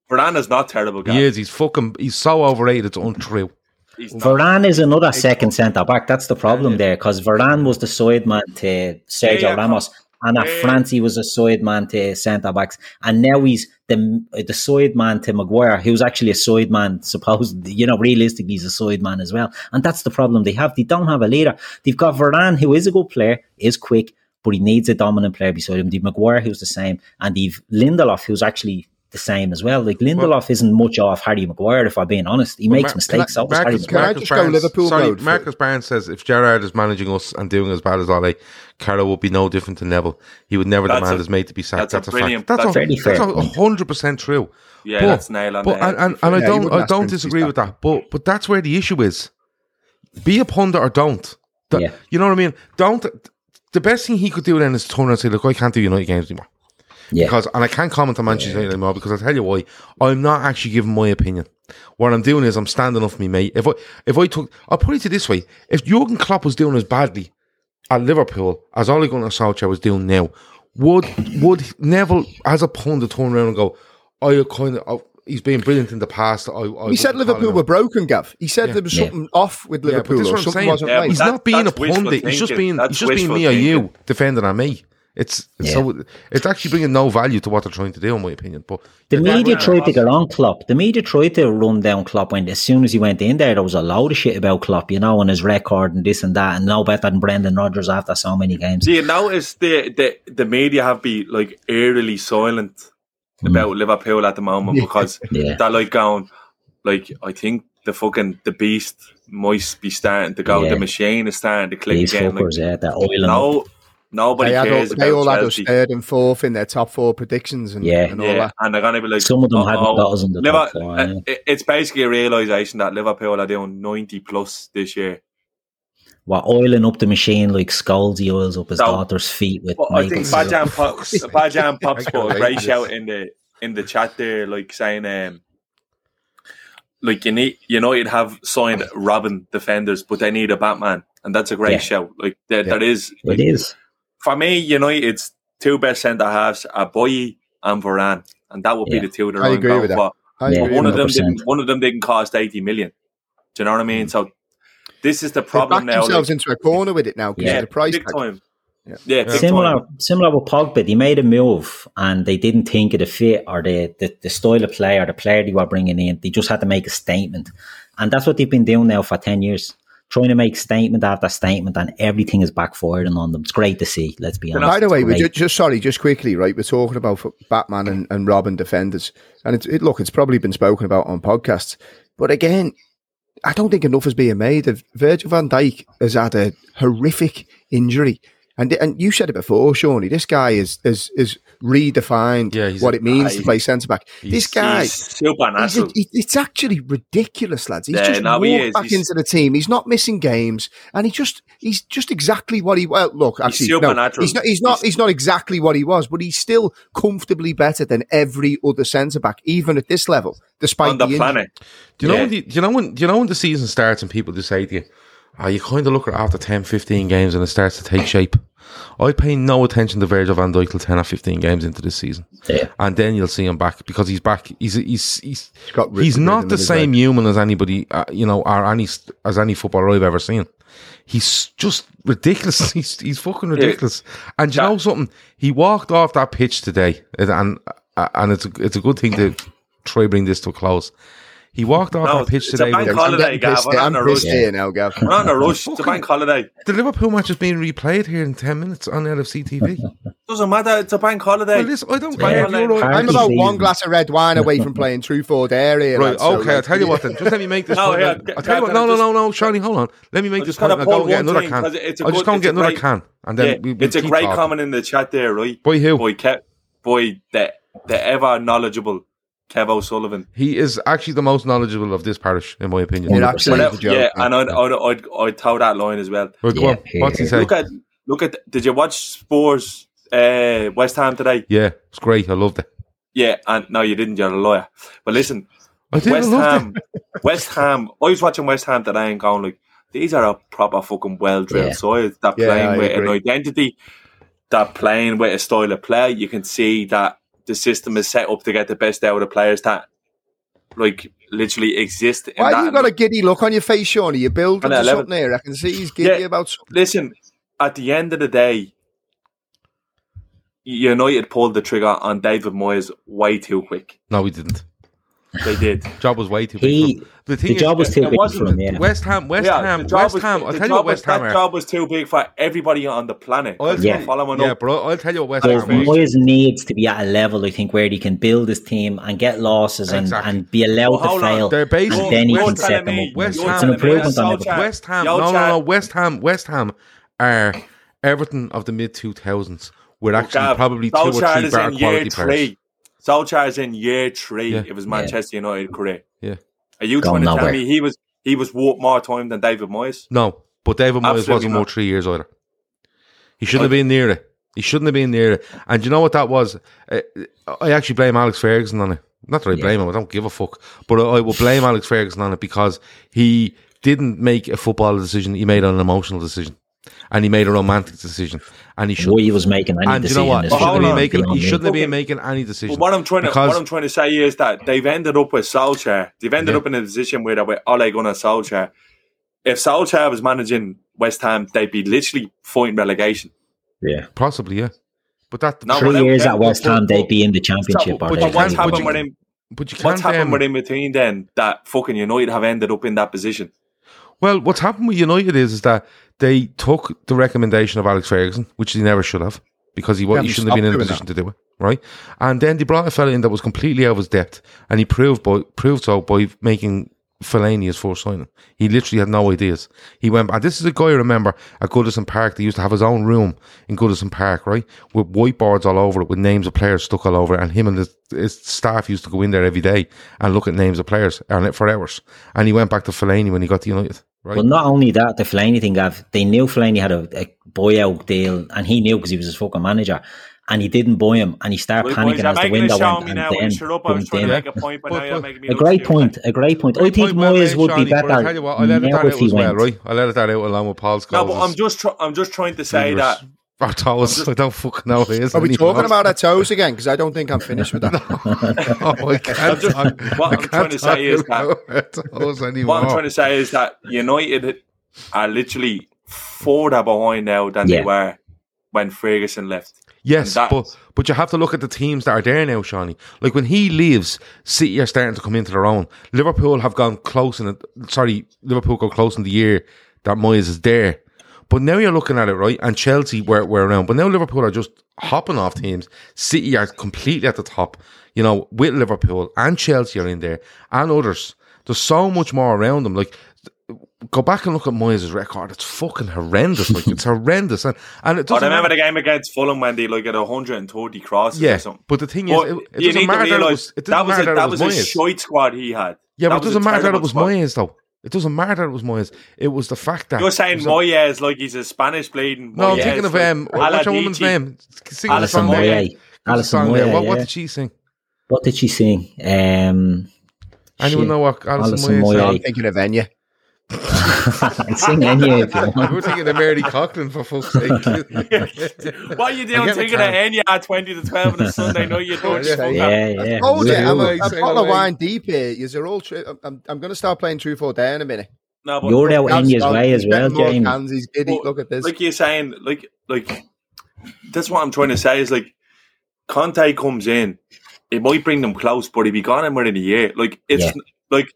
Varane is not terrible, guy. He is. He's fucking. He's so overrated. It's untrue. He's. Varane is another second centre back. That's the problem there because Varane was the side man to Sergio Yeah, yeah, Ramos, and at. France he was a side man to centre backs, and now he's the the side man to Maguire, who's actually a side man. Supposed, you know, realistically, he's a side man as well, and that's the problem they have. They don't have a leader. They've got Varane, who is a good player, is quick, but he needs a dominant player beside him. They've Maguire, who's the same, and they've Lindelof, who's actually the same as well. Like Lindelof isn't much off Harry Maguire, if I'm being honest. He makes Mar- mistakes. So does Harry Marcus, Can I Maguire. Marcus just go Liverpool sorry, mode Marcus Barnes says if Gerrard is managing us and doing as bad as Ole, Carra would be no different to Neville. He would never That's demand a- his mate to be sacked. that's a That's, a, brilliant- fact. That's, that's a, very that's fair a point. hundred percent true. Yeah, But- that's nail on But the head. and, and, and I Yeah, you don't wouldn't I don't disagree with that. But but that's where the issue is. Be a pundit or don't. That- Yeah. You know what I mean? Don't. The best thing he could do then is turn around and say, "Look, I can't do United games anymore." Yeah. Because and I can't comment on Manchester United anymore because I'll tell you why. I'm not actually giving my opinion. What I'm doing is I'm standing up for me, mate. If I if I took I'll put it to this way. If Jurgen Klopp was doing as badly at Liverpool as Ole Gunnar Solskjaer was doing now, would would Neville as a pundit turn around and go, I kind of. Oh, He's been brilliant in the past. I, I He said Liverpool were broken, Gav. He said Yeah. there was Yeah. something off with Yeah, but Liverpool this is or what I'm something saying. wasn't Yeah, right. He's That- not being a pundit. He's just being. That's he's just being wishful me or you defending on me. It's, it's so it's actually bringing no value to what they're trying to do, in my opinion. But The media tried to get on Klopp. The media tried to run down Klopp when as soon as he went in there, there was a load of shit about Klopp, you know, and his record and this and that, and no better than Brendan Rodgers after so many games. Do you notice the, the the media have been like eerily silent mm. about Liverpool at the moment because Yeah. they're like going like I think the fucking the beast might be starting to go. Yeah. The machine is starting to click These again. fuckers, Like, yeah, they're no, nobody They, had all, cares they all about had us third and fourth in their top four predictions and, Yeah. and all Yeah, that. and they're gonna be like Some of them hadn't got us in the Liver- top four, uh, yeah. It's basically a realization that Liverpool are doing ninety plus this year. We're oiling up the machine like Scholesy oils up his So- daughter's feet with Well, I think syrup. Bajan Pops, Bajan Pops I put a great shout in the in the chat there, like saying, um, like you need United have signed Robin defenders, but they need a Batman, and that's a great Yeah. shout. Like there, there is, like, It is. For me, United's two best centre halves are Bailly and Varane, and that would Yeah. be the two that I I'm agree with that. I Yeah, agree One with of them 100%. didn't. One of them didn't cost eighty million. Do you know what I mean? Mm. So this is the problem backed now. themselves like- into a corner with it now yeah, of the price big tag. time. Yeah. Yeah, Similar, time. similar with Pogba, they made a move and they didn't think of the fit or the, the, the style of play or the player they were bringing in. They just had to make a statement. And that's what they've been doing now for 10 years. Trying to make statement after statement and everything is backfiring on them. It's great to see, let's be honest. By the way, just, just sorry, just quickly, right? We're talking about Batman and, and Robin defenders, and it's it, look, it's probably been spoken about on podcasts, but again, I don't think enough is being made of Virgil Van Dijk has had a horrific injury. And, and you said it before, Shawnee. This guy is is is redefined Yeah, what it means to play centre back. This guy, He's He's a, he- it's actually ridiculous, lads. He's Yeah, just no, walked he is. back He's- into the team. He's not missing games, and he just he's just exactly what he. Well, look, actually, no, he's not. He's not. He's- He's not exactly what he was, but he's still comfortably better than every other centre back, even at this level, despite on the injury. planet. Do you know Yeah. when the, do you know when do you know when the season starts and people just say to ah, you, oh, you kind of look at it after 10, 15 games and it starts to take shape. I pay no attention to Virgil van Dijk till 10 or 15 games into this season. Yeah. And then you'll see him back because he's back. He's he's he's, got he's not the same leg. human as anybody, uh, you know, or any as any footballer I've ever seen. He's just ridiculous. He's he's fucking ridiculous. And you That- know something? He walked off that pitch today, and and, uh, and it's a, it's a good thing to try bring this to a close. He walked off No, that pitch it's a today. bank with- I'm holiday, getting Gav. We're not I'm in a pissed rush. here now, Gav. We're not in a rush. It's a bank holiday. the Liverpool match is being replayed here in ten minutes on LFC TV. Doesn't matter. It's a bank holiday. well, listen, I don't Yeah. care. If you're all- Party I'm about one glass of red wine away from playing Truth or Dare here. Right, lads, so, okay, I'll tell you what then. Just let me make this No, point. yeah, I'll can- tell you what. No, I no, no, no, Shawnee, hold on. Let me make this just point. gonna I'll go and get another thing, can. 'cause it's a I'll just good- go and get a another great- can. And then yeah, we, we'll it's a great comment in the chat there, right? By who? Boy, Kev, boy, the the ever knowledgeable Kev O'Sullivan. He is actually the most knowledgeable of this parish, in my opinion. It 100%. actually But, is a joke. yeah, and I'd, I'd, I'd, I'd toe that line as well. Right, Yeah, on. What's he here. say? Look at look at. Did you watch Spurs uh, West Ham today? Yeah, it's great. I loved it. Yeah, and no, you didn't. You're a lawyer. But listen, West Ham, West Ham. I was watching West Ham today and going like, these are a proper fucking well drilled Yeah. side. They're Yeah, playing I with an identity. They're playing with a style of play. You can see that the system is set up to get the best out of the players that like literally exist. In Why that. have you got a giddy look on your face, Shawnee? You're building I know, to 11. something here. I can see he's giddy Yeah. about something. Listen, at the end of the day, United pulled the trigger on David Moyes way too quick. No, we didn't. They did. Job was way too big. He, for him. The the thing is, job was too big wasn't- for him, yeah. West Ham, West yeah, Ham, West was- Ham. I'll tell you job what was- West Ham That are. job was too big for everybody on the planet. I'll That's tell not following yeah, up. bro. I'll tell you what West So Ham. Moyes needs to be at a level, I think, where he can build his team and get losses and, Exactly. and be allowed Well, hold to on. fail. They're basically- and then he You're can set them up. West it's Ham- an improvement on Solskjaer- Liverpool. West Ham, no, no, no. West Ham, West Ham are Everton of the mid two thousands. With actually Gav, probably two or Solskjaer three is better in year quality players. three. Solskjaer's in year three Yeah. of his Manchester United career. Yeah. Are you Going trying to tell nowhere. me he was he was worth more time than David Moyes? No, but David Moyes Absolutely wasn't not. more three years either. He shouldn't have been near it. He shouldn't have been near it. And you know what that was? Uh, I actually blame Alex Ferguson on it. Not that I blame him. I don't give a fuck. But I, I will blame Alex Ferguson on it because he didn't make a football decision. He made an emotional decision. And he made a romantic decision, and he should. Why he was making any And you know what? is He Well, shouldn't be making. He shouldn't have been making any decision. But what I'm trying to what I'm trying to say is that they've ended up with Solskjaer. They've ended Yeah. up in a position where they're with Ole Gunnar Solskjaer. If Solskjaer was managing West Ham, they'd be literally fighting relegation. Yeah. possibly, yeah. But that, No, Three but- years but- at West Ham, they'd be in the championship. but or But what's can't- be- but happened you- with him? but you can't. What's happened um, with in between then that fucking United have ended up in that position? Well, what's happened with United is, is that they took the recommendation of Alex Ferguson, which they never should have, because he, Yeah, he shouldn't have been in a position to do it, right? And then they brought a fella in that was completely out of his depth, and he proved by, proved so by making Fellaini his first signing. He literally had no ideas. He went, and this is a guy I remember at Goodison Park. They used to have his own room in Goodison Park, right, with whiteboards all over it, with names of players stuck all over it, and him and his, his staff used to go in there every day and look at names of players and it for hours. And he went back to Fellaini when he got to United, right? Well, not only that, the Fellaini thing, Gav, they knew Fellaini had a, a buyout deal, and he knew because he was his fucking manager, and he didn't buy him, and he started Boys, panicking you're as the making a window went, and now. then Shut up! I was trying in. to make a point, but But- now but- A great point, a great point. I think point Moyes made, would be Shawnee, but I better tell you what, I let it now that if out he as well, right? I let it that out along with Paul's No, but I'm just try- I'm just trying to say that Our toes. I don't fucking know who it is. Are we anymore. talking about our toes again? Because I don't think I'm finished with that. oh, I can't. just- talk- what I I'm can't trying to say is that- toes anymore. what I'm trying to say is that United are literally further behind now than Yeah. they were when Ferguson left. Yes, but but you have to look at the teams that are there now, Shawnee. Like when he leaves, City are starting to come into their own. Liverpool have gone close in it. Sorry, Liverpool go close in the year that Moyes is there. But now you're looking at it, right? And Chelsea were, were around. But now Liverpool are just hopping off teams. City are completely at the top, you know, with Liverpool and Chelsea are in there and others. There's so much more around them. Like, go back and look at Moyes' record. It's fucking horrendous. Like, it's horrendous. And, and it I doesn't I remember matter. the game against Fulham when they like had 130 crosses Yeah, or something. but the thing is, it, it you doesn't need to matter. that it realise was, it that was a, that that was was a shite squad he had. Yeah, That but it was doesn't matter that it terrible was squad. Moyes though. It doesn't matter that it was Moyes. It was the fact that You're saying it was a- Moyes like he's a Spanish bleeding. No, I'm thinking of like um, what's your woman's name? Sing the Alison song there. Moyet. What's the Alison song there? Moyet, What, what yeah. did she sing? What did she sing? Um, Anyone shit. know what Alison Alison Moyet Moyet. I'm thinking of Enya. Sing any if you We want. were thinking of Mary Coughlan for fuck's sake. what are you doing get the thinking. Enya at 20 to 12 on a Sunday night? You don't Yeah, Yeah, yeah. Oh, yeah, I'm a, Woohoo. a bottle of wine deep here. You're all tri- I'm, I'm going to start playing True for Dare in a minute. No, but You're out That's Enya's way as well, James. cans, He's giddy. But, Look at this. like you're saying, like, like that's what I'm trying to say is like, Conte comes in, it might bring them close, but he'd be gone in within a year. Like, it's Yeah. like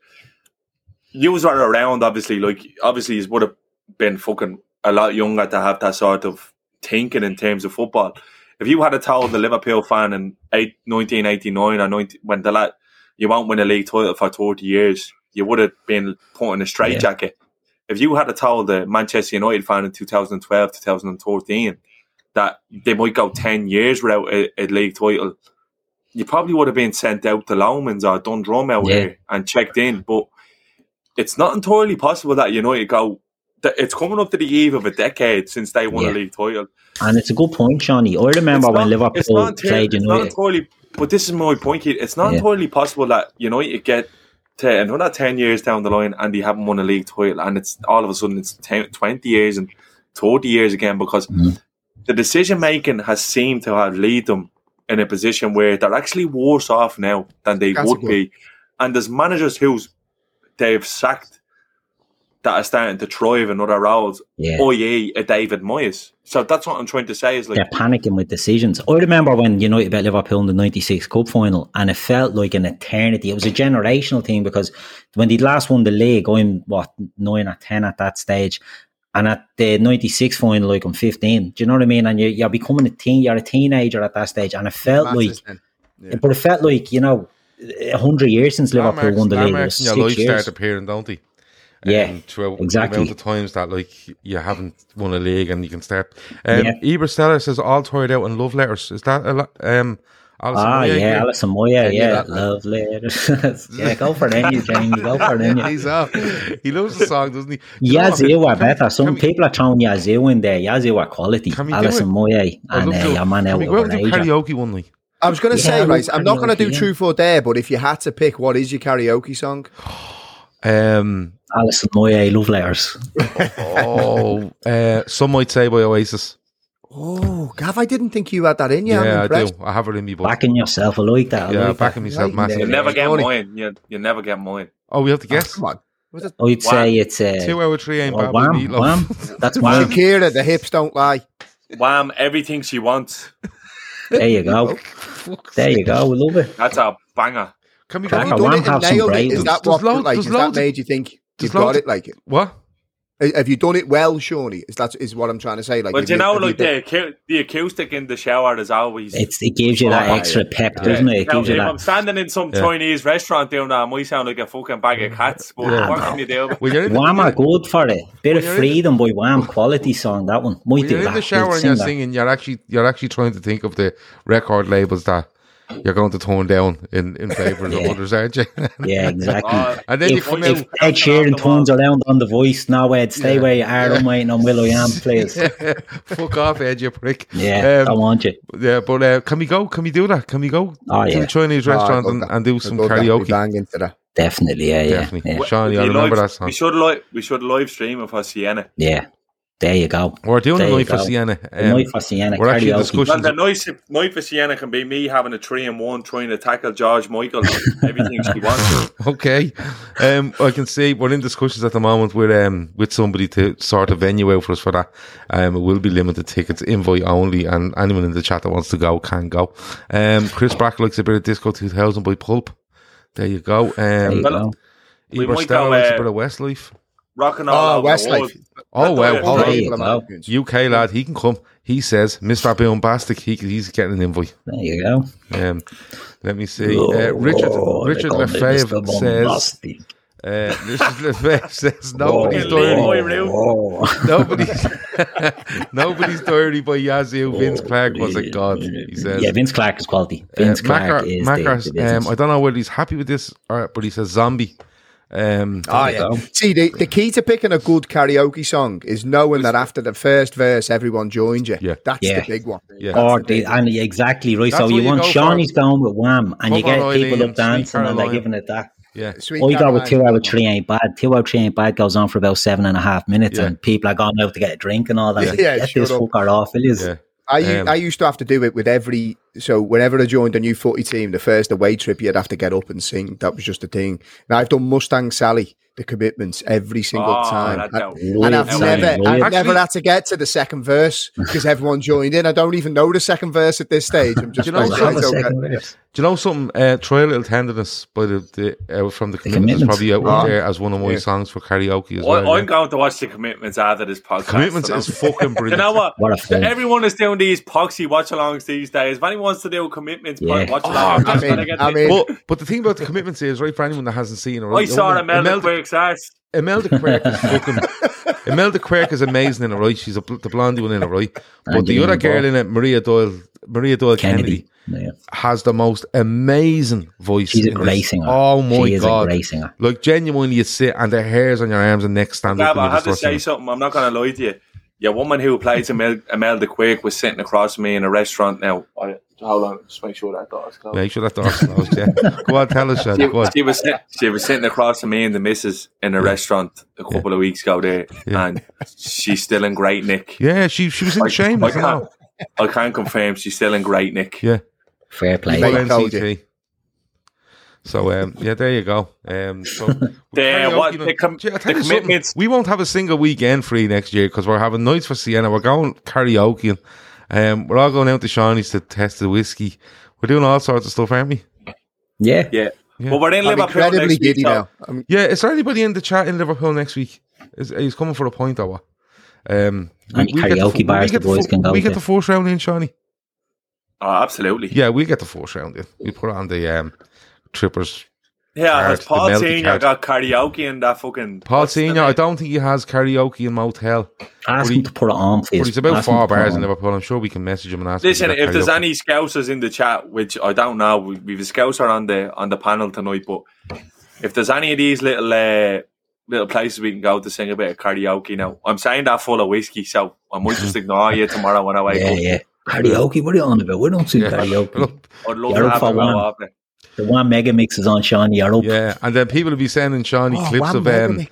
you was are around, obviously. Like, obviously, you would have been fucking a lot younger to have that sort of thinking in terms of football. If you had a told the Liverpool fan in eight, 1989 or 19, when the lad, you won't win a league title for 30 years, you would have been put in a straitjacket. If you had a told the Manchester United fan in 2012, 2013 that they might go 10 years without a, a league title, you probably would have been sent out to Loman's or Dundrum out Yeah. here and checked in. But it's not entirely possible that United go. that It's coming up to the eve of a decade since they won Yeah. a league title. And it's a good point, Johnny. I remember It's when not- it's Liverpool not entir- played it's not United. entirely, but this is my point, Keith. It's not Yeah. entirely possible that United get to another 10 years down the line and they haven't won a league title and it's all of a sudden it's 10, 20 years and 30 years again because Mhm. the decision making has seemed to have lead them in a position where they're actually worse off now than they That's would good. be. And there's managers who's they've sacked that are starting to thrive in other roles, Yeah. Oh, i.e. a David Moyes. So that's what I'm trying to say is like They're panicking with decisions. I remember when United beat Liverpool in the 96 Cup final and it felt like an eternity. It was a generational thing because when they last won the league, I'm, what, 9 or 10 at that stage. And at the 96 final, like I'm 15. Do you know what I mean? And you're, you're becoming a teen, you're a teenager at that stage. And it felt like, Yeah. but it felt like, you know, a hundred years since Liverpool Landmarks, won the league. Landmarks in your life years. start appearing, don't they? Yeah, Um, throughout exactly. the amount of times that like you haven't won a league and you can start. Um, Yeah. Eber Stella says all tired out in love letters. Is that a lot? Um, Alison Ah, Moyet, yeah, Alison Moyet, yeah, love letters. yeah, go for them, you Jamie, go for them. you. He's up. He loves the song, doesn't he? Do? Yazoo are better. Some can we- people are throwing Yazoo in there. Yazoo are quality. Can Alison it? And uh, your man Can we go out and do karaoke one night? I was going to Yeah, say, right, I'm not going to do karaoke, yeah. True for Dare, but if you had to pick, what is your karaoke song? Um, Alison Moyet love letters. Oh, uh, some might say by Oasis. Oh, Gav, I didn't think you had that in you. I'm Yeah, I do. I have it in me, but Backing yourself, I like that. I yeah, like backing that. myself Right massively. You there. never get mine. You, you never get mine. Oh, we have to guess. Come on. Was it I'd Wham. say it's uh, Two out of three ain't well, wham, wham. That's wham. Shakira, the hips don't lie. Wham! Everything she wants. There you go. There you go. We love it. That's a banger. Can we Cracker Have go? you Wham it and have some nailed Is that what, loads- like, is that made you think you've got it? Like, it? What? Uh, have you done it well, Shawnee? Is that is what I'm trying to say? Like, But you know, have like the acou- the acoustic in the shower is always. It's, it gives you that extra pep, doesn't it? It Now, gives you if I'm standing in some Yeah. Chinese restaurant doing that, I might sound like a fucking bag of cats. But Yeah. what can you do? When Wham are good for it. Bit of you're the- freedom by Wham. Quality song, that one. Might when you're in that. the shower and you're that. singing, you're actually you're actually trying to think of the record labels that you're going to tone down in, in favour of Yeah. others, aren't you? Yeah, exactly. Oh, and then you if, come if out. Ed Sheeran turns around on the voice, no Ed, stay Yeah. where you are. I'm waiting on Will I Am, please. Fuck off, Ed, you prick. Yeah, I Um, want you. yeah, but uh, can we go? Can we do that? Can we go Oh, to yeah. the Chinese Oh, restaurant love and, and do I'd some love that. We karaoke? bang into that. Definitely, yeah, yeah. Definitely. Yeah. Shawnee, I We remember live- that song. We should live. We should live stream it for Sienna. yeah. There you go. We're doing There a you night for go. Sienna. The Um, night for Sienna, we're actually in karaoke. discussion- Well, the night, night for Sienna can be me having a three and one, trying to tackle George Michael, everything she wants. Okay, um, I can see we're in discussions at the moment with um with somebody to sort a venue out for us for that. Um, it will be limited tickets, invite only, and anyone in the chat that wants to go can go. Um, Chris Brack likes a bit of Disco 2000 by Pulp. There you go. There you Um, Well, go. we might Stella go, likes a uh, bit of Westlife. Rocking all Oh, over the world. Westlife. Oh wow, yeah. hold There on. you go. UK lad, he can come. He says, Mr. Boombastic, he he's getting an invite. There you go. Um, let me see. Uh, Richard Oh, Richard they call me Lefebvre says. Uh, Richard Lefebvre says nobody's Oh, dirty. Leroy oh. Nobody's nobody's dirty by Yazoo. Vince Clarke was a god. He says. Yeah, Vince Clarke is quality. Uh, Vince Clarke Macar- is Macar- the, the um, I don't know whether he's happy with this, or, but he says zombie. Um, Oh, you yeah. go. See, the, the key to picking a good karaoke song is knowing that after the first verse, everyone joins you. Yeah. That's Yeah. the big one. Yeah. Or the, and exactly right. That's so you you want go for. Shawnee's going with Wham, and you get on, people Eileen, up dancing Sweet and they're giving it that. yeah. Sweet I go Caroline. with two out of three ain't bad. Two out of three ain't bad goes on for about seven and a half minutes, Yeah. and people are going out to get a drink and all that. Yeah. Like, Yeah, get shut this up. fucker off, will you? Yeah. I, u- Um, I used to have to do it with every. So whenever I joined a new footy team, the first away trip, you'd have to get up and sing. That was just a thing. Now I've done Mustang Sally, the commitments, every single Oh, time. that's And- I've Loyal never, I've loyal. never had to get to the second verse because everyone joined in. I don't even know the second verse at this stage. I'm just You know, like, Have right, a okay. Second. Do you know something? Uh, Try a little tenderness by the, the uh, from the commitments is probably out Oh. there as one of my Yeah. songs for karaoke as I, well. I'm yeah. going to watch the commitments after this podcast. Commitments you is fucking brilliant. You know what? What a. Everyone is doing these poxy watch alongs these days. If anyone wants to do commitments, Yeah. watch Oh, alongs. I'm just in, gonna get I'm. But but the thing about the commitments is right for anyone that hasn't seen it. I saw Imelda- Imelda Imelda- Quirk's ass. Imelda Quirk is fucking. Imelda Quirk is amazing in it, right? She's a, bl- the blondie one in it, right? But the other girl in it, Maria Doyle, Maria Doyle Kennedy, Kennedy. Yeah. has the most amazing voice. She's a great this. singer. Oh my she is god! a great singer. Like genuinely, you sit and the hairs on your arms and neck stand up. Gab, I when have to say it. something. I'm not going to lie to you. Your woman who plays Imel- Imelda Quirk was sitting across me in a restaurant now. I, hold on, just make sure that door's closed. Make sure that door's closed. Yeah, go on, tell us, She, Go on. she was she was sitting across from me and the missus in a restaurant a couple of weeks ago there, Yeah. and she's still in great nick. Yeah, she she was in I, shame. I as can't, well. I can't confirm she's still in great nick. Yeah, Fair play. Mate, full told you. NCT. So um, yeah, there you go. Um, so The, what, the, com- Gee, the tell you something, commitments. We won't have a single weekend free next year because we're having nights for Sienna. We're going karaoke. Um, we're all going out to Shawnee's to test the whiskey. We're doing all sorts of stuff, aren't we? Yeah. Yeah. Yeah. But we're in I'm Liverpool next week, now. I'm, Yeah, is there anybody in the chat in Liverpool next week? Is he's coming for a point or what? Um, Any get the karaoke fo- bars get the boys fo- can go We get to. the first round in, Shawnee. Oh, absolutely. Yeah, we get the first round in. We put on the um, trippers. Yeah, has Card, Paul the Senior card. got karaoke in that fucking. Paul Senior, I don't think he has karaoke in motel, Ask But him to put it on, please. but he's about Ask him four to put it bars in. Liverpool. I'm sure we can message him and ask. Listen, him to if there's any scousers in the chat, which I don't know, we, we've a scouser on the on the panel tonight, but if there's any of these little uh, little places we can go to sing a bit of karaoke now, I'm saying that full of whiskey, so I might just ignore you tomorrow when I wake Yeah, up. yeah. Karaoke? What are you on about? We don't sing Yeah. karaoke. I'd love You're to have a go one. off. The one mega mix is on Sean. You're. Yeah, and then people will be sending Shawnee Oh, clips Wham of Mega um,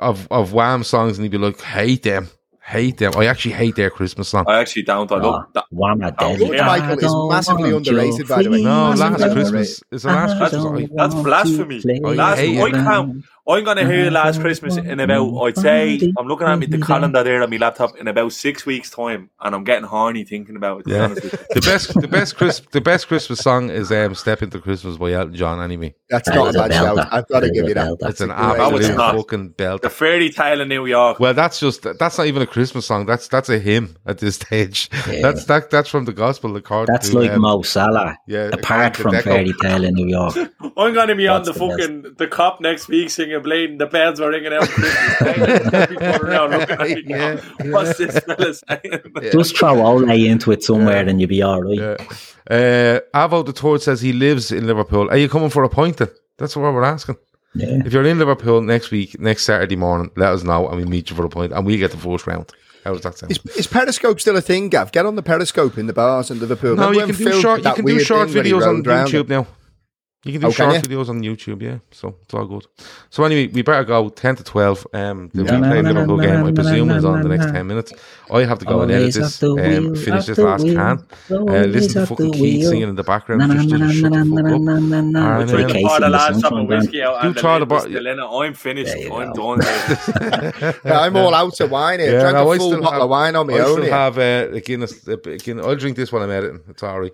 of of Wham songs, and he'd be like, "Hate them, hate them." I actually hate their Christmas song. I actually don't. I Oh, love that. Wham at Oh, Delhi. Michael is massively underrated, by the way. No, last. Christmas. It's the last Christmas. That's blasphemy. to play Last, hate I can't. I'm gonna hear the Last Christmas in about. I'd say I'm looking at me the calendar there on my laptop in about six weeks' time, and I'm getting horny thinking about it. Yeah, honest with you. the best, the best Chris, the best Christmas song is um, "Step Into Christmas" by Elton John. Anyway, That's That not is a a bad shout. I've got to give you that. it's an great absolute it's not. fucking belt. The Fairy Tale in New York. Well, that's just that's not even a Christmas song. That's that's a hymn at this stage. Yeah. That's that that's from the gospel. according That's to, like um, Mo Salah. yeah, Apart from. Fairy Tale in New York. I'm gonna be on the, That's the best. fucking the cop next week singing "Blade." The bells were ringing out. Christmas Day. People around looking at me Yeah, going, What's this fella saying? Just throw Ole into it somewhere and you'll be all right. Yeah. Uh, Avo the Toad says he lives in Liverpool. Are you coming for a point then? That's what we're asking. Yeah. If you're in Liverpool next week, next Saturday morning, let us know and we meet you for a point and we get the first round. How does that sound? Is, is Periscope still a thing, Gav? Get on the Periscope in the bars in Liverpool. no, Remember you when can do short. You can do short thing when he videos on rode round YouTube it? now. You can do Oh, can short videos on YouTube, yeah. So it's all good. So anyway, we better go ten to twelve. Um, the Na, replay na, na, Liverpool game, I presume, is on the next ten minutes. I have to go and edit this, up um, finish this last wheel, can. Uh, listen to fucking Keith wheel. singing in the background. Do try the was bo- still in it. I'm finished. I'm done. I'm all out of wine here. Yeah, Drank no, full bottle of wine on my I own still have uh, a Guinness. I'll drink this while I'm editing. It's all right.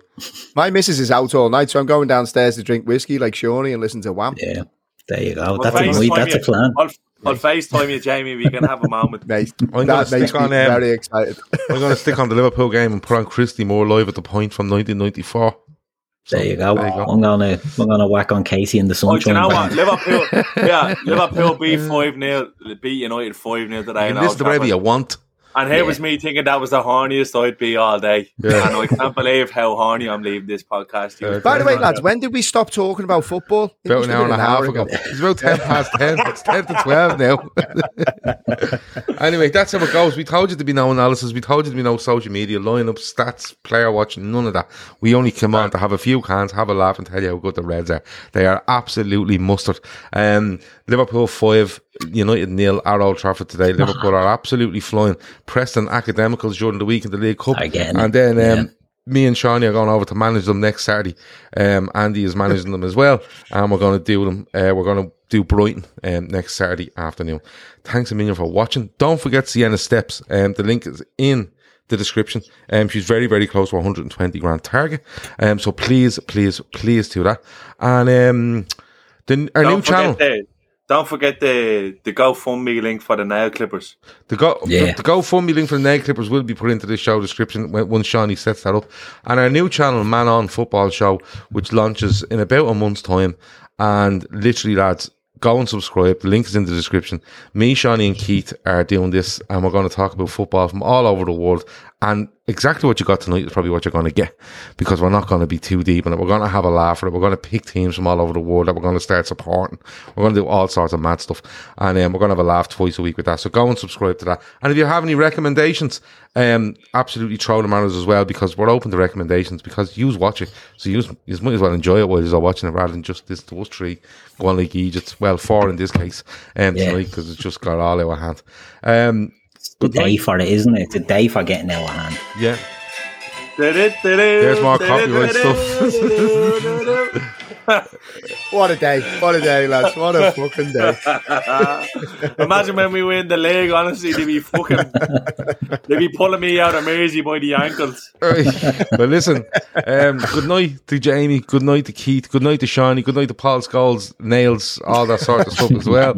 My missus is out all night, so I'm going downstairs to drink whiskey like Shawnee and listen to Wham. Yeah. There you go. I'll That's a, that's a plan. I'll, I'll FaceTime you, Jamie. We can have a moment. Mate, I'm gonna that makes stick me on, um, very excited. I'm going to stick on the Liverpool game and put on Christy Moore live at the point from 1994. So, There you go. There you go. I'm gonna I'm gonna whack on Casey in the Oh, do sunshine. you know band. what? Liverpool, yeah, Liverpool beat five 0 beat United five 0 today. You in can listen to Old whatever you want. And here Yeah. was me thinking that was the horniest I'd be all day. Yeah. And I can't believe how horny I'm leaving this podcast. Yeah, By the way, lads, when did we stop talking about football? It About must an hour and a half ago. It's about 10 past 10. It's 10 to 12 now. anyway, that's how it goes. We told you to be no analysis. We told you to be no social media, lineups, stats, player watching, none of that. We only come on to have a few cans, have a laugh, and tell you how good the Reds are. They are absolutely mustard. Um, Liverpool 5, United nil at Old Trafford today. Liverpool are absolutely flying. Preston academicals during the week in the League Cup. Again. And then um, Yeah. me and Shawnee are going over to manage them next Saturday. Um, Andy is managing them as well, and we're going to do them. Uh, we're going to do Brighton um, next Saturday afternoon. Thanks a million for watching. Don't forget Sienna Steps. Um, the link is in the description. Um, she's very, very close to 120 grand target. Um, so please, please, please do that. And um, the our new Don't channel. forget the don't forget the the GoFundMe link for the nail clippers. The go Yeah. the, the GoFundMe link for the nail clippers will be put into the show description when, once Shawnee sets that up. And our new channel, Man On Football Show, which launches in about a month's time. And literally, lads, go and subscribe. The link is in the description. Me, Shawnee, and Keith are doing this, and we're going to talk about football from all over the world. And exactly what you got tonight is probably what you're going to get because we're not going to be too deep in it. We're going to have a laugh at it. We're going to pick teams from all over the world that we're going to start supporting. We're going to do all sorts of mad stuff. And um, we're going to have a laugh twice a week with that. So go and subscribe to that. And if you have any recommendations, um, absolutely throw them at us as well because we're open to recommendations because you watch it. So you might as well enjoy it while you're watching it rather than just this those three going like Egypt. Well, four in this case um, Yeah. tonight because it's just got all out of hand. Um, It's the day for it, isn't it? It's a day for getting out of hand. yeah. There's There's more copyright stuff. What a day. What a day, lads. What a fucking day. Imagine when we win the league, honestly, they'd be fucking they'd be pulling me out of Mersey by the ankles. Right. well, listen. Um, good night to Jamie. Good night to Keith. Good night to Shawnee. Good night to Paul Scholes, Nails, all that sort of stuff as well.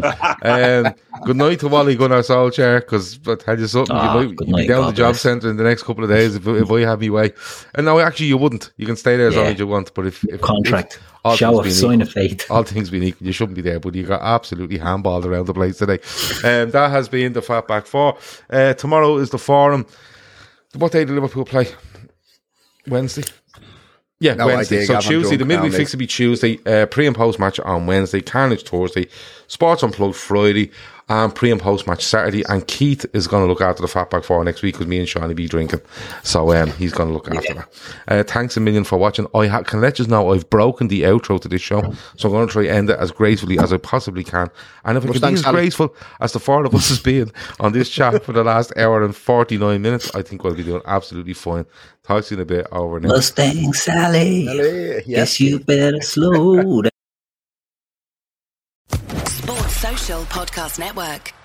Um, good night to Wally Gunnar Solskjaer because I tell you something, Ah, you might good you'll be down God the job centre in the next couple of days if, if I have me way. And no, actually, you wouldn't. You can stay there as long as you want. But if, if Contract. if all Show things of sign equal- of all things being equal, you shouldn't be there, but you got absolutely handballed around the place today. Um, that has been the Fatback Four. Uh, tomorrow is the Forum. What day did Liverpool play? Wednesday. Yeah, No Wednesday. idea, so Gav, I'm Tuesday, the midweek fix will be Tuesday. Uh, pre and post match on Wednesday. Carnage Thursday. Sports Unplugged Friday. And pre and post match Saturday. And Keith is going to look after the Fatback Four next week because me and Shawnee be drinking. So um, he's going to look after that. Uh, thanks a million for watching. I ha- can let you know I've broken the outro to this show, so I'm going to try and end it as gracefully as I possibly can. And if I can be as Sally. graceful as the four of us has been on this chat for the last hour and 49 minutes, I think we'll be doing absolutely fine. Talk to you in a bit. Over now. Mustang Sally. Yes. Guess you better slow down. Podcast Network.